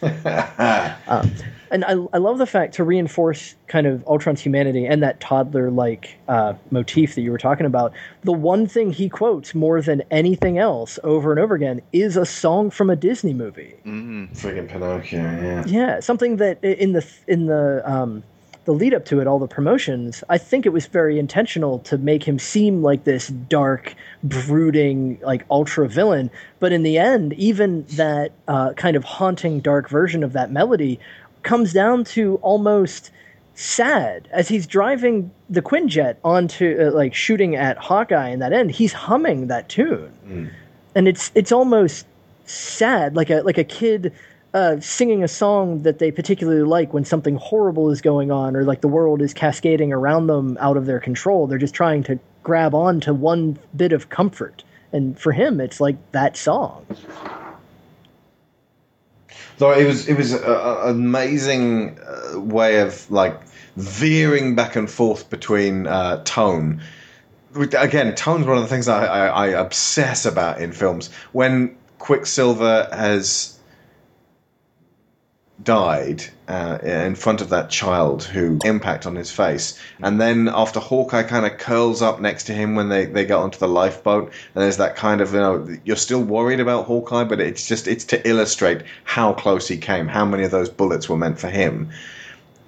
Um, and I, I love the fact to reinforce kind of Ultron's humanity and that toddler like uh, motif that you were talking about. The one thing he quotes more than anything else over and over again is a song from a Disney movie. Mm. Friggin' Pinocchio, yeah. Yeah, something that in the in the um, the lead up to it, all the promotions, I think it was very intentional to make him seem like this dark, brooding, like ultra villain. But in the end, even that uh, kind of haunting, dark version of that melody comes down to almost sad as he's driving the Quinjet onto uh, like shooting at Hawkeye in that end. He's humming that tune, and it's it's almost sad, like a like a kid uh, singing a song that they particularly like when something horrible is going on, or like the world is cascading around them out of their control. They're just trying to grab on to one bit of comfort, and for him, it's like that song. Though it was it was an amazing uh, way of like veering back and forth between uh, tone. Again, tone's one of the things I, I, I obsess about in films. When Quicksilver has died uh, in front of that child who impact on his face. And then after hawkeye kind of curls up next to him when they, they get onto the lifeboat and there's that kind of you know you're still worried about hawkeye but it's just it's to illustrate how close he came how many of those bullets were meant for him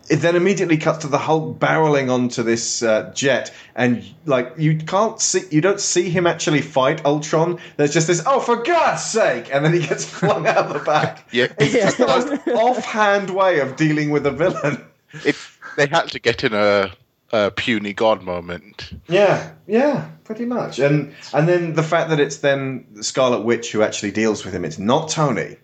it then immediately cuts to the Hulk barreling onto this uh, jet, and like you can't see, you don't see him actually fight Ultron. There's just this, oh, for God's sake! And then he gets flung out the back. Yeah, It's just the most offhand way of dealing with a villain. it, they had to get in a, a puny god moment. Yeah, yeah, pretty much. And and then the fact that it's then Scarlet Witch who actually deals with him. It's not Tony.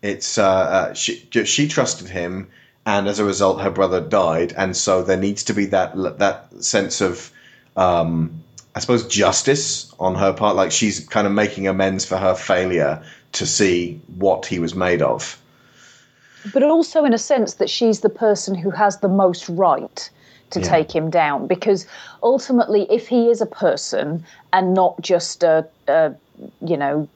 It's uh, uh, she she trusted him, and as a result, her brother died. And so there needs to be that that sense of, um, I suppose, justice on her part. Like she's kind of making amends for her failure to see what he was made of. but also in a sense that she's the person who has the most right to Yeah. take him down because ultimately if he is a person and not just a, a you know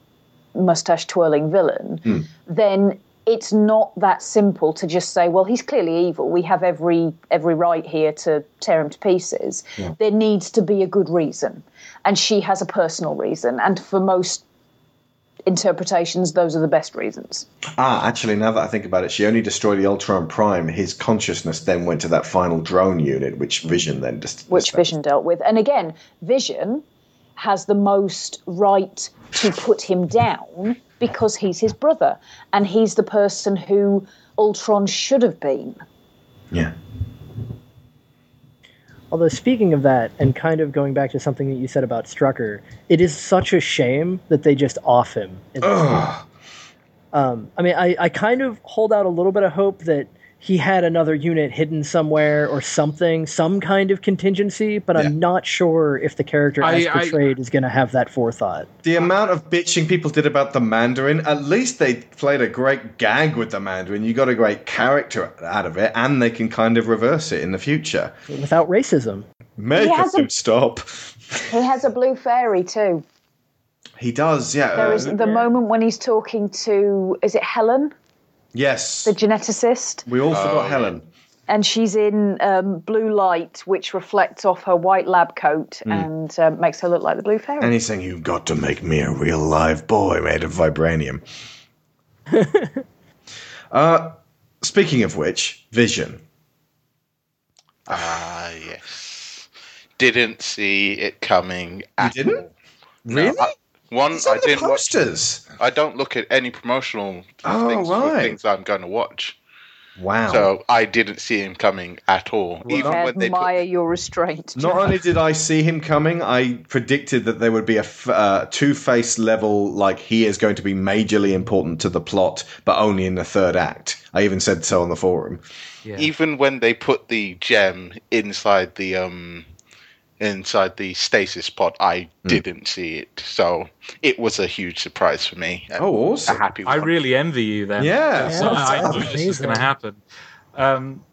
mustache twirling villain then it's not that simple to just say well he's clearly evil. We have every every right here to tear him to pieces. There needs to be a good reason. And she has a personal reason. And for most interpretations those are the best reasons. Ah, actually, now that I think about it, she only destroyed the Ultron Prime. His consciousness then went to that final drone unit, which Vision then just which Vision dealt with. And again, Vision has the most right to put him down because he's his brother and he's the person who Ultron should have been. Yeah. Although speaking of that, and kind of going back to something that you said about Strucker, it is such a shame that they just off him. Ugh. Um, I mean, I, I kind of hold out a little bit of hope that he had another unit hidden somewhere or something, some kind of contingency, but Yeah. I'm not sure if the character as I- I- portrayed is going to have that forethought. The amount of bitching people did about the Mandarin, at least they played a great gag with the Mandarin. You got a great character out of it, and they can kind of reverse it in the future. Without racism. Make He him a- stop. He has a blue fairy too. He does, yeah. There is uh, is the moment when he's talking to is it Helen, yes. the geneticist, we all forgot Oh, Helen. and she's in um, blue light, which reflects off her white lab coat and um, makes her look like the blue fairy. And he's saying, You've got to make me a real live boy made of vibranium. uh, speaking of which, Vision. Ah, yes. Didn't see it coming. at didn't? all. Really? I- One, It's on I the didn't watch. posters. I don't look at any promotional Oh, things for right. things I'm going to watch. Wow. So I didn't see him coming at all. Well, Even I when they admire put, your restraint. Not only did I see him coming, I predicted that there would be a f- uh, Two Face level, like he is going to be majorly important to the plot, but only in the third act. I even said so on the forum. Yeah. even when they put the gem inside the um inside the stasis pod, I Hmm. didn't see it. So it was a huge surprise for me. and Oh, a awesome. happy I really envy you then. Yeah. So Yeah, I, I that's knew this was amazing. going to happen. Um,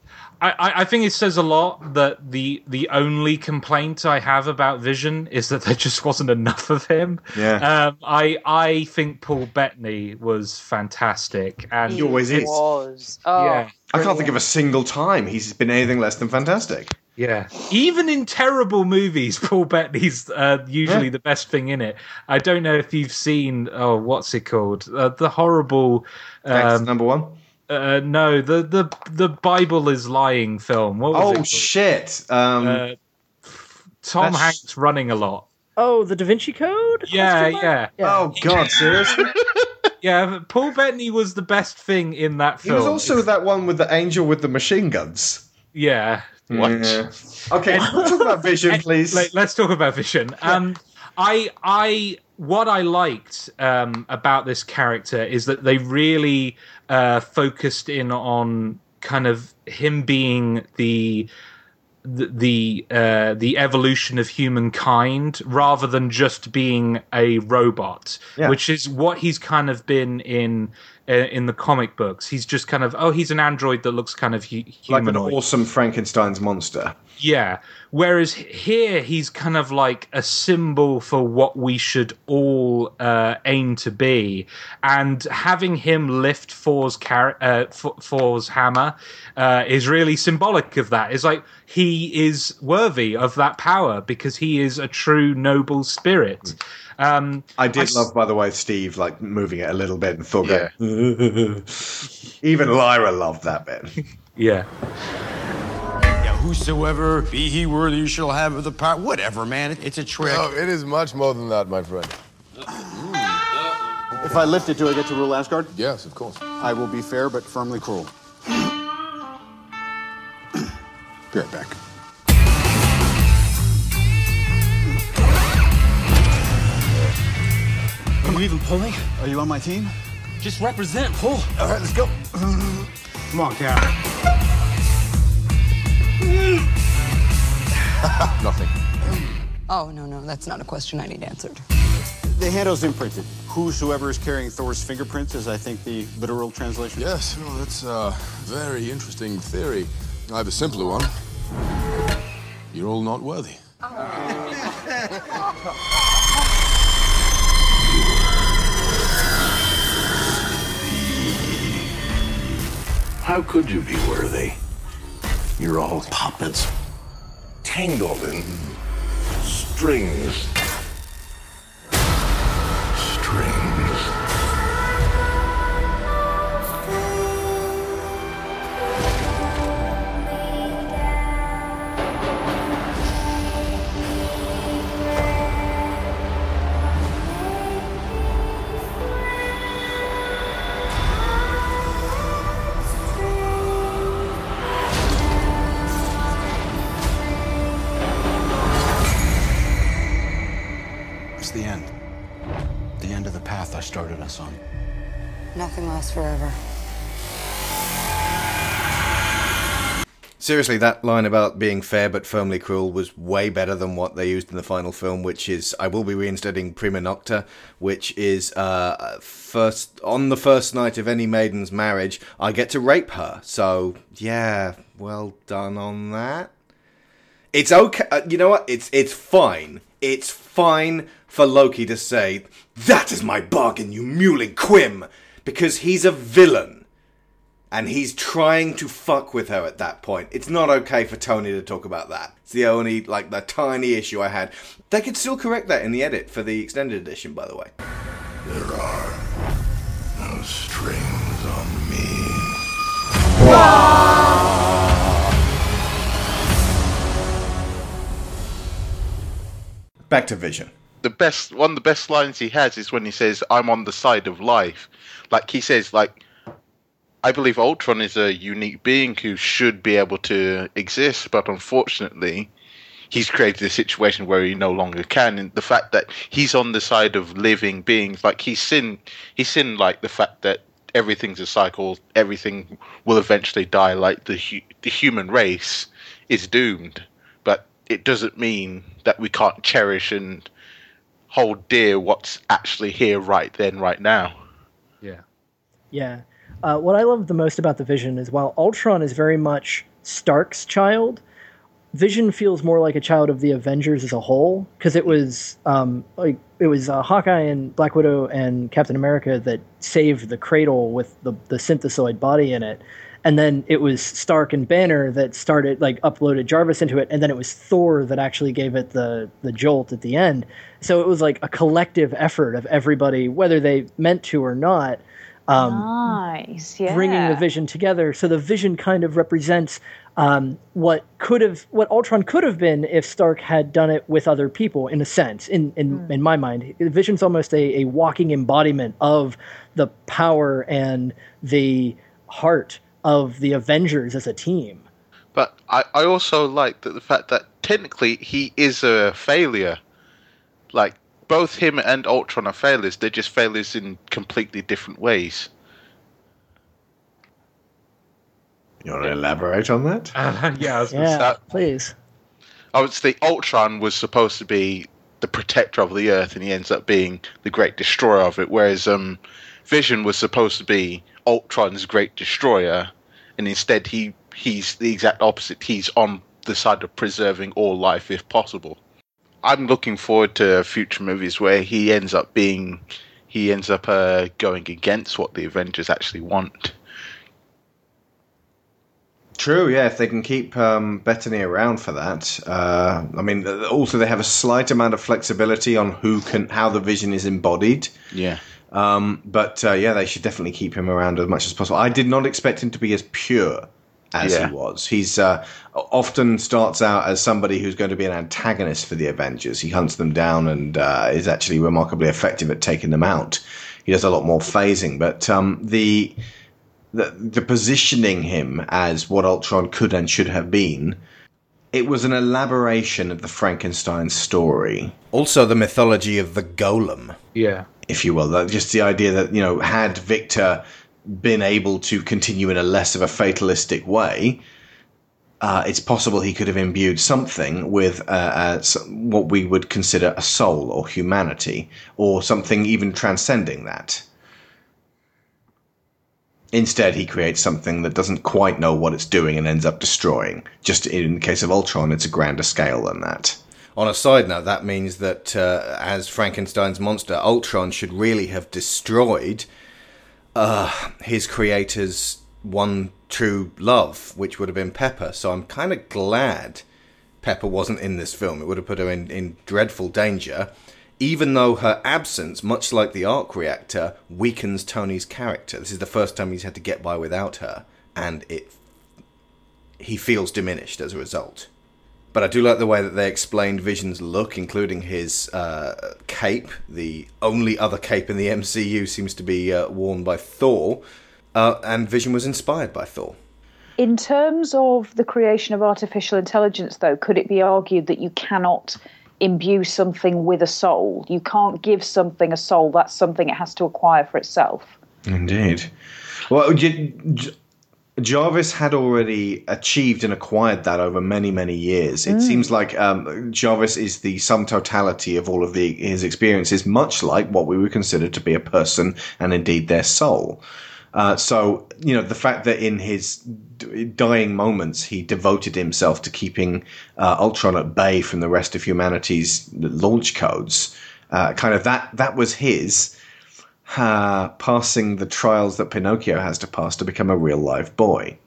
I, I I think it says a lot that the the only complaint I have about Vision is that there just wasn't enough of him. Yeah. Um, I I think Paul Bettany was fantastic, and He always is. was. Oh, yeah, I can't think of a single time he's been anything less than fantastic. Yeah. Even in terrible movies, Paul Bettany's uh, usually Yeah. the best thing in it. I don't know if you've seen oh, what's it called? Uh, the horrible. Um, number one. Uh, no, the the the Bible is lying film. What was it Oh called? shit! Um, Uh, Tom That's- Hanks running a lot. Oh, the Da Vinci Code? Yeah, Question mark? yeah, oh god, seriously? yeah. but Paul Bettany was the best thing in that film. he was also that one with the angel with the machine guns. yeah. What? Yeah. Okay, let's talk about Vision, please. Let, us talk about Vision. Um, I, I, what I liked um, about this character is that they really uh, focused in on kind of him being the the the, uh, the evolution of humankind rather than just being a robot, Yeah. which is what he's kind of been in Uh, in the comic books. He's just kind of oh, he's an android that looks kind of hu- like an awesome Frankenstein's monster. Yeah. Whereas here, he's kind of like a symbol for what we should all uh, aim to be, and having him lift Thor's car- uh, F- Thor's hammer uh, is really symbolic of that. It's like he is worthy of that power because he is a true noble spirit. Um, I did s- love, by the way, Steve like moving it a little bit and Thor Yeah. Even Lyra loved that bit. yeah. Yeah, whosoever be he worthy shall have of the power. Whatever, man. It's a trick. Oh, it is much more than that, my friend. If I lift it, do I get to rule Asgard? Yes, of course. I will be fair but firmly cruel. be right back. Are you even pulling? Are you on my team? Just represent. Pull. All right, let's go. Come on, Cap. Nothing. Oh, no, no, that's not a question I need answered. The handle's imprinted. Whosoever is carrying Thor's fingerprints is, I think, the literal translation. Yes, well, that's a very interesting theory. I have a simpler one. You're all not worthy. How could you be worthy? You're all puppets, tangled in strings. Seriously, that line about being fair but firmly cruel was way better than what they used in the final film, which is I will be reinstating Prima Nocta, which is uh, first on the first night of any maiden's marriage, I get to rape her. So yeah, well done on that. It's okay. Uh, you know what? It's it's fine. It's fine for Loki to say that is my bargain, you muley quim, because he's a villain and he's trying to fuck with her at that point. It's not okay for Tony to talk about that. It's the only like the tiny issue I had. They could still correct that in the edit for the extended edition, by the way. There are no strings on me. Back to Vision. the best one of the best lines he has is when he says, "I'm on the side of life." Like he says, like I believe Ultron is a unique being who should be able to exist, but unfortunately, he's created a situation where he no longer can. And the fact that he's on the side of living beings, like he's seen, he's seen like the fact that everything's a cycle, everything will eventually die. Like the hu- the human race is doomed, but it doesn't mean that we can't cherish and hold dear what's actually here right then, right now. Yeah. Yeah. Uh, what I love the most about the Vision is while Ultron is very much Stark's child, Vision feels more like a child of the Avengers as a whole because it was um, like it was uh, Hawkeye and Black Widow and Captain America that saved the cradle with the the synthezoid body in it, and then it was Stark and Banner that started like uploaded Jarvis into it, and then it was Thor that actually gave it the the jolt at the end. So it was like a collective effort of everybody, whether they meant to or not. Um, nice, yeah. bringing the vision together. So the vision kind of represents um, what could have, what Ultron could have been if Stark had done it with other people, in a sense. In in, in my mind, the Vision's almost a, a walking embodiment of the power and the heart of the Avengers as a team. But I, I also like that the fact that technically he is a failure. Like both him and Ultron are failures. They're just failures in completely different ways. You want to elaborate on that? Uh, yeah, I was gonna Yeah, that- please. Obviously, Ultron was supposed to be the protector of the Earth, and he ends up being the great destroyer of it. Whereas um, Vision was supposed to be Ultron's great destroyer, and instead he he's the exact opposite. He's on the side of preserving all life if possible. I'm looking forward to future movies where he ends up being he ends up uh, going against what the Avengers actually want. True, yeah. If they can keep um, Bettany around for that, uh, I mean, also they have a slight amount of flexibility on who can, how the vision is embodied. Yeah. Um, but uh, yeah, they should definitely keep him around as much as possible. I did not expect him to be as pure as Yeah. he was. He's uh, often starts out as somebody who's going to be an antagonist for the Avengers. He hunts them down and uh, is actually remarkably effective at taking them out. He does a lot more phasing, but um, the, the the positioning him as what Ultron could and should have been. It was an elaboration of the Frankenstein story. Also, the mythology of the golem Yeah. if you will. Just the idea that, you know, had Victor been able to continue in a less of a fatalistic way, uh, it's possible he could have imbued something with uh, uh, what we would consider a soul or humanity, or something even transcending that. Instead, he creates something that doesn't quite know what it's doing and ends up destroying. Just in the case of Ultron, it's a grander scale than that. On a side note, that means that uh, as Frankenstein's monster, Ultron should really have destroyed uh, his creator's one true love, which would have been Pepper. So I'm kind of glad Pepper wasn't in this film. It would have put her in, in dreadful danger, even though her absence, much like the arc reactor, weakens Tony's character. This is the first time he's had to get by without her, and it he feels diminished as a result. But I do like the way that they explained Vision's look, including his uh, cape. The only other cape in the MCU seems to be uh, worn by Thor, uh, and Vision was inspired by Thor. In terms of the creation of artificial intelligence, though, could it be argued that you cannot imbue something with a soul? You can't give something a soul. That's something it has to acquire for itself. Indeed. Well, J- J- Jarvis had already achieved and acquired that over many, many years. It seems like um, Jarvis is the sum totality of all of the, his experiences, much like what we would consider to be a person and indeed their soul. Uh, so, you know, the fact that in his d- dying moments he devoted himself to keeping uh, Ultron at bay from the rest of humanity's launch codes, uh, kind of that that was his uh, passing the trials that Pinocchio has to pass to become a real live boy.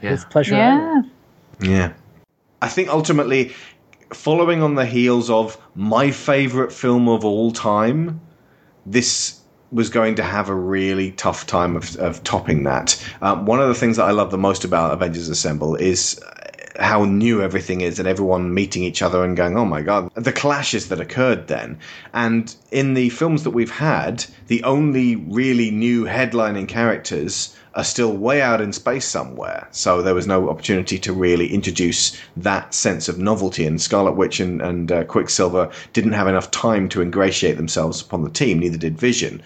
His pleasure. Yeah. Yeah. I think ultimately, following on the heels of my favorite film of all time, this was going to have a really tough time of, of topping that. Um, one of the things that I love the most about Avengers Assemble is uh, how new everything is and everyone meeting each other and going, oh my god, the clashes that occurred then. And in the films that we've had, the only really new headlining characters are still way out in space somewhere. So there was no opportunity to really introduce that sense of novelty. And Scarlet Witch and, and uh, Quicksilver didn't have enough time to ingratiate themselves upon the team, neither did Vision,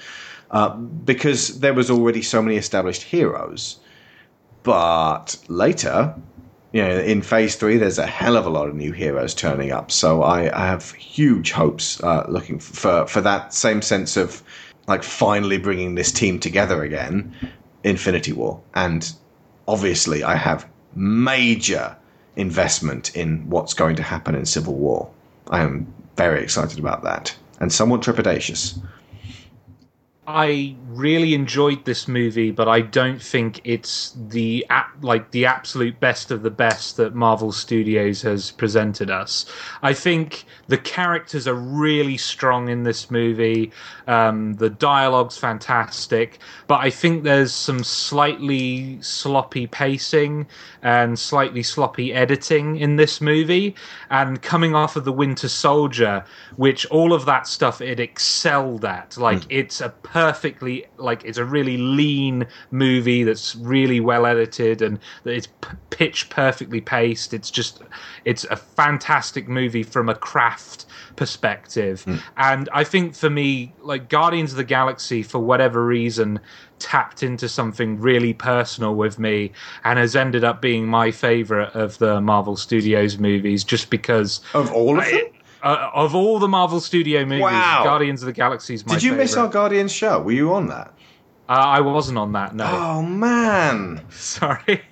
uh, because there was already so many established heroes. But later, you know, in phase three, there's a hell of a lot of new heroes turning up. So I, I have huge hopes uh, looking for for that same sense of like finally bringing this team together again, Infinity War, and obviously I have major investment in what's going to happen in Civil War. I am very excited about that and somewhat trepidatious. I really enjoyed this movie, but I don't think it's the like the absolute best of the best that Marvel Studios has presented us. I think the characters are really strong in this movie. Um, the dialogue's fantastic, but I think there's some slightly sloppy pacing and slightly sloppy editing in this movie. And coming off of the Winter Soldier, which all of that stuff it excelled at, like mm. it's a perfectly like it's a really lean movie that's really well edited and that it's p- pitch perfectly paced. It's just it's a fantastic movie from a craft perspective. Mm. And I think for me, like Guardians of the Galaxy, for whatever reason, tapped into something really personal with me and has ended up being my favorite of the Marvel Studios movies just because of all of them. Uh, of all the Marvel Studio movies, wow. Guardians of the Galaxy is my Did you favorite. miss our Guardians show? Were you on that? Uh, I wasn't on that. No. Oh man, sorry.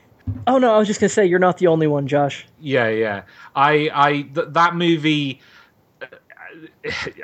Oh no, I was just gonna say you're not the only one, Josh. Yeah, yeah. I, I th- that movie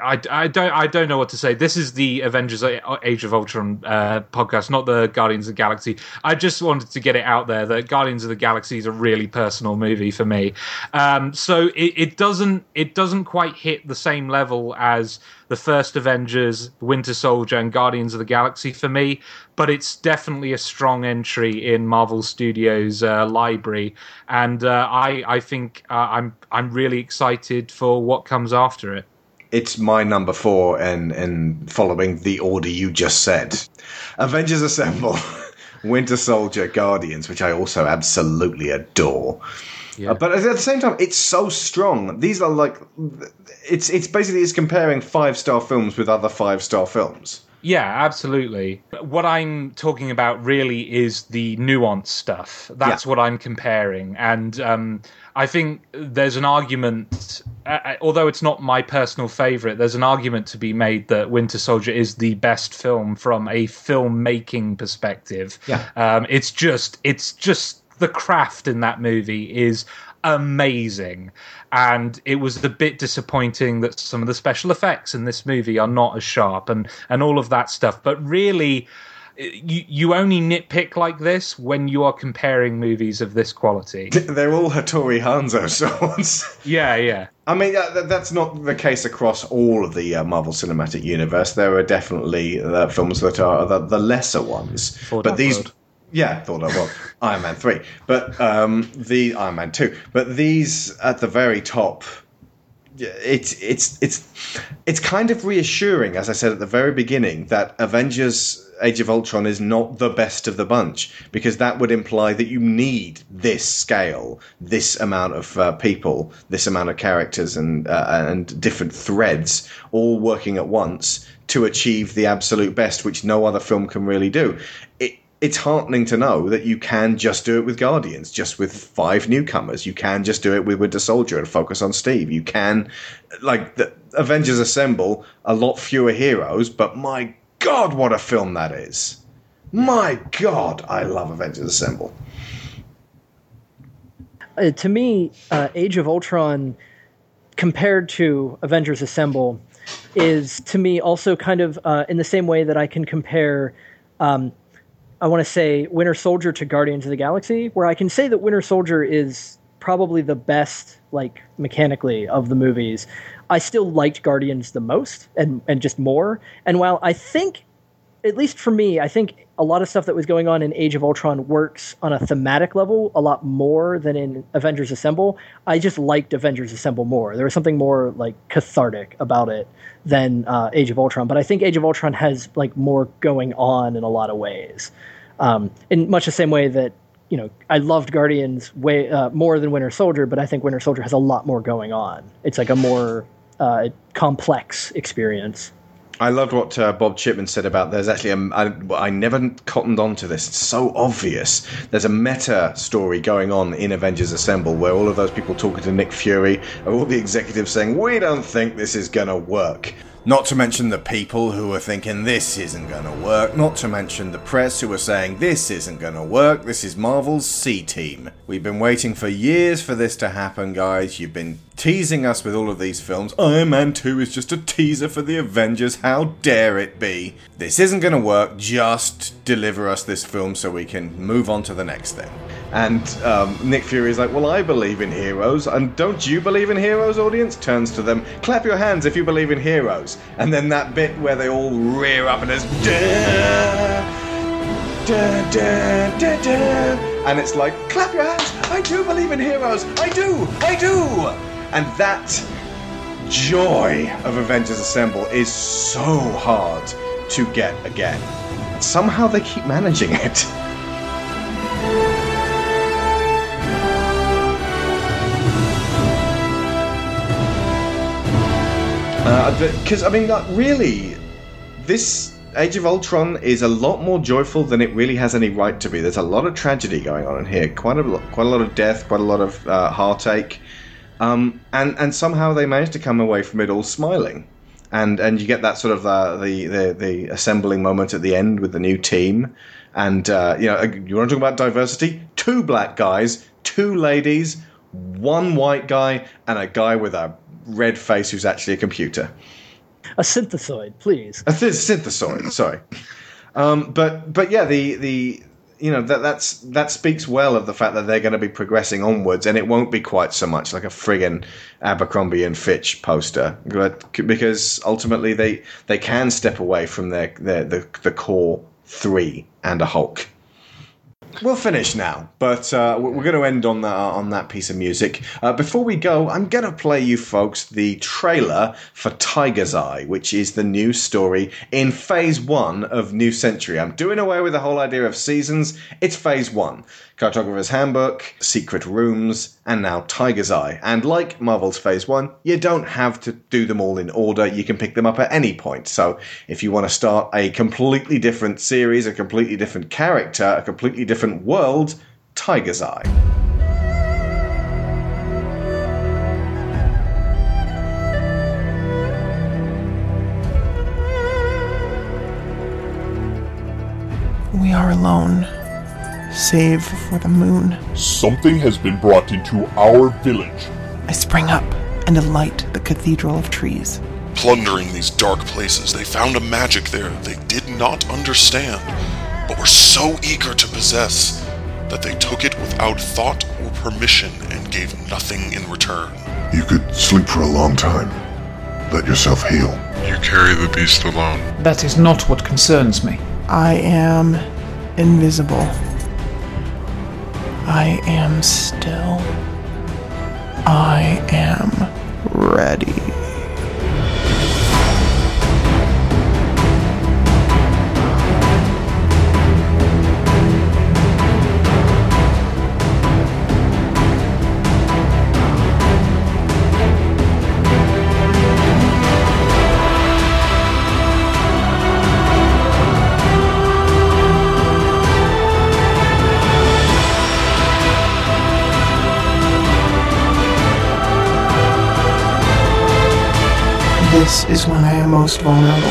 I, I don't I don't know what to say. This is the Avengers Age of Ultron uh, podcast, not the Guardians of the Galaxy. I just wanted to get it out there that Guardians of the Galaxy is a really personal movie for me. Um, so it, it doesn't it doesn't quite hit the same level as the first Avengers, Winter Soldier, and Guardians of the Galaxy for me, but it's definitely a strong entry in Marvel Studios' uh, library, and uh, I I think uh, I'm I'm really excited for what comes after it it's my number four, and and following the order you just said, Avengers Assemble, Winter Soldier, Guardians, which I also absolutely adore. Yeah. Uh, but at the same time, it's so strong. These are like, it's it's basically it's comparing five star films with other five star films. Yeah, absolutely. What I'm talking about really is the nuance stuff. That's yeah. what I'm comparing, and um, I think there's an argument, uh, uh, although it's not my personal favorite, there's an argument to be made that Winter Soldier is the best film from a filmmaking perspective. Yeah. Um, it's just, it's just the craft in that movie is amazing. And it was a bit disappointing that some of the special effects in this movie are not as sharp and, and all of that stuff. But really, you you only nitpick like this when you are comparing movies of this quality. They're all Hattori Hanzo swords. yeah, yeah. I mean, that, that's not the case across all of the uh, Marvel Cinematic Universe. There are definitely uh, films that are the, the lesser ones, Ford but these. Road. Yeah, thought I well, Iron Man three, but um, the Iron Man two, but these at the very top it's it's it's it's kind of reassuring, as I said at the very beginning, that Avengers Age of Ultron is not the best of the bunch because that would imply that you need this scale, this amount of uh, people, this amount of characters, and uh, and different threads all working at once to achieve the absolute best, which no other film can really do. It, it's heartening to know that you can just do it with Guardians, just with five newcomers. You can just do it with Winter Soldier and focus on Steve. You can, like, the Avengers Assemble, a lot fewer heroes, but my God, what a film that is! My God, I love Avengers Assemble. Uh, to me, uh, Age of Ultron, compared to Avengers Assemble, is to me also kind of uh, in the same way that I can compare. Um, I want to say Winter Soldier to Guardians of the Galaxy, where I can say that Winter Soldier is probably the best, like mechanically, of the movies. I still liked Guardians the most and and just more. And while I think at least for me, I think a lot of stuff that was going on in Age of Ultron works on a thematic level a lot more than in Avengers Assemble. I just liked Avengers Assemble more. There was something more like cathartic about it than uh, Age of Ultron. But I think Age of Ultron has like more going on in a lot of ways, um, in much the same way that you know I loved Guardians way uh, more than Winter Soldier, but I think Winter Soldier has a lot more going on. It's like a more uh, complex experience. I loved what uh, Bob Chipman said about there's actually a. I, I never cottoned on to this. It's so obvious. There's a meta story going on in Avengers Assemble where all of those people talking to Nick Fury are all the executives saying, We don't think this is going to work. Not to mention the people who are thinking this isn't going to work. Not to mention the press who are saying this isn't going to work. This is Marvel's C Team. We've been waiting for years for this to happen, guys. You've been teasing us with all of these films. Iron Man 2 is just a teaser for the Avengers. How dare it be? This isn't going to work. Just deliver us this film so we can move on to the next thing. And um, Nick Fury is like, Well, I believe in heroes. And don't you believe in heroes, audience? Turns to them, Clap your hands if you believe in heroes. And then that bit where they all rear up and there's. Da, da, da, da, and it's like, Clap your hands! I do believe in heroes! I do! I do! And that joy of Avengers Assemble is so hard to get again. Somehow they keep managing it. Because, Uh, I mean, like, really, this Age of Ultron is a lot more joyful than it really has any right to be. There's a lot of tragedy going on in here, quite a lot, quite a lot of death, quite a lot of uh, heartache, um, and and somehow they managed to come away from it all smiling, and and you get that sort of uh, the, the the assembling moment at the end with the new team, and uh, you know you want to talk about diversity? Two black guys, two ladies, one white guy, and a guy with a red face who's actually a computer. A synthezoid, please. A th- synthezoid, sorry. Um, but but yeah, the the you know that that's that speaks well of the fact that they're going to be progressing onwards, and it won't be quite so much like a friggin' Abercrombie and Fitch poster, but because ultimately they they can step away from their their the, the core three and a Hulk. We'll finish now, but uh, we're going to end on that on that piece of music. Uh, before we go, I'm going to play you folks the trailer for Tiger's Eye, which is the new story in Phase One of New Century. I'm doing away with the whole idea of seasons. It's Phase One. Cartographer's Handbook, Secret Rooms, and now Tiger's Eye. And like Marvel's Phase 1, you don't have to do them all in order. You can pick them up at any point. So if you want to start a completely different series, a completely different character, a completely different world, Tiger's Eye. We are alone, save for the moon. Something has been brought into our village. I spring up and alight the cathedral of trees. Plundering these dark places, they found a magic there they did not understand, but were so eager to possess that they took it without thought or permission and gave nothing in return. You could sleep for a long time. Let yourself heal. You carry the beast alone. That is not what concerns me. I am invisible. I am still. I am ready. This is when I am most vulnerable.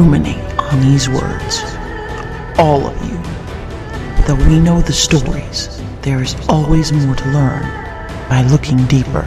Ruminate on these words. All of you. Though we know the stories, there is always more to learn by looking deeper.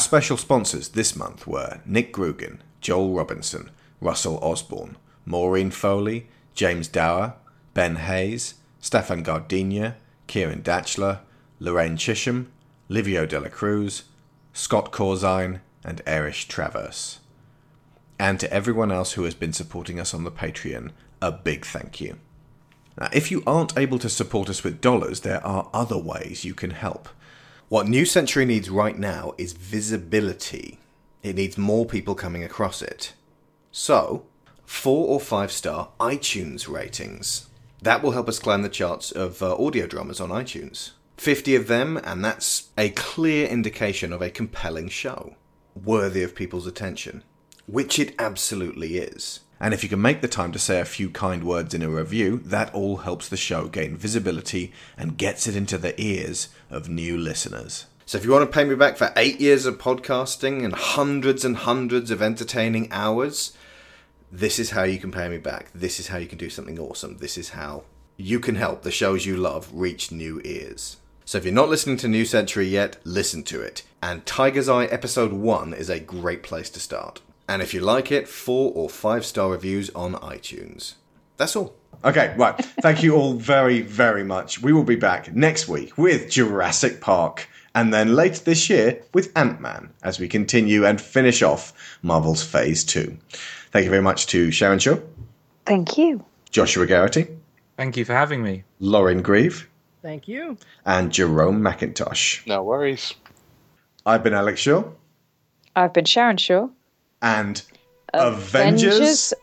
Our special sponsors this month were Nick Grugan, Joel Robinson, Russell Osborne, Maureen Foley, James Dower, Ben Hayes, Stefan Gardenia, Kieran Datchler, Lorraine Chisholm, Livio Dela Cruz, Scott Corzine, and Erich Traverse. And to everyone else who has been supporting us on the Patreon, a big thank you. Now, if you aren't able to support us with dollars, there are other ways you can help. What New Century needs right now is visibility. It needs more people coming across it. So, four or five star iTunes ratings. That will help us climb the charts of uh, audio dramas on iTunes. 50 of them, and that's a clear indication of a compelling show, worthy of people's attention, which it absolutely is. And if you can make the time to say a few kind words in a review, that all helps the show gain visibility and gets it into the ears of new listeners. So if you want to pay me back for eight years of podcasting and hundreds and hundreds of entertaining hours, this is how you can pay me back. This is how you can do something awesome. This is how you can help the shows you love reach new ears. So if you're not listening to New Century yet, listen to it. And Tiger's Eye Episode 1 is a great place to start. And if you like it, four or five star reviews on iTunes. That's all. Okay, right. Thank you all very, very much. We will be back next week with Jurassic Park, and then later this year with Ant Man as we continue and finish off Marvel's Phase 2. Thank you very much to Sharon Shaw, Thank you. Joshua Garrity, Thank you for having me. Lorin Grieve, Thank you. and Jerome McIntosh. No worries. I've been Alex Shaw, I've been Sharon Shaw. And Avengers